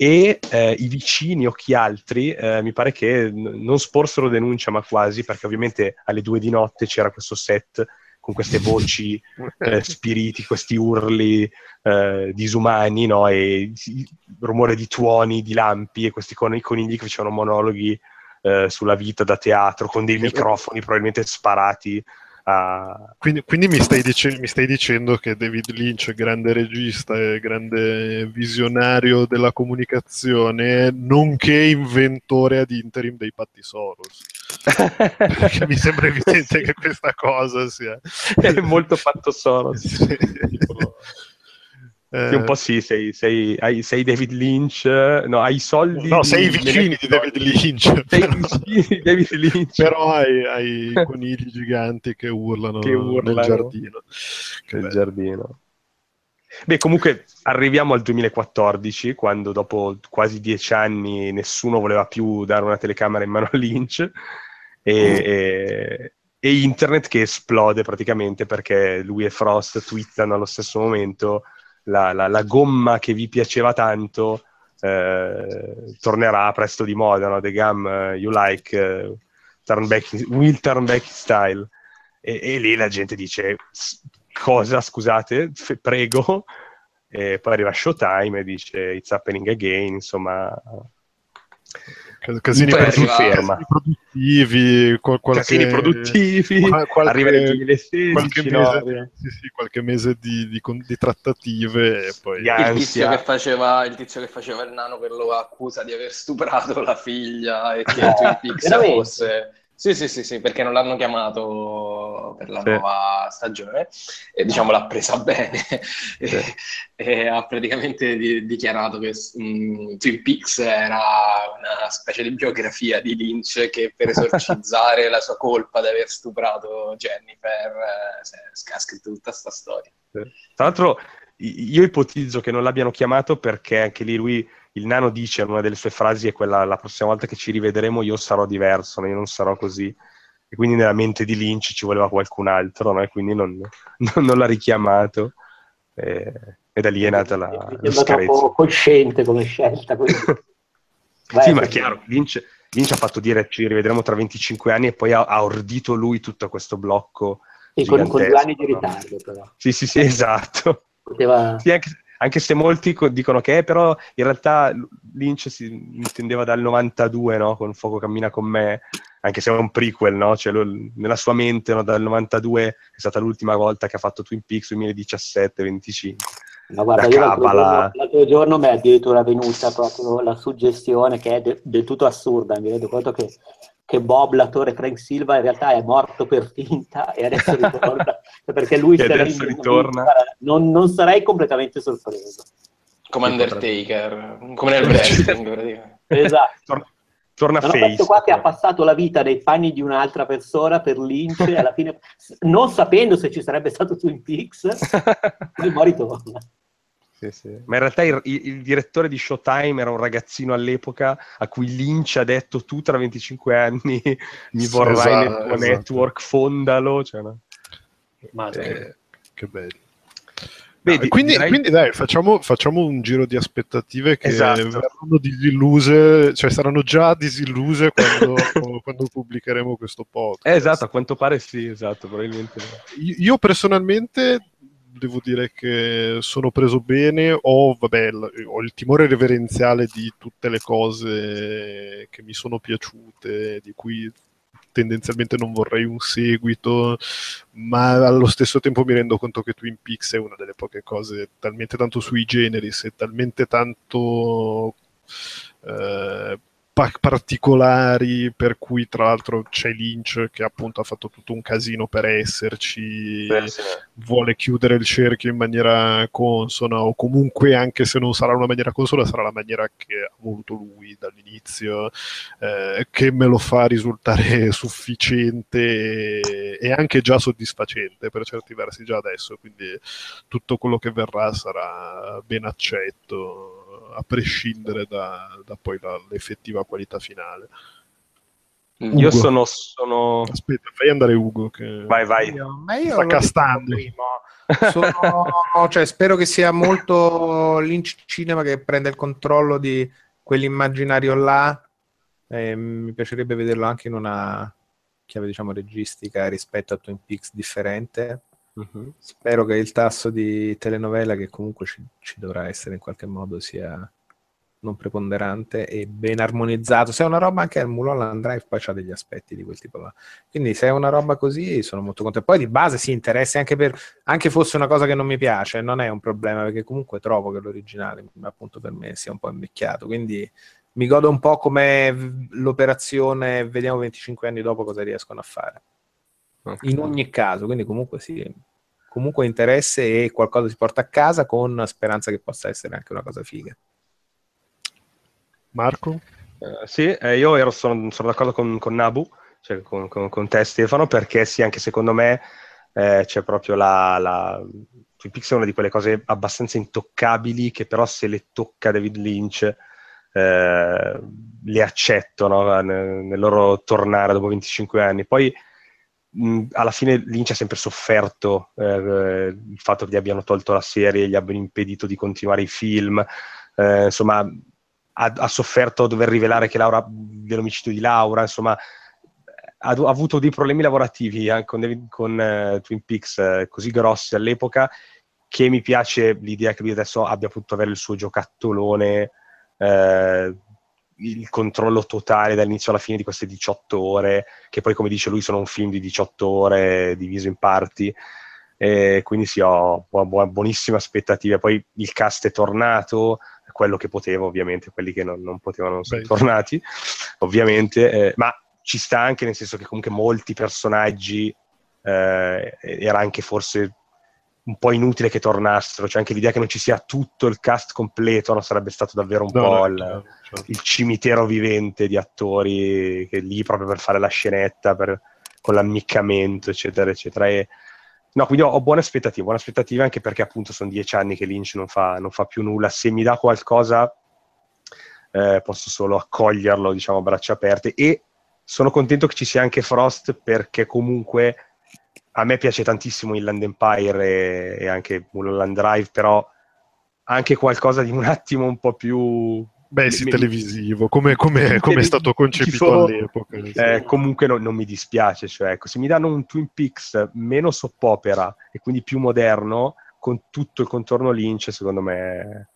e eh, i vicini o chi altri eh, mi pare che n- non sporsero denuncia ma quasi perché ovviamente alle due di notte c'era questo set con queste voci eh, spiriti, questi urli eh, disumani, no? e il rumore di tuoni, di lampi e questi con- conigli che facevano monologhi eh, sulla vita da teatro con dei microfoni probabilmente sparati a... Quindi, quindi mi, stai dice- mi, stai dicendo che David Lynch, grande regista e grande visionario della comunicazione, nonché inventore ad interim dei patti Soros. Perché mi sembra evidente che questa cosa sia... È molto fatto Soros. sì. tipo... Eh, un po' sì, sei, sei, sei, David Lynch, no, hai i soldi. No, sei vicini di David Lynch. Sei però, vicini di David Lynch. Però hai, hai conigli giganti che urlano, che urlano nel giardino. Nel giardino. Beh, comunque arriviamo al 2014, quando dopo quasi dieci anni nessuno voleva più dare una telecamera in mano a Lynch e, mm. e, e internet che esplode praticamente perché lui e Frost twittano allo stesso momento la, la, la gomma che vi piaceva tanto eh, tornerà presto di moda, no? The gum uh, you like uh, turn back will turn back style. E, e, lì la gente dice cosa, scusate, F- prego. E poi arriva Showtime e dice it's happening again, insomma casini, produttivi, casini produttivi, qual- qualche, casini produttivi. qualche, arriva nel 2016 qualche mese, no? sì, sì, qualche mese di, di, di, trattative e poi il tizio, faceva, il tizio, che faceva, il nano per lo accusa di aver stuprato la figlia e che Twin Peaks fosse Sì, sì, sì, sì, perché non l'hanno chiamato per la sì. nuova stagione e diciamo l'ha presa bene sì. e, e, ha praticamente di, dichiarato che um, Twin Peaks era una specie di biografia di Lynch che per esorcizzare la sua colpa di aver stuprato Jennifer eh, ha scritto tutta questa storia. Sì. Tra l'altro io ipotizzo che non l'abbiano chiamato perché anche lì lui il nano dice una delle sue frasi è quella la prossima volta che ci rivedremo io sarò diverso, io non sarò così. E quindi nella mente di Lynch ci voleva qualcun altro, no? e quindi non, non, non l'ha richiamato. E, e, da lì è nata la, è la troppo cosciente come scelta. Vai, sì, ma è chiaro, Lynch, Lynch, ha fatto dire ci rivedremo tra 25 anni e poi ha, ha ordito lui tutto questo blocco. Sì, con, con, due anni di ritardo però. Sì, sì, sì, esatto. Poteva... Sì, anche, anche se molti dicono che è, però in realtà Lynch si intendeva dal 92, no? Con Fuoco cammina con me, anche se è un prequel, no? Cioè, lo, nella sua mente no? dal 92 è stata l'ultima volta che ha fatto Twin Peaks 2017-25. Ma guarda, io l'altro giorno, l'altro giorno mi è addirittura venuta proprio la suggestione che è de, del tutto assurda, mi rendo conto che che Bob, l'attore Frank Silva, in realtà è morto per finta e adesso ritorna, perché lui se adesso ritorna. Non, non, sarei completamente sorpreso. Come Undertaker, come nel wrestling, Esatto. Torna, torna face. Questo qua che ha passato la vita nei panni di un'altra persona per Lynch e alla fine, non sapendo se ci sarebbe stato Twin Peaks, poi ritorna. Sì, sì. Ma in realtà il, il, direttore di Showtime era un ragazzino all'epoca a cui Lynch ha detto tu tra 25 anni mi vorrai esatto, nel tuo esatto. network, fondalo. Cioè, no? eh, che bello. Vedi, no, quindi, direi... quindi, dai, facciamo, facciamo, un giro di aspettative che esatto. verranno disilluse, cioè saranno già disilluse quando, quando pubblicheremo questo podcast. Eh, esatto, a quanto pare sì, esatto, probabilmente. Io, io personalmente devo dire che sono preso bene, ho, vabbè, ho il timore reverenziale di tutte le cose che mi sono piaciute, di cui tendenzialmente non vorrei un seguito, ma allo stesso tempo mi rendo conto che Twin Peaks è una delle poche cose talmente tanto sui generis e talmente tanto eh, particolari per cui tra l'altro c'è Lynch che appunto ha fatto tutto un casino per esserci Beh, sì. vuole chiudere il cerchio in maniera consona o comunque anche se non sarà una maniera consona sarà la maniera che ha voluto lui dall'inizio eh, che me lo fa risultare sufficiente e anche già soddisfacente per certi versi già adesso quindi tutto quello che verrà sarà ben accetto a prescindere da, da poi dall'effettiva qualità finale. Ugo. Io sono, sono, Aspetta, fai andare Ugo. Che... Vai, vai. Ma io sta castando. Sono... cioè, spero che sia molto Lynch Cinema che prenda il controllo di quell'immaginario là. Eh, mi piacerebbe vederlo anche in una chiave, diciamo, registica rispetto a Twin Peaks differente. Uh-huh. Spero che il tasso di telenovela, che comunque ci, ci, dovrà essere in qualche modo, sia non preponderante e ben armonizzato. Se è una roba anche al Mulholland Drive, poi c'ha degli aspetti di quel tipo là. Quindi se è una roba così, sono molto contento. Poi di base si interessa anche per, anche fosse una cosa che non mi piace, non è un problema, perché comunque trovo che l'originale, appunto per me, sia un po' invecchiato. Quindi mi godo un po' come l'operazione, vediamo 25 anni dopo cosa riescono a fare. Okay. In ogni caso, quindi comunque sì, comunque interesse e qualcosa si porta a casa con speranza che possa essere anche una cosa figa. Marco? Uh, sì, eh, io ero, sono, sono, d'accordo con, con Nabu, cioè con, con, con, te Stefano, perché sì, anche secondo me eh, c'è proprio la, la... Twin Peaks è una di quelle cose abbastanza intoccabili che però se le tocca David Lynch eh, le accetto no? nel, nel loro tornare dopo 25 anni. Poi mh, alla fine Lynch ha sempre sofferto eh, il fatto che gli abbiano tolto la serie, gli abbiano impedito di continuare i film, eh, insomma ha, ha, sofferto dover rivelare che Laura, dell'omicidio di Laura, insomma ha, ha avuto dei problemi lavorativi eh, con, con eh, Twin Peaks eh, così grossi all'epoca che mi piace l'idea che lui adesso abbia potuto avere il suo giocattolone eh, il controllo totale dall'inizio alla fine di queste 18 ore, che poi come dice lui sono un film di 18 ore diviso in parti, e quindi sì, ho buona, buonissime aspettative. Poi il cast è tornato, quello che potevo ovviamente, quelli che non, non potevano sono Beh. tornati, ovviamente, eh, ma ci sta anche nel senso che comunque molti personaggi eh, era anche forse un po' inutile che tornassero, cioè anche l'idea che non ci sia tutto il cast completo no, sarebbe stato davvero un no, po' il, certo, certo. il, cimitero vivente di attori che lì proprio per fare la scenetta, per, con l'ammiccamento, eccetera, eccetera. E, no, quindi ho, ho, buone aspettative, buone aspettative anche perché appunto sono dieci anni che Lynch non fa, non fa più nulla. Se mi dà qualcosa eh, posso solo accoglierlo, diciamo, a braccia aperte e sono contento che ci sia anche Frost perché comunque a me piace tantissimo Inland Empire e, e anche Mulholland Drive, però anche qualcosa di un attimo un po' più... Beh, sì, mi... televisivo, come, come, come, è stato concepito all'epoca. Eh, comunque no, non mi dispiace, cioè, ecco, se mi danno un Twin Peaks meno soppopera e quindi più moderno, con tutto il contorno Lynch, secondo me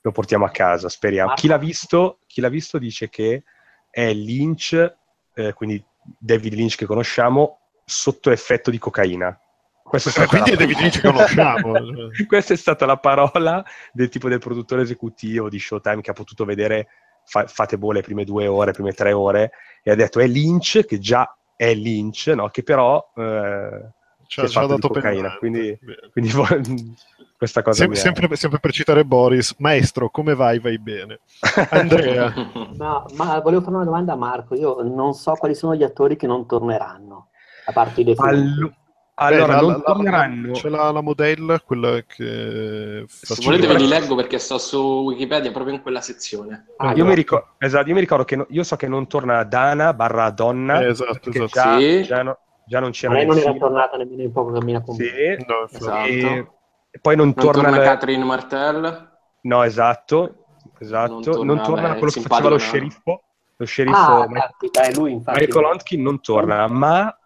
lo portiamo a casa, speriamo. Chi l'ha visto, chi l'ha visto dice che è Lynch, eh, quindi David Lynch che conosciamo, sotto effetto di cocaina. Questa è quindi è David Lynch che conosciamo. Questa è stata la parola del tipo del produttore esecutivo di Showtime che ha potuto vedere fa- Fate boh le prime due ore, le prime tre ore, e ha detto è Lynch, che già è Lynch, no? che però eh, cioè, ci ha dato cocaina. Quindi, quindi questa cosa Sem- sempre, sempre, per citare Boris, maestro, come vai? Vai bene. Andrea. no, ma volevo fare una domanda a Marco. Io non so quali sono gli attori che non torneranno a parte i defunti. allora, Beh, non la, torneranno. C'è la, la modella, quella che... Se volete ve li leggo perché sto su Wikipedia proprio in quella sezione. Ah, io, mi ricordo, esatto, io mi ricordo che no, io so che non torna Dana barra donna. Eh, esatto, esatto. Già, sì. già, no, già, non c'era. Ma lei non era tornata nemmeno in poco cammina con sì, me. No, esatto. E, e poi non, non torna... torna Catherine Martel. No, esatto. Esatto. Non torna, non torna beh, quello che faceva lo sceriffo. Lo sceriffo ah, Michael, infatti, lui, infatti. Michael Ontkin non torna, ma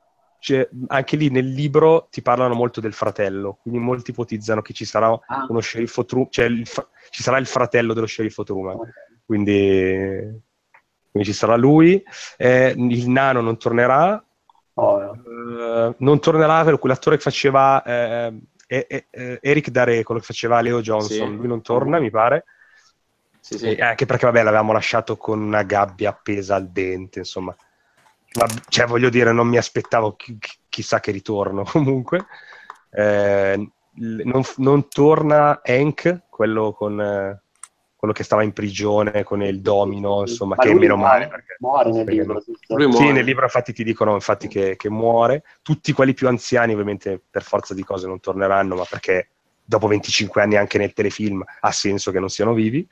cioè, anche lì nel libro ti parlano molto del fratello, quindi molti ipotizzano che ci sarà ah. uno sceriffo Truman, cioè il, ci sarà il fratello dello sceriffo Truman, okay. quindi, quindi, ci sarà lui, eh, il nano non tornerà, oh, uh, non tornerà quell'attore che faceva eh, eh, Eric Dare, quello che faceva Leo Johnson, sì. lui non torna mi pare, sì, sì. anche perché vabbè l'avevamo lasciato con una gabbia appesa al dente, insomma ma, cioè, voglio dire, non mi aspettavo chi, chissà che ritorno comunque. Eh, non, non, torna Hank, quello con eh, quello che stava in prigione con il domino, insomma, ma che è meno male. Perché, muore nel libro. Non... Sì, nel libro infatti ti dicono infatti che, che, muore. Tutti quelli più anziani ovviamente per forza di cose non torneranno, ma perché dopo 25 anni anche nel telefilm ha senso che non siano vivi,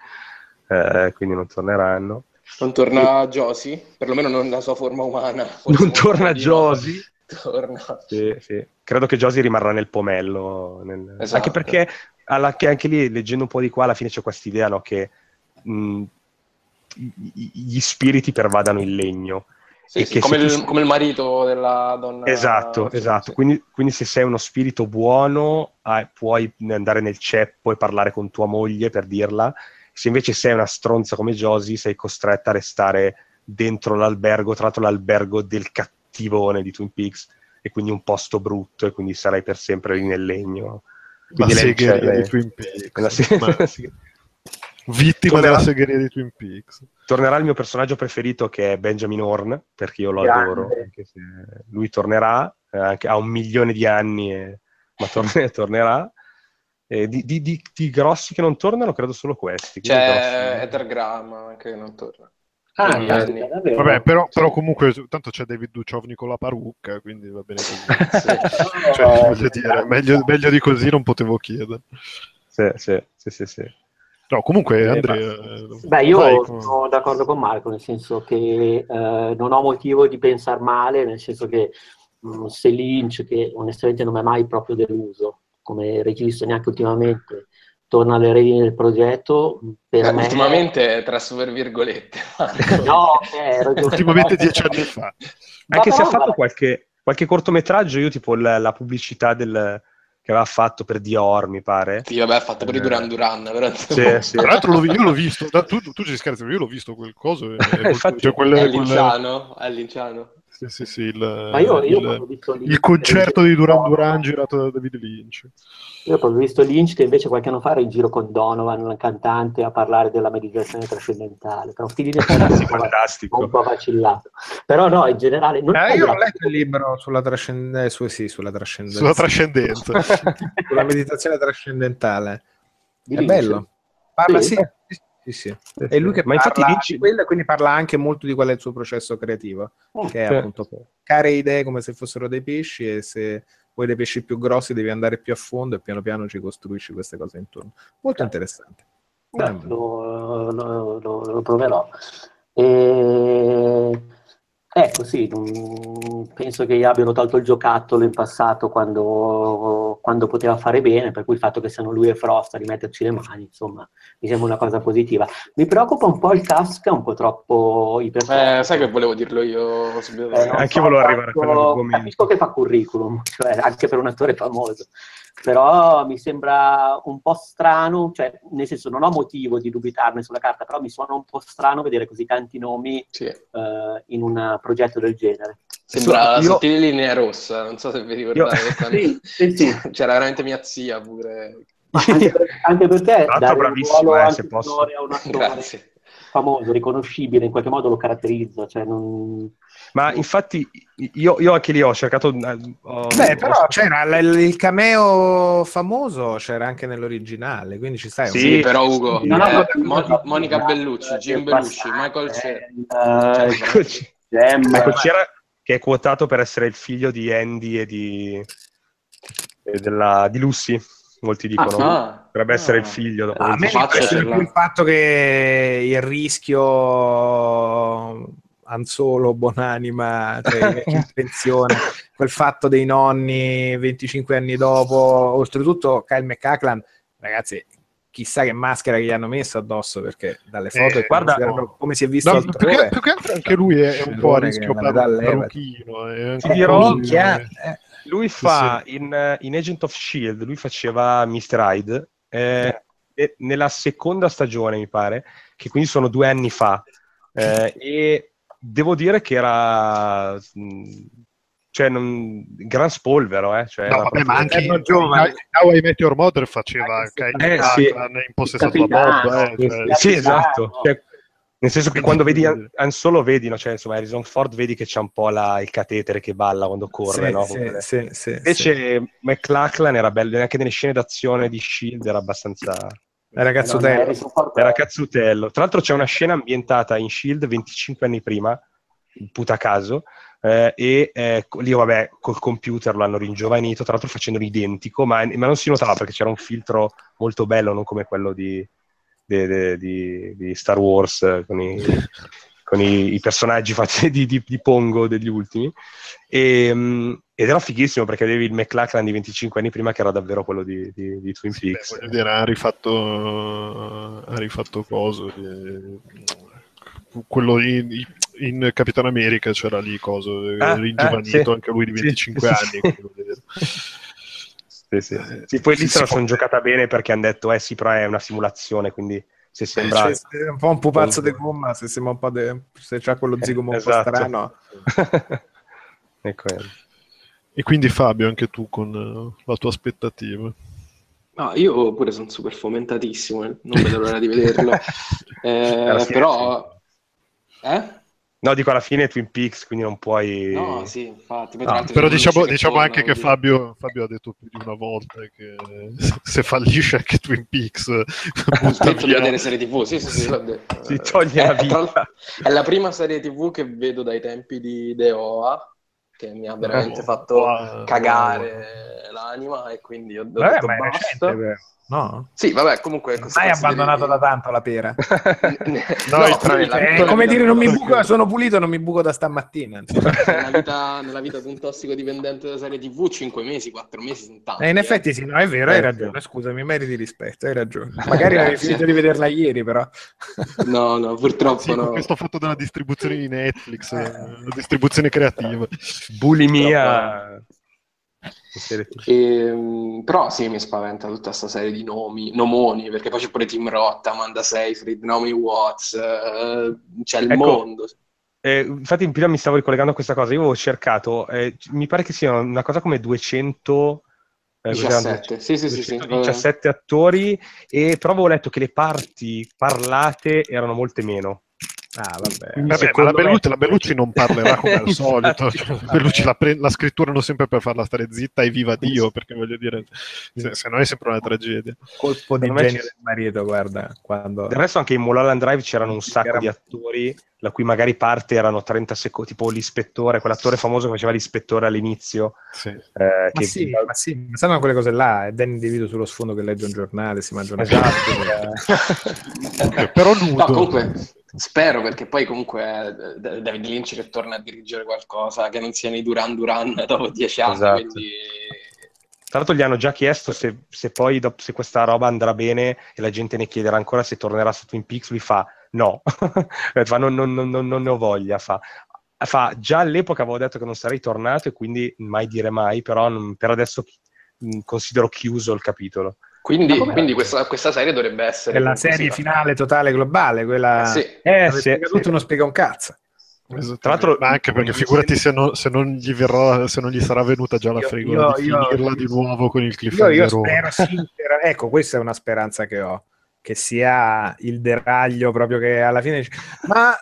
eh, quindi non torneranno. Non torna e... Josie, perlomeno non nella sua forma umana. Non torna Josie? Torna. Sì, sì. Credo che Josie rimarrà nel pomello. Nel... Esatto. Anche perché alla, anche lì, leggendo un po' di qua, alla fine c'è questa idea no, che mh, gli spiriti pervadano il legno. Sì, sì, come, il, come, il, marito della donna. Esatto, esatto. Quindi, quindi, se sei uno spirito buono, puoi andare nel ceppo e parlare con tua moglie per dirla se invece sei una stronza come Josie, sei costretta a restare dentro l'albergo, tra l'altro l'albergo del cattivone di Twin Peaks, e quindi un posto brutto, e quindi sarai per sempre lì nel legno. Quindi la segheria di Twin Peaks. Se- Vittima tornerà, della segheria di Twin Peaks. Tornerà il mio personaggio preferito che è Benjamin Horn, perché io lo Grande. adoro. lui tornerà, eh, anche, ha un milione di anni, e, ma torn- tornerà. Eh, di, di, di, di, grossi che non tornano, credo solo questi. C'è Ethergram che non torna. Ah, Vabbè, però, però, comunque tanto c'è David Duchovny con la parrucca, quindi va bene così. sì. cioè, voglio dire, meglio, meglio, di così non potevo chiedere. Sì, sì, sì, sì. sì. No, comunque eh, Andrea... Beh, io vai, sono d'accordo con Marco, nel senso che eh, non ho motivo di pensare male, nel senso che mh, mm, se Lynch, che onestamente non mi è mai proprio deluso, come regista neanche ultimamente, torna alle redini del progetto. Per eh, me... Ultimamente tra super virgolette. no, eh, ultimamente dieci anni fa. Anche se ha fatto qualche, qualche, cortometraggio, io tipo la, la pubblicità del, che aveva fatto per Dior, mi pare. Sì, vabbè, ha fatto per i Duran Duran, però... Sì, sì. Tra l'altro l'ho, io l'ho visto, tu, tu ci scherzi, io l'ho visto quel coso. Eh, Infatti, cioè, quelle, è linciano, quelle... è linciano. Sì, sì, sì, il, io, io il, il concerto di Duran Duran girato da David Lynch. Io ho visto Lynch che invece qualche anno fa era in giro con Donovan, un cantante, a parlare della meditazione trascendentale. Però fili di fantastico. Un po' vacillato. Però no, in generale... Non eh, io ho letto il libro sulla, trascend... eh, su, sì, sulla trascendenza. Sulla trascendenza. sulla meditazione trascendentale. Di È Lynch. bello. Parla, sì. sì. Sì, sì. È lui che Ma parla infatti di quello, quindi parla anche molto di qual è il suo processo creativo, oh, che è appunto care idee come se fossero dei pesci e se vuoi dei pesci più grossi devi andare più a fondo e piano piano ci costruisci queste cose intorno. Molto interessante. Beh, lo, lo, lo, lo, proverò. E... Ecco, sì, penso che gli abbiano tolto il giocattolo in passato quando, quando, poteva fare bene, per cui il fatto che siano lui e Frost a rimetterci le mani, insomma, mi sembra una cosa positiva. Mi preoccupa un po' il cast, è un po' troppo iper. Eh, sai che volevo dirlo io? Eh, anche io volevo arrivare a quell'argomento. Capisco che fa curriculum, cioè anche per un attore famoso però mi sembra un po' strano, cioè nel senso non ho motivo di dubitarne sulla carta, però mi suona un po' strano vedere così tanti nomi sì. uh, in un progetto del genere. Sembra la sottile linea rossa, non so se vi ricordate. Io... sì, sì, C'era veramente mia zia pure. Anche, per, anche, perché dare bravissimo, eh, se posso. a un attore famoso, riconoscibile, in qualche modo lo caratterizza. Cioè non... Ma infatti io, io, anche lì ho cercato... Eh, ho, Beh, però c'era l- il cameo famoso, c'era anche nell'originale, quindi ci stai. Sì, un... però Ugo, no, no, eh, Mon- Monica Bellucci, Jim Bellucci, Michael Cera. Michael Cera che è quotato per essere il figlio di Andy e di, e della, di Lucy molti dicono ah, potrebbe ah, essere il figlio dopo a me il fatto che il rischio Anzolo, Buonanima, cioè in pensione, quel fatto dei nonni 25 anni dopo, oltretutto Kyle McCacklan, ragazzi, chissà che maschera che gli hanno messo addosso perché dalle foto eh, guarda come si è visto no, più, che, più che altro anche lui è un po' a rischio parrucchino ti dirò minchia, eh, lui fa in, in, Agent of Shield lui faceva Mr. Hyde eh, eh. nella seconda stagione mi pare che quindi sono due anni fa eh, e devo dire che era cioè non, gran spolvero eh? cioè, no, vabbè, ma anche in giovane How I Met Your Mother faceva eh, eh, sì. in possessato a bordo eh, cioè. sì esatto cioè, nel senso che quando vedi Han Solo vedi, no? cioè, insomma, Harrison Ford vedi che c'è un po' la, il catetere che balla quando corre, sì, no? Sì, sì, sì, Invece sì. McLachlan era bello, anche nelle scene d'azione di S.H.I.E.L.D. era abbastanza... Era cazzutello. Era cazzutello. Tra l'altro c'è una scena ambientata in S.H.I.E.L.D. 25 anni prima, puta caso, eh, e eh, lì vabbè col computer l'hanno ringiovanito, tra l'altro facendo l'identico, ma, ma, non si notava perché c'era un filtro molto bello, non come quello di, di, di, di Star Wars con i, con i, i personaggi fatti di, di, Pongo degli ultimi. E, um, ed era fighissimo perché avevi il McLachlan di 25 anni prima che era davvero quello di, di, di Twin sì, Peaks. Beh, dire, ha rifatto, ha rifatto coso. Eh, quello in, in Capitan America c'era lì coso, ah, ringiovanito, ah, sì. anche lui di 25 sì, anni. Sì, sì. Eh, sì, poi lì se la sono giocata bene perché hanno detto, eh sì, però è una simulazione, quindi se sembra... Cioè, è un po' un pupazzo di gomma, se sembra un po' de... se c'ha quello zigomo esatto. un po' esatto. strano. ecco. E quindi Fabio, anche tu con uh, la tua aspettativa. No, io pure sono super fomentatissimo, eh. non vedo l'ora di vederlo. eh, però... Eh? No, dico alla fine Twin Peaks, quindi non puoi... No, sì, infatti. No, però diciamo, diciamo anche che Fabio, Fabio, ha detto più di una volta che se fallisce anche Twin Peaks... butta via. vedere serie tv, sì, sì, sì, detto. Si toglie la vita. È la prima serie tv che vedo dai tempi di The OA, che mi ha veramente oh, fatto oh, cagare oh. l'anima e quindi ho, ho Beh, detto basta. Recente, No? Sì, vabbè, comunque... Hai abbandonato da tanto la pera. no, no è come dire, non mi buco, sono pulito, non mi buco da stamattina. nella, vita, nella vita di un tossicodipendente della serie TV, 5 mesi, 4 mesi sono tanti. Eh, in effetti sì, no, è vero, hai ragione, scusami, meriti rispetto, hai ragione. Magari avevi finito di vederla ieri, però. no, no, purtroppo sì, no. Questo fatto della distribuzione di Netflix, eh. la distribuzione creativa. Bulimia... E, ehm, però sì, mi spaventa tutta questa serie di nomi, nomoni, perché poi c'è pure Tim Roth, Amanda Seyfried, Naomi Watts, uh, c'è il ecco, mondo. Eh, infatti, prima mi stavo ricollegando a questa cosa. Io avevo cercato, eh, mi pare che siano una cosa come 200. Eh, 17, sì, sì, 217 sì, attori, e però avevo letto che le parti parlate erano molte meno. Ah, vabbè. vabbè ma la Bellucci, me... la Bellucci, non parlerà come al solito. Cioè, la Bellucci la, pre- la, scritturano sempre per farla stare zitta e viva Dio, perché voglio dire, se, se no è sempre una tragedia. Colpo di genio del marito, guarda. Quando... Del resto anche in Mulholland Drive c'erano un sacco Era... di attori la cui magari parte erano 30 secondi, tipo l'ispettore, quell'attore famoso che faceva l'ispettore all'inizio. Sì. Eh, ma, che... sì, ma sì, ma stanno quelle cose là, è Danny DeVito sullo sfondo che legge un giornale, si mangia una esatto. Però nudo. No, comunque, spero perché poi comunque è David Lynch che torna a dirigere qualcosa che non sia nei Duran Duran dopo dieci anni, esatto. quindi... Tra l'altro gli hanno già chiesto se, se poi se questa roba andrà bene e la gente ne chiederà ancora se tornerà su Twin Peaks, lui fa no, fa, non, non, non, non, ne ho voglia, fa. fa. Già all'epoca avevo detto che non sarei tornato e quindi mai dire mai, però per adesso considero chiuso il capitolo. Quindi, quindi questa, questa, serie dovrebbe essere... È la serie finale totale globale, quella... Eh, sì. eh, sì, tutto sì. non spiega un cazzo. Tra l'altro, ma anche perché figurati se non, se non, gli verrà, se non gli sarà venuta già la frigola di finirla io, di nuovo con il cliffhanger. Io, io spero, sì, ecco, questa è una speranza che ho che sia il deraglio proprio che alla fine dice, ma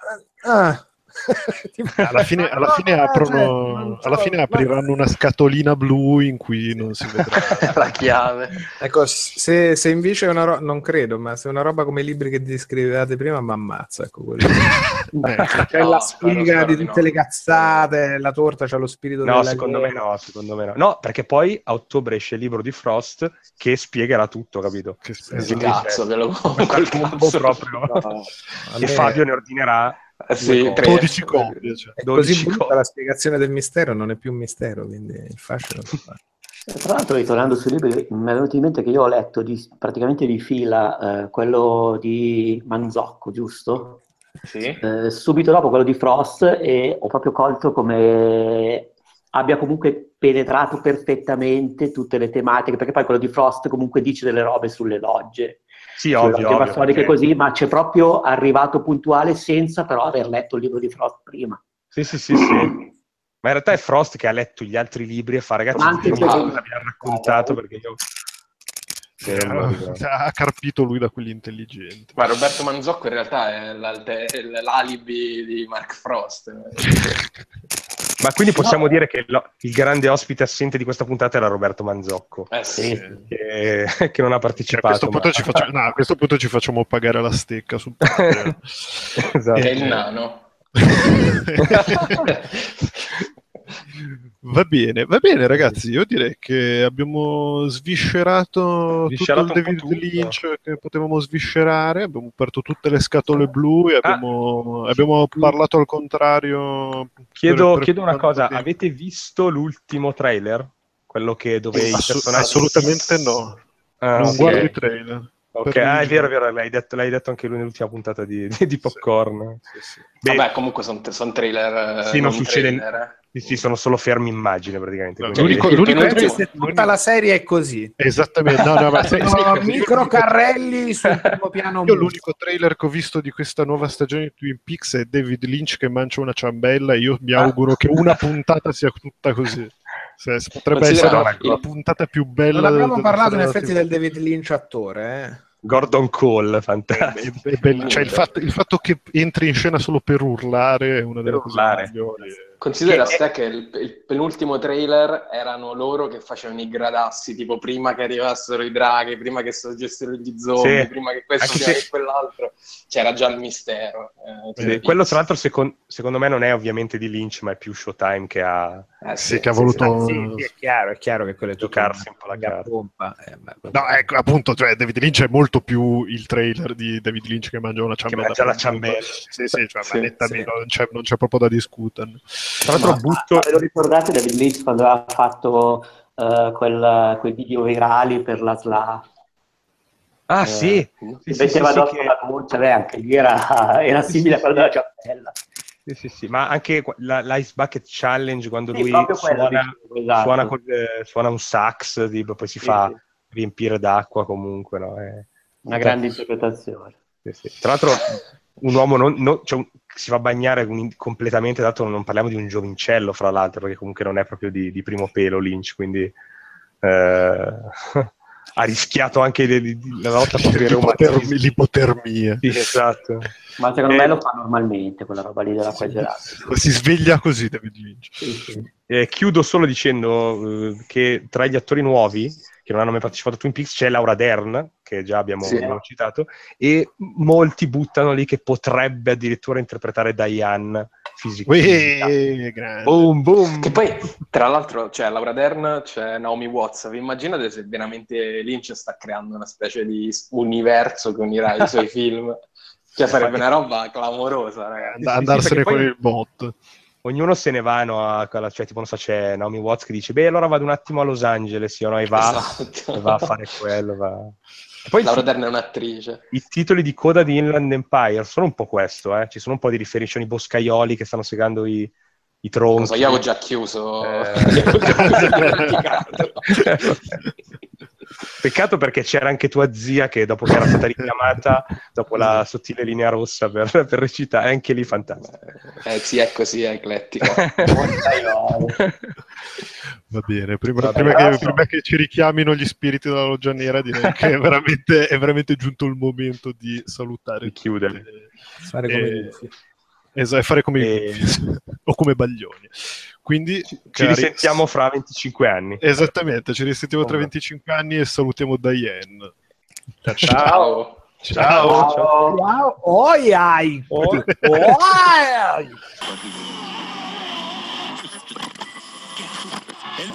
ah, alla fine, alla fine aprono alla fine apriranno una scatolina blu in cui non si vedrà la chiave. Ecco se, se invece è una roba non credo ma se è una roba come i libri che descrivevate prima mi ammazza ecco quello. eh, c'è no, la spiga di tutte no. le cazzate la torta c'ha lo spirito no secondo me no secondo me no. No perché poi a ottobre esce il libro di Frost che spiegherà tutto capito? Che cazzo ve lo cazzo proprio. No. e Fabio ne ordinerà sì, 12 copie. Cioè. 12 così copie. la spiegazione del mistero non è più un mistero, quindi il fascino Tra l'altro, ritornando sui libri, mi è venuto in mente che io ho letto di, praticamente di fila eh, quello di Manzocco, giusto? Sì. Eh, subito dopo quello di Frost e ho proprio colto come abbia comunque penetrato perfettamente tutte le tematiche, perché poi quello di Frost comunque dice delle robe sulle logge sì, ovvio, ovvio storiche perché... così, ma c'è proprio arrivato puntuale senza però aver letto il libro di Frost prima. Sì, sì, sì, sì. Ma in realtà è Frost che ha letto gli altri libri e fa, ragazzi, ma anche cosa mi ha raccontato perché io... ha carpito lui da quelli intelligenti. Ma Roberto Manzocco in realtà è l'alibi di Mark Frost. Ma quindi possiamo no. dire che lo, il grande ospite assente di questa puntata era Roberto Manzocco, eh sì. che, che, non ha partecipato. Cioè, a, questo ma... facciamo, no, a, questo punto ci facciamo pagare la stecca sul esatto. Che è il nano. Va bene, va bene ragazzi, io direi che abbiamo sviscerato, sviscerato tutto il David tutto. Lynch che potevamo sviscerare, abbiamo aperto tutte le scatole blu e abbiamo, ah, abbiamo parlato al contrario. Chiedo, per, per chiedo una cosa, tempo. avete visto l'ultimo trailer? Quello che dove i personaggi... Assolutamente no, ah, non okay. guardo i trailer. Ok, ah, è vero, è vero, l'hai detto, l'hai detto anche lui nell'ultima puntata di, di Popcorn. Sì, sì, sì. Vabbè, comunque sono son trailer. Sì, non, succede. Trailer. Eh. Sì, sì, sono solo fermi immagine praticamente. No, l'unico, l'unico trailer... tutta la serie è così. Esattamente, no, no, ma se, se, micro carrelli sul primo piano. Io l'unico trailer che ho visto di questa nuova stagione di Twin Peaks è David Lynch che mangia una ciambella e io mi ah. auguro che una puntata sia tutta così. Se, se potrebbe essere la, la, puntata più bella. Non abbiamo parlato in effetti del David Lynch attore, eh? Gordon Cole, fantastico. È, è, è, cioè, il, fatto, il, fatto, che entri in scena solo per urlare è una delle cose migliori. Considera che, è... che il, il, penultimo trailer erano loro che facevano i gradassi, tipo prima che arrivassero i draghi, prima che sorgessero gli zombie, sì. prima che questo sia se... quell'altro, c'era già il mistero. Eh, sì, quello tra l'altro secon- secondo me non è ovviamente di Lynch, ma è più Showtime che ha, eh, sì, che ha voluto... Sì, è chiaro, è chiaro che quello è giocarsi un po' la gara. Eh, no, ecco, appunto, cioè David Lynch è molto più il trailer di David Lynch che mangia una ciambella. Che mangia la ciambella. Sì, sì, cioè, sì, nettamente, non, c'è, non, c'è, proprio da discutere. Tra l'altro ma, butto... Ma, lo ricordate David Lynch quando aveva fatto uh, quel, quei video virali per la SLA? Ah eh, sì, sì, sì, sì, addosso che... la voce, beh, anche lì era, era simile a quello della ciambella. Sì, sì, sì, ma anche la, l'Ice Bucket Challenge quando sì, lui suona, esatto. suona, col, eh, suona, un sax, tipo, poi si sì, fa sì. riempire d'acqua comunque, no? È una grande interpretazione. Tra l'altro un uomo non, non, cioè si va a bagnare un, completamente, dato non parliamo di un giovincello, fra l'altro, perché comunque non è proprio di, di primo pelo Lynch, quindi eh, ha rischiato anche la lotta contro i reumatismi. L'ipotermia. Sì, esatto. Ma secondo e... me lo fa normalmente quella roba lì dell'acqua gelata. Si sveglia così David Lynch. Sì, sì. Eh, chiudo solo dicendo eh, che tra gli attori nuovi che non hanno mai partecipato a Twin Peaks c'è Laura Dern, che già abbiamo, sì. abbiamo citato, e molti buttano lì che potrebbe addirittura interpretare Diane fisicamente. Boom, boom. Che poi, tra l'altro, c'è Laura Dern, c'è Naomi Watts. Vi immaginate se veramente Lynch sta creando una specie di universo che unirà i suoi film? Cioè, sarebbe una roba clamorosa, ragazzi. Andarsene con il bot ognuno se ne va no, a, cioè tipo non so c'è Naomi Watts che dice beh allora vado un attimo a Los Angeles io, no, e, va, esatto. e va a fare quello va. E poi Laura Dern è un'attrice i titoli di coda di Inland Empire sono un po' questo eh. ci sono un po' di riferimenti i boscaioli che stanno segando i, i tronchi non so, io avevo già chiuso eh... Peccato perché c'era anche tua zia che dopo che era stata richiamata, dopo la sottile linea rossa per, per recitare, anche lì fantastico. Eh, sì, è così, è eclettico. Va bene, prima, Va prima, che, prima, che, ci richiamino gli spiriti della loggia nera, direi che è veramente, è veramente giunto il momento di salutare. Di chiudere. Fare come e... Esatto, fare come e... o come Baglioni. Quindi, ci cari... risentiamo fra 25 anni. Esattamente, ci risentiamo tra 25 anni e salutiamo Diane. Ciao. Ciao. Ciao. Ciao. Ciao. Oi, ai. Oi.